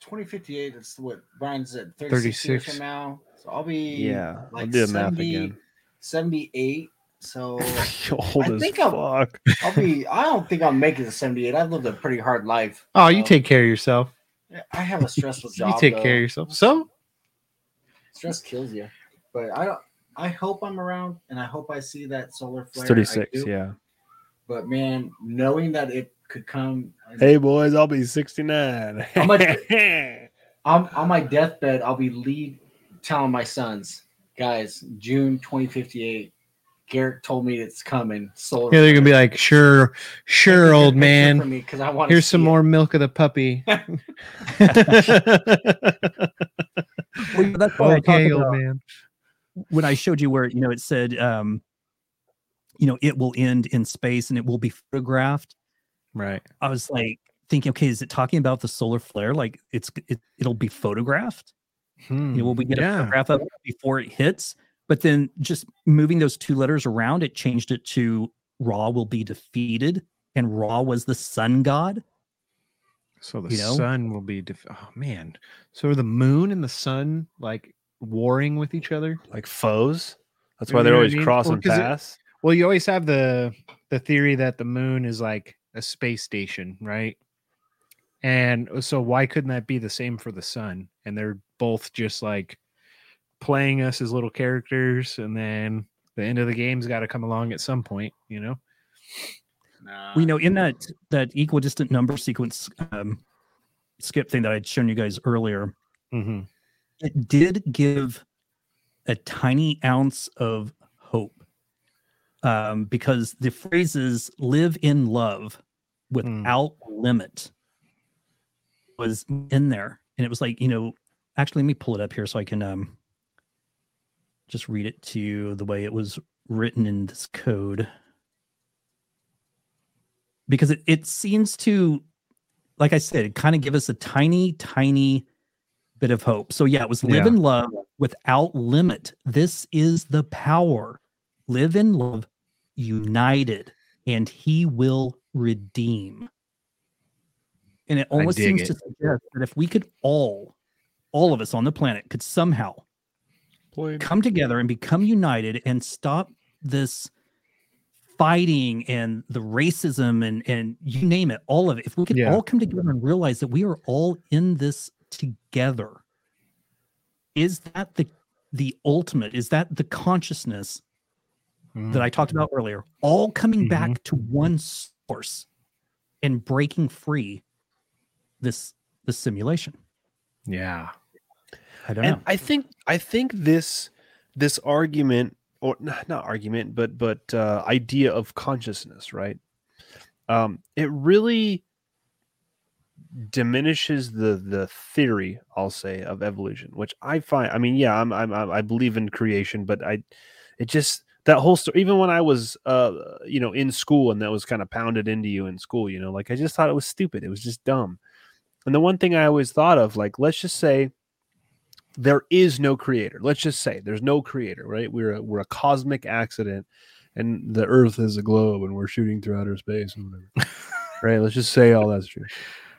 2058. That's what Brian's at 36, years 36. from now. So I'll be Yeah, I'll like do the math again. 78. So (laughs) Old I as think I'm- fuck. I'll be. I don't think I'll make it to 78. I've lived a pretty hard life. Oh, you take care of yourself. I have a stressful (laughs) job. you take though. care of yourself. So Stress kills you. But I don't. I hope I'm around, and I hope I see that solar flare. I 36. Yeah. But man, knowing that it could come. Hey boys, I'll be 69. How much- I'm on my deathbed. I'll be lead telling my sons, guys, June 2058. Garrick told me it's coming. Solar. yeah, they're gonna be like, sure, sure, old man. Because I want. Here's some more milk of the poppy. (laughs) Well, that's why I talk okay, old about- man. when I showed you where you know it said, um, you know, it will end in space and it will be photographed. Right. I was like thinking, okay, is it talking about the solar flare? Like it's it, it'll be photographed. You know, will we get a Hmm, yeah. photograph of before it hits? But then just moving those two letters around, it changed it to Ra will be defeated, and Ra was the sun god. So the you know? sun will be. Def- oh man. So are the moon and the sun like warring with each other? like foes. That's You why they're know what I always mean? crossing Well, 'cause it- paths. Well, you always have the the theory that the moon is like a space station, right? And uh, so why couldn't that be the same for the sun? And they're both just like playing us as little characters, and then the end of the game's got to come along at some point, you know? Nah. we know in that that equidistant number sequence um, skip thing that I'd shown you guys earlier, Mm-hmm. it did give a tiny ounce of hope um, because the phrases live in love without limit was in there. And it was like you know actually let me pull it up here so i can um just read it to you the way it was written in this code. Because it, it seems to like i said kind of give us a tiny tiny bit of hope. So yeah it was live Yeah. in love without limit. This is the power. Live in love united and he will redeem. And it almost seems it. to suggest that if we could all all of us on the planet could somehow come together and become united and stop this fighting and the racism and and you name it all of it. If we could Yeah. all come together and realize that we are all in this together is that the the ultimate? Is that the consciousness that mm. I talked about earlier? All coming mm-hmm. back to one source and breaking free this this simulation Yeah. i don't and know I think I think this this argument or n- not argument but but uh, idea of consciousness, right? Um, it really diminishes the the theory I'll say of evolution, which I find. I mean, yeah, I'm, I'm I'm- I believe in creation, but I it just that whole story. Even when I was uh you know in school and that was kind of pounded into you in school, you know, like I just thought it was stupid. It was just dumb. And the one thing I always thought of, like, let's just say there is no creator. Let's just say there's no creator, right? We're a, we're a cosmic accident, and the Earth is a globe, and we're shooting through outer space and whatever. (laughs) right? Let's just say all that's true.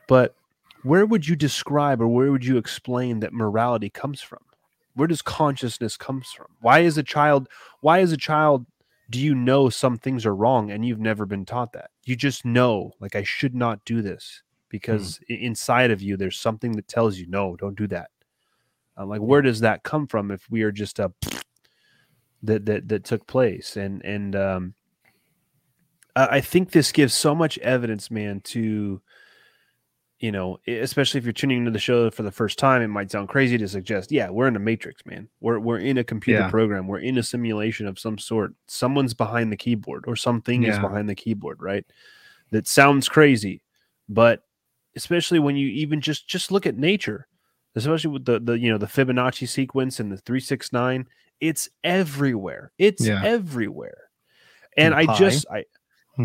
But where would you describe or where would you explain that morality comes from? Where does consciousness comes from? Why is a child? Why is a child do you know some things are wrong and you've never been taught that? You just know, like, I should not do this because i- inside of you, there's something that tells you, no, don't do that. Uh, like, where does that come from if we are just a (sniffs) that that that took place? And and um, I I think this gives so much evidence, man, to you know, especially if you're tuning into the show for the first time, it might sound crazy to suggest, yeah, we're in a matrix, man. We're we're in a computer Yeah. program. We're in a simulation of some sort. Someone's behind the keyboard or something is behind the keyboard, right? That sounds crazy, but especially when you even just just look at nature, especially with the the you know the Fibonacci sequence and the 369, it's everywhere. It's Yeah. everywhere. And And I just I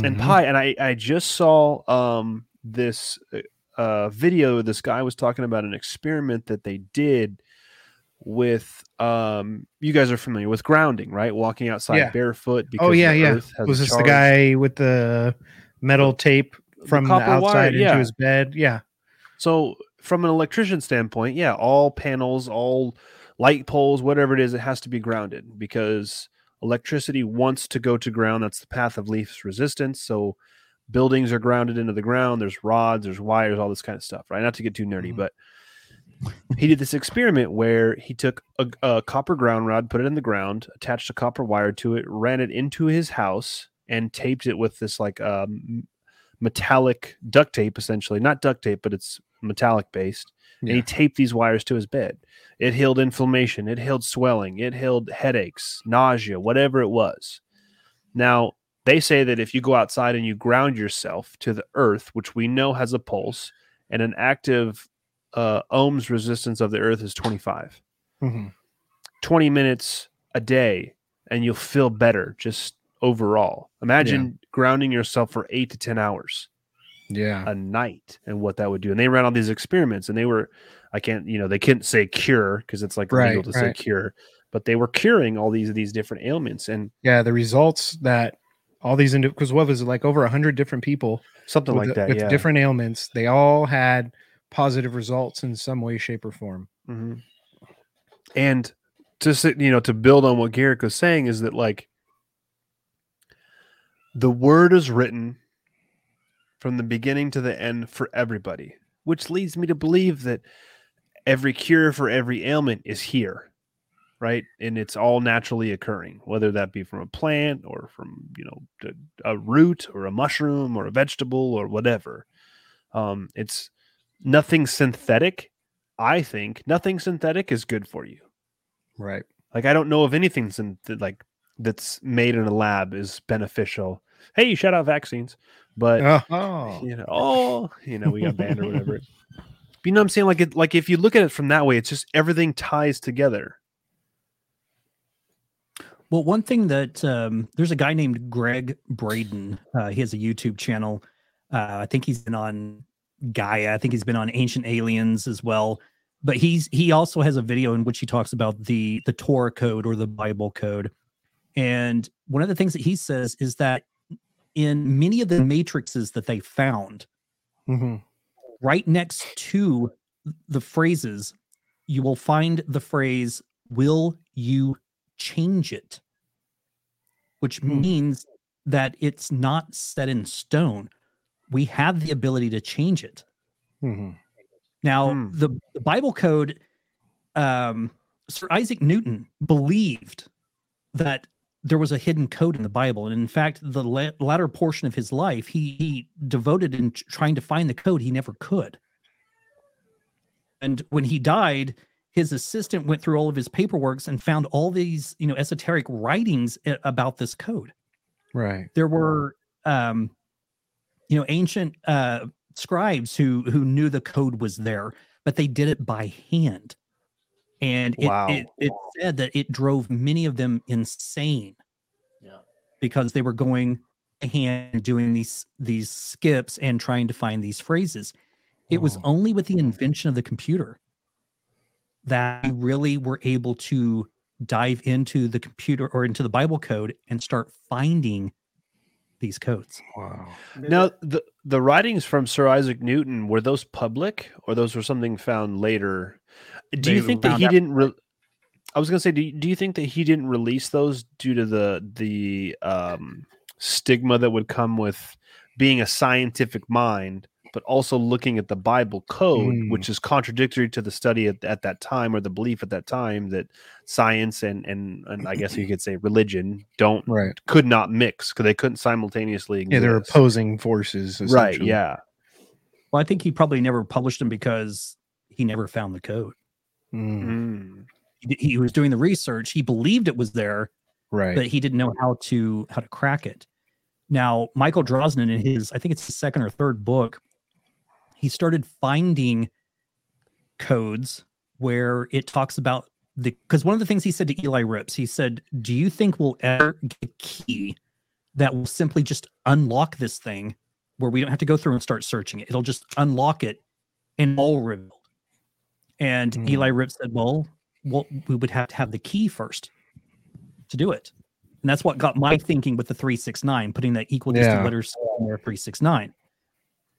and Mhm. pi and i i just saw um this uh, uh video this guy was talking about an experiment that they did with um you guys are familiar with grounding right walking outside Yeah. barefoot because Oh the yeah, yeah. Was a this the guy with the metal tape from the, wire, outside yeah. into his bed? Yeah. So, from an electrician standpoint, yeah, all panels, all light poles, whatever it is, it has to be grounded because electricity wants to go to ground. That's the path of least resistance. So, buildings are grounded into the ground. There's rods, there's wires, all this kind of stuff, right? Not to get too nerdy, Mhm. but he did this experiment where he took a, a copper ground rod, put it in the ground, attached a copper wire to it, ran it into his house, and taped it with this like um, metallic duct tape, essentially. Not duct tape, but it's metallic based. And he taped these wires to his bed. It healed inflammation, it healed swelling, it healed headaches, nausea, whatever it was. Now, they say that if you go outside and you ground yourself to the earth, which we know has a pulse, and an active uh, ohms resistance of the earth is 25. Mhm. 20 minutes a day, and you'll feel better just overall. Imagine grounding yourself for eight to 10 hours Yeah. a night and what that would do. And they ran all these experiments and they were, I can't, you know, they couldn't say cure because it's like illegal Right, to say cure, but they were curing all these these different ailments and Yeah. The results that all these because what was it like over a hundred different people something like that. with yeah. different ailments, they all had positive results in some way, shape, or form. Mhm. And to you know to build on what Garrick was saying is that like the word is written from the beginning to the end for everybody, which leads me to believe that every cure for every ailment is here, right? And it's all naturally occurring, whether that be from a plant or from you know a, root or a mushroom or a vegetable or whatever. Um, it's nothing synthetic. I think nothing synthetic is good for you. Right. Like I don't know of anything synth- like that's made in a lab is beneficial. Hey, you shout out vaccines, but Oh. you know, oh, you know, we got banned or whatever. But (laughs) you know what I'm saying? Like it like if you look at it from that way, it's just everything ties together. Well, one thing that um, there's a guy named Gregg Braden. Uh, he has a YouTube channel. Uh, I think he's been on Gaia. I think he's been on Ancient Aliens as well. But he's he also has a video in which he talks about the the Torah code or the Bible code. And one of the things that he says is that in many of the matrices that they found, Mhm. right next to the phrases, you will find the phrase, Will you change it? Which Hmm. means that it's not set in stone. We have the ability to change it. Mhm. Now, Hmm. the, the Bible code, um, Sir Isaac Newton believed that there was a hidden code in the Bible. And in fact, the la- latter portion of his life, he, he devoted in tr- trying to find the code. He never could. And when he died, his assistant went through all of his paperworks and found all these, you know, esoteric writings about this code Right. there were um you know ancient uh scribes who who knew the code was there but they did it by hand and it, Wow. it, it said that it drove many of them insane Yeah. because they were going hand doing these these skips and trying to find these phrases it was Oh. only with the invention of the computer that we really were able to dive into the computer or into the bible code and start finding these codes Wow. Now the the writings from Sir Isaac Newton were those public or those were something found later? Do you think that he out- didn't re- I was gonna say, do you, do you think that he didn't release those due to the the um, stigma that would come with being a scientific mind, but also looking at the Bible code, Mm. which is contradictory to the study at, at that time or the belief at that time that science and and and I guess you could say religion don't Right. could not mix because they couldn't simultaneously exist. Yeah, they're opposing forces. right. Yeah. Well, I think he probably never published them because he never found the code. Mm, Mm. He, he was doing the research. He believed it was there, right. but he didn't know how to how to crack it. Now, Michael Drosnin in his I think it's his second or third book, he started finding codes where it talks about the because one of the things he said to Eli Rips, he said, "Do you think we'll ever get a key that will simply just unlock this thing where we don't have to go through and start searching it? It'll just unlock it and all revealed." And Hmm. Eli Rips said, "Well, well, we would have to have the key first to do it." And that's what got my thinking with the 369, putting that equal distant Yeah. letters in there 369.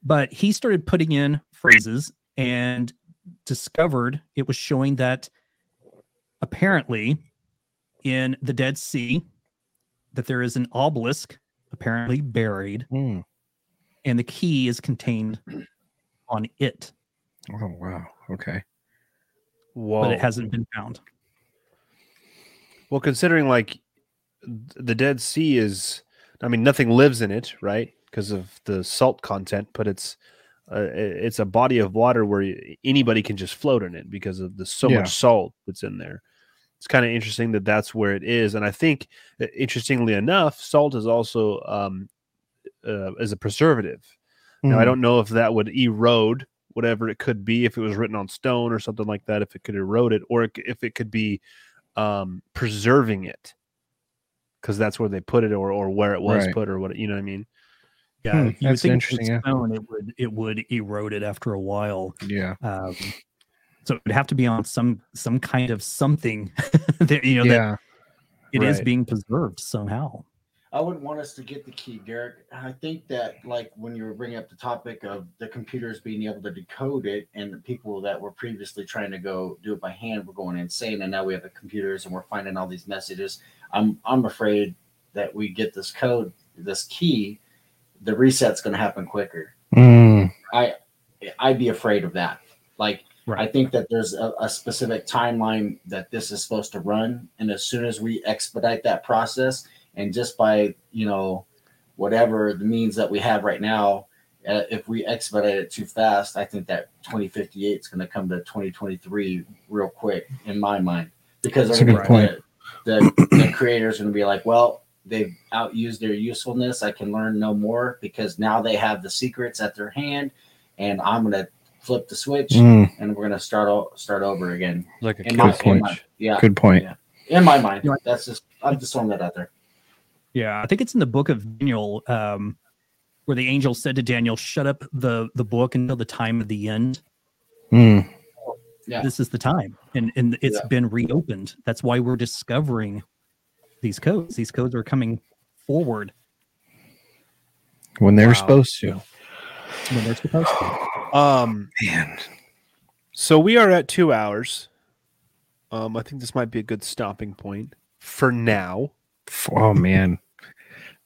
But he started putting in phrases and discovered it was showing that apparently in the Dead Sea that there is an obelisk apparently buried Mm. and the key is contained on it, Oh wow. Okay. Whoa. but it hasn't been found. Well, considering like the Dead Sea is, I mean, nothing lives in it, right? Because of the salt content, but it's uh, it's a body of water where anybody can just float in it because of the so Yeah. much salt that's in there. It's kind of interesting that that's where it is, and I think, interestingly enough, salt is also um, uh, as a preservative. Now, I Mm. don't know if that would erode whatever it could be if it was written on stone or something like that, if it could erode it, or if it could be um, preserving it because that's where they put it or, or where it was Right. put or what, you know what I mean? Yeah, Hmm, you would that's think with interesting, yeah. Stone, it would it would erode it after a while. Yeah. Um, so it would have to be on some some kind of something (laughs) that you know that Yeah. it is Right. being preserved somehow. I wouldn't want us to get the key, Derek. I think that, like, when you were bringing up the topic of the computers being able to decode it, and the people that were previously trying to go do it by hand were going insane, and now we have the computers and we're finding all these messages. I'm I'm afraid that we get this code, this key, the reset's going to happen quicker. Mm. I I'd be afraid of that. Like Right. I think that there's a, a specific timeline that this is supposed to run, and as soon as we expedite that process, and just by you know whatever the means that we have right now, uh, if we expedite it too fast, I think that 2058 is going to come to 2023 real quick in my mind because That's a good point. The, the creators are going to be like, well, they've outused their usefulness. I can learn no more because now they have the secrets at their hand, and I'm going to flip the switch Mm. and we're going to start o- start over again. Like a In kill my, Good point. my- yeah, Good point. Yeah. in my mind, that's just I'm just throwing that out there. Yeah, I think it's in the book of Daniel um, where the angel said to Daniel, "Shut up the the book until the time of the end. Mm. Yeah. This is the time, and and it's Yeah. been reopened. That's why we're discovering these codes. These codes are coming forward When they're Wow. supposed to. when they're supposed to. Um, Man. so we are at two hours. Um, I think this might be a good stopping point for now. Oh man.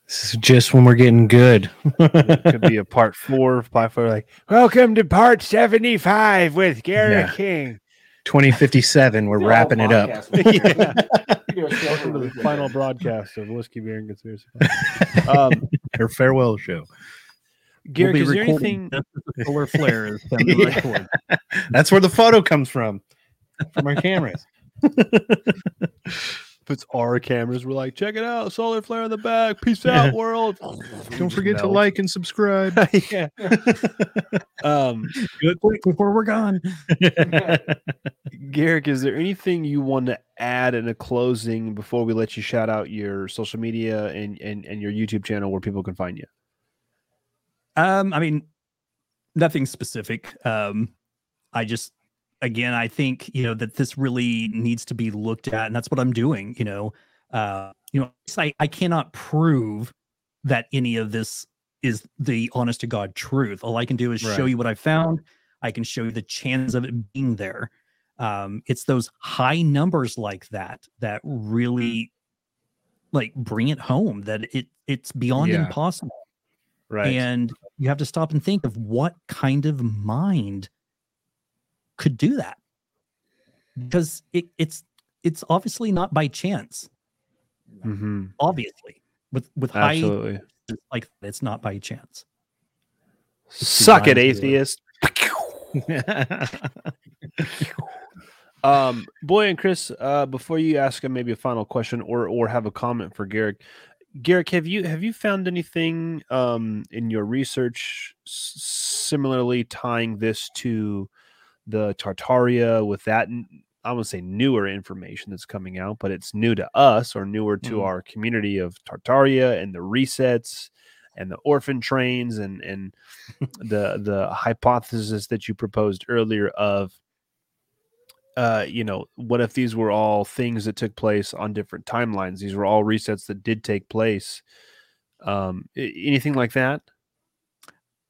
This is just when we're getting good. it Could be a (laughs) part four, part four, like welcome to part seventy-five with Garrick Yeah. King. 2057, we're Do a whole wrapping it up. podcast. We (laughs) do a show Welcome to the final broadcast of Whiskey Beer and Conspiracy. um, Our farewell show. Garrick, we'll is there anything? just as solar flare is (laughs) Yeah. That's where the photo comes from. From our cameras. (laughs) If it's our cameras, we're like, check it out, solar flare in the back. Peace out, world. (laughs) Don't forget to like and subscribe. (laughs) yeah. (laughs) um, Do quick before we're gone. Garrick, is there anything you want to add in a closing before we let you shout out your social media and, and, and your YouTube channel where people can find you? Um, I mean, nothing specific. Um, I just, again, I think you know that this really needs to be looked at, and that's what I'm doing. You know, uh, you know, like I cannot prove that any of this is the honest to god truth. All I can do is show you what I found. I can show you the chance of it being there. Um, it's those high numbers like that that really like bring it home that it it's beyond Yeah. impossible. Right. And you have to stop and think of what kind of mind could do that. Because it, it's it's obviously not by chance. hmm Obviously, with with high Absolutely. like it's not by chance. Suck it, designed to- atheist. (laughs) Um, boy and Chris, uh, before you ask him maybe a final question or or have a comment for Garrick, Garrick, have you have you found anything um in your research s- similarly tying this to the Tartaria with that? n- I won't say newer information that's coming out, but it's new to us or newer to Mhm. our community of Tartaria and the resets and the orphan trains and and the the hypothesis that you proposed earlier of uh you know what if these were all things that took place on different timelines these were all resets that did take place um anything like that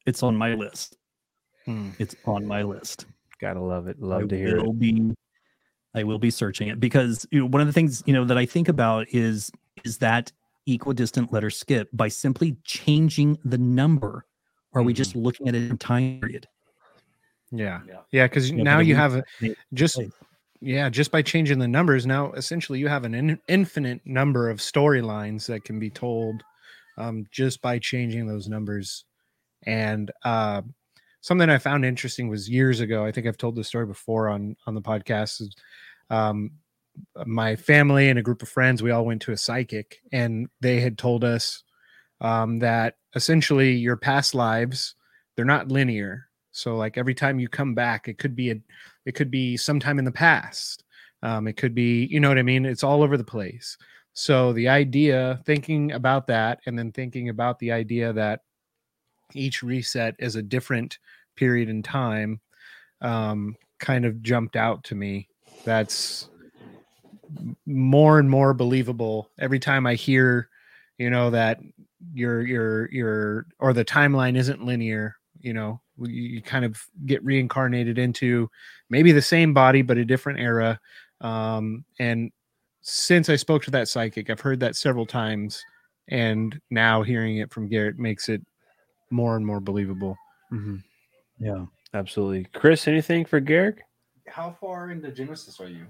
It's on my list. Hmm. It's on my list. Gotta love it love I to hear will it be I will be searching it because you know, one of the things you know that I think about is is that equidistant letter skip by simply changing the number. Are we Mm-hmm. just looking at a time period? Yeah. Yeah. Yeah. Because You know, now you have just, yeah, just by changing the numbers, now essentially you have an in, infinite number of storylines that can be told um, just by changing those numbers. And uh, something I found interesting was years ago. I think I've told this story before on on the podcast. Um, my family and a group of friends, we all went to a psychic, and they had told us um, that essentially your past lives they're not linear. So like every time you come back, it could be a, it could be sometime in the past. Um, it could be, you know what I mean? It's all over the place. So the idea, thinking about that, and then thinking about the idea that each reset is a different period in time, um, kind of jumped out to me. That's more and more believable every time I hear, you know, that your your your or the timeline isn't linear. You know, you, you kind of get reincarnated into maybe the same body but a different era. Um, and since I spoke to that psychic, I've heard that several times, and now hearing it from Garrick makes it more and more believable. Mhm. Yeah. absolutely chris anything for garrick How far into Genesis are you?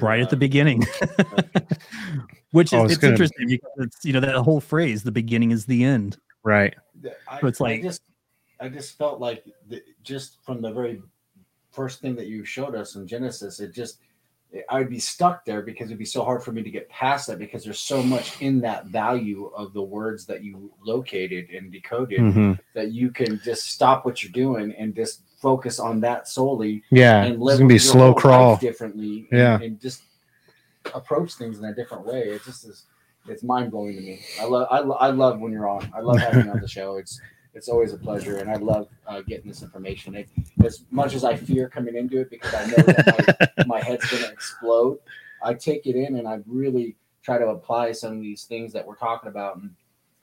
Right at the uh, beginning. (laughs) (laughs) Which is Oh, it's it's, gonna- interesting because it's you know that whole phrase, the beginning is the end. Right. I, So it's I like- just, I just felt like the, just from the very first thing that you showed us in Genesis, it just, I'd be stuck there because it'd be so hard for me to get past that because there's so much in that value of the words that you located and decoded Mhm. that you can just stop what you're doing and just focus on that solely Yeah. and live It's gonna be slow crawl. differently. and- Yeah. and, just approach things in a different way. It just is. It's mind blowing to me. I love. I, lo- I love when you're on. I love having you on the show. It's it's always a pleasure, and I love uh, getting this information. It, as much as I fear coming into it because I know that my, (laughs) my head's going to explode, I take it in and I really try to apply some of these things that we're talking about and,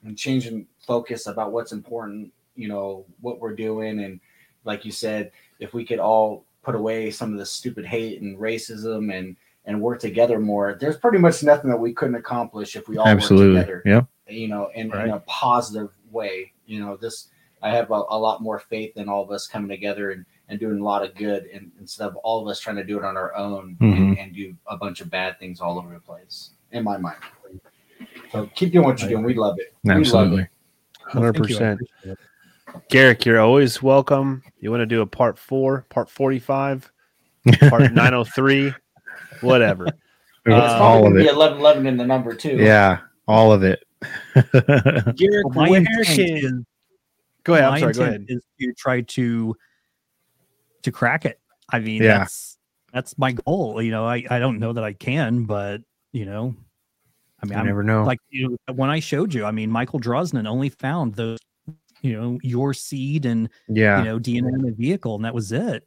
and changing focus about what's important. You know what we're doing, and like you said, if we could all put away some of the stupid hate and racism and and work together more, there's pretty much nothing that we couldn't accomplish if we all Absolutely. work together Yep. you know, in, Right. in a positive way. You know, this I have a, a lot more faith in all of us coming together and, and doing a lot of good, and instead of all of us trying to do it on our own and, Mhm. and do a bunch of bad things all over the place. In my mind. So keep doing what you're doing. We love it. We love Absolutely. it. Hundred Thank you, I percent. appreciate it. Garrick, you're always welcome. You want to do a part four, part forty-five, part (laughs) nine hundred three, whatever. It's Uh, all of it. 11 11 in the number two. Yeah. All of it. (laughs) Garrick, Well, my where intent is Go ahead. I'm my sorry. Go ahead. is to try to to crack it. I mean, Yeah. that's that's my goal. You know, I I don't know that I can, but you know, I mean, I'm never know. like you know, when I showed you. I mean, Michael Drosnin only found those, you know, your seed and yeah. you know DNA in the vehicle, and that was it.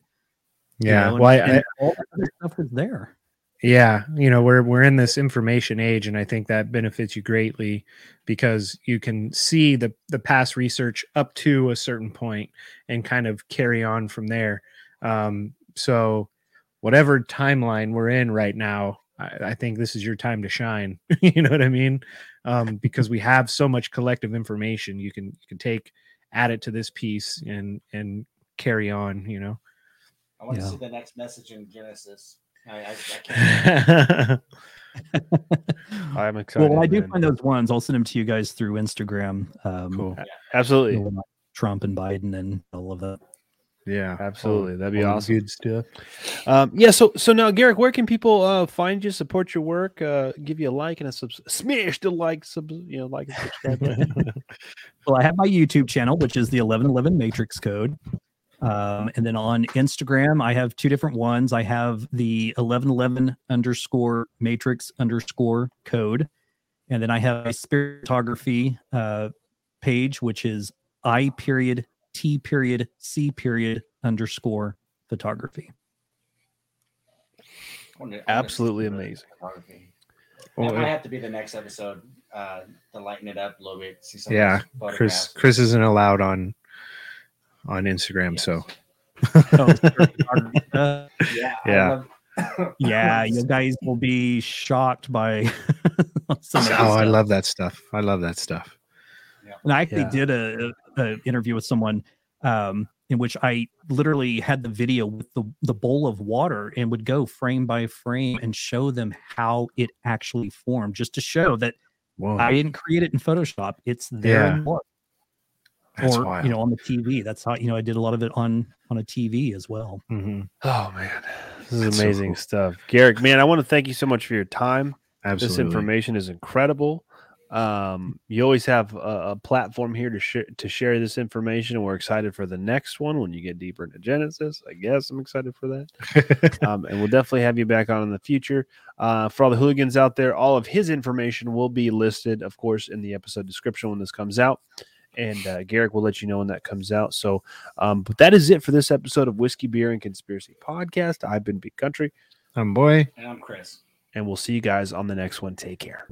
you yeah. know, well, I, and, I, all that other stuff was there. Yeah you know we're we're in this information age and i think that benefits you greatly because you can see the the past research up to a certain point and kind of carry on from there um so whatever timeline we're in right now, I, I think this is your time to shine. (laughs) you know what I mean? Um, because we have so much collective information, you can you can take, add it to this piece, and and carry on. You know. I want Yeah. to see the next message in Genesis. I, I, I can't. (laughs) (laughs) I'm excited. well, when I do man. find those ones, I'll send them to you guys through Instagram. Um, cool. Absolutely. you know, Trump and Biden and all of that. Yeah. Absolutely. That'd be awesome. Good stuff. Um, yeah. So, so now, Garrick, where can people uh, find you, support your work, uh, give you a like and a subs- smash the like, sub- you know, like and subscribe. (laughs) Well, I have my YouTube channel, which is the 1111 Matrix Code. Um, and then on Instagram, I have two different ones. I have the 1111 underscore matrix underscore code. And then I have a spiritography uh, page, which is I period T period C period underscore photography. I wanna- I wanna Absolutely amazing. Well, that might have to be the next episode uh, to lighten it up a little bit. See some yeah, Chris. Chris isn't allowed on on Instagram, so (laughs) Oh. Uh, (laughs) Yeah, Yeah. love- yeah, (laughs) you guys will be shocked by some of this oh, I love that stuff. I love that stuff. And I actually Yeah. did a, a interview with someone um, in which I literally had the video with the, the bowl of water and would go frame by frame and show them how it actually formed, just to show that Whoa, I didn't create it in Photoshop. It's there Yeah. in water. That's or wild. you know on the TV. That's how you know I did a lot of it on on a TV as well. Mhm. oh man, this is That's so amazing cool. stuff, Garrick. Man, I want to thank you so much for your time. absolutely. This information is incredible. Um, you always have a, a platform here to share to share this information, and we're excited for the next one when you get deeper into Genesis. I guess I'm excited for that. (laughs) um, and we'll definitely have you back on in the future. Uh, for all the hooligans out there, all of his information will be listed, of course, in the episode description when this comes out. And uh, Garrick will let you know when that comes out. So, um, but that is it for this episode of Whiskey, Beer, and Conspiracy Podcast. I've been Big Country, I'm boy. and I'm Chris. and we'll see you guys on the next one. Take care.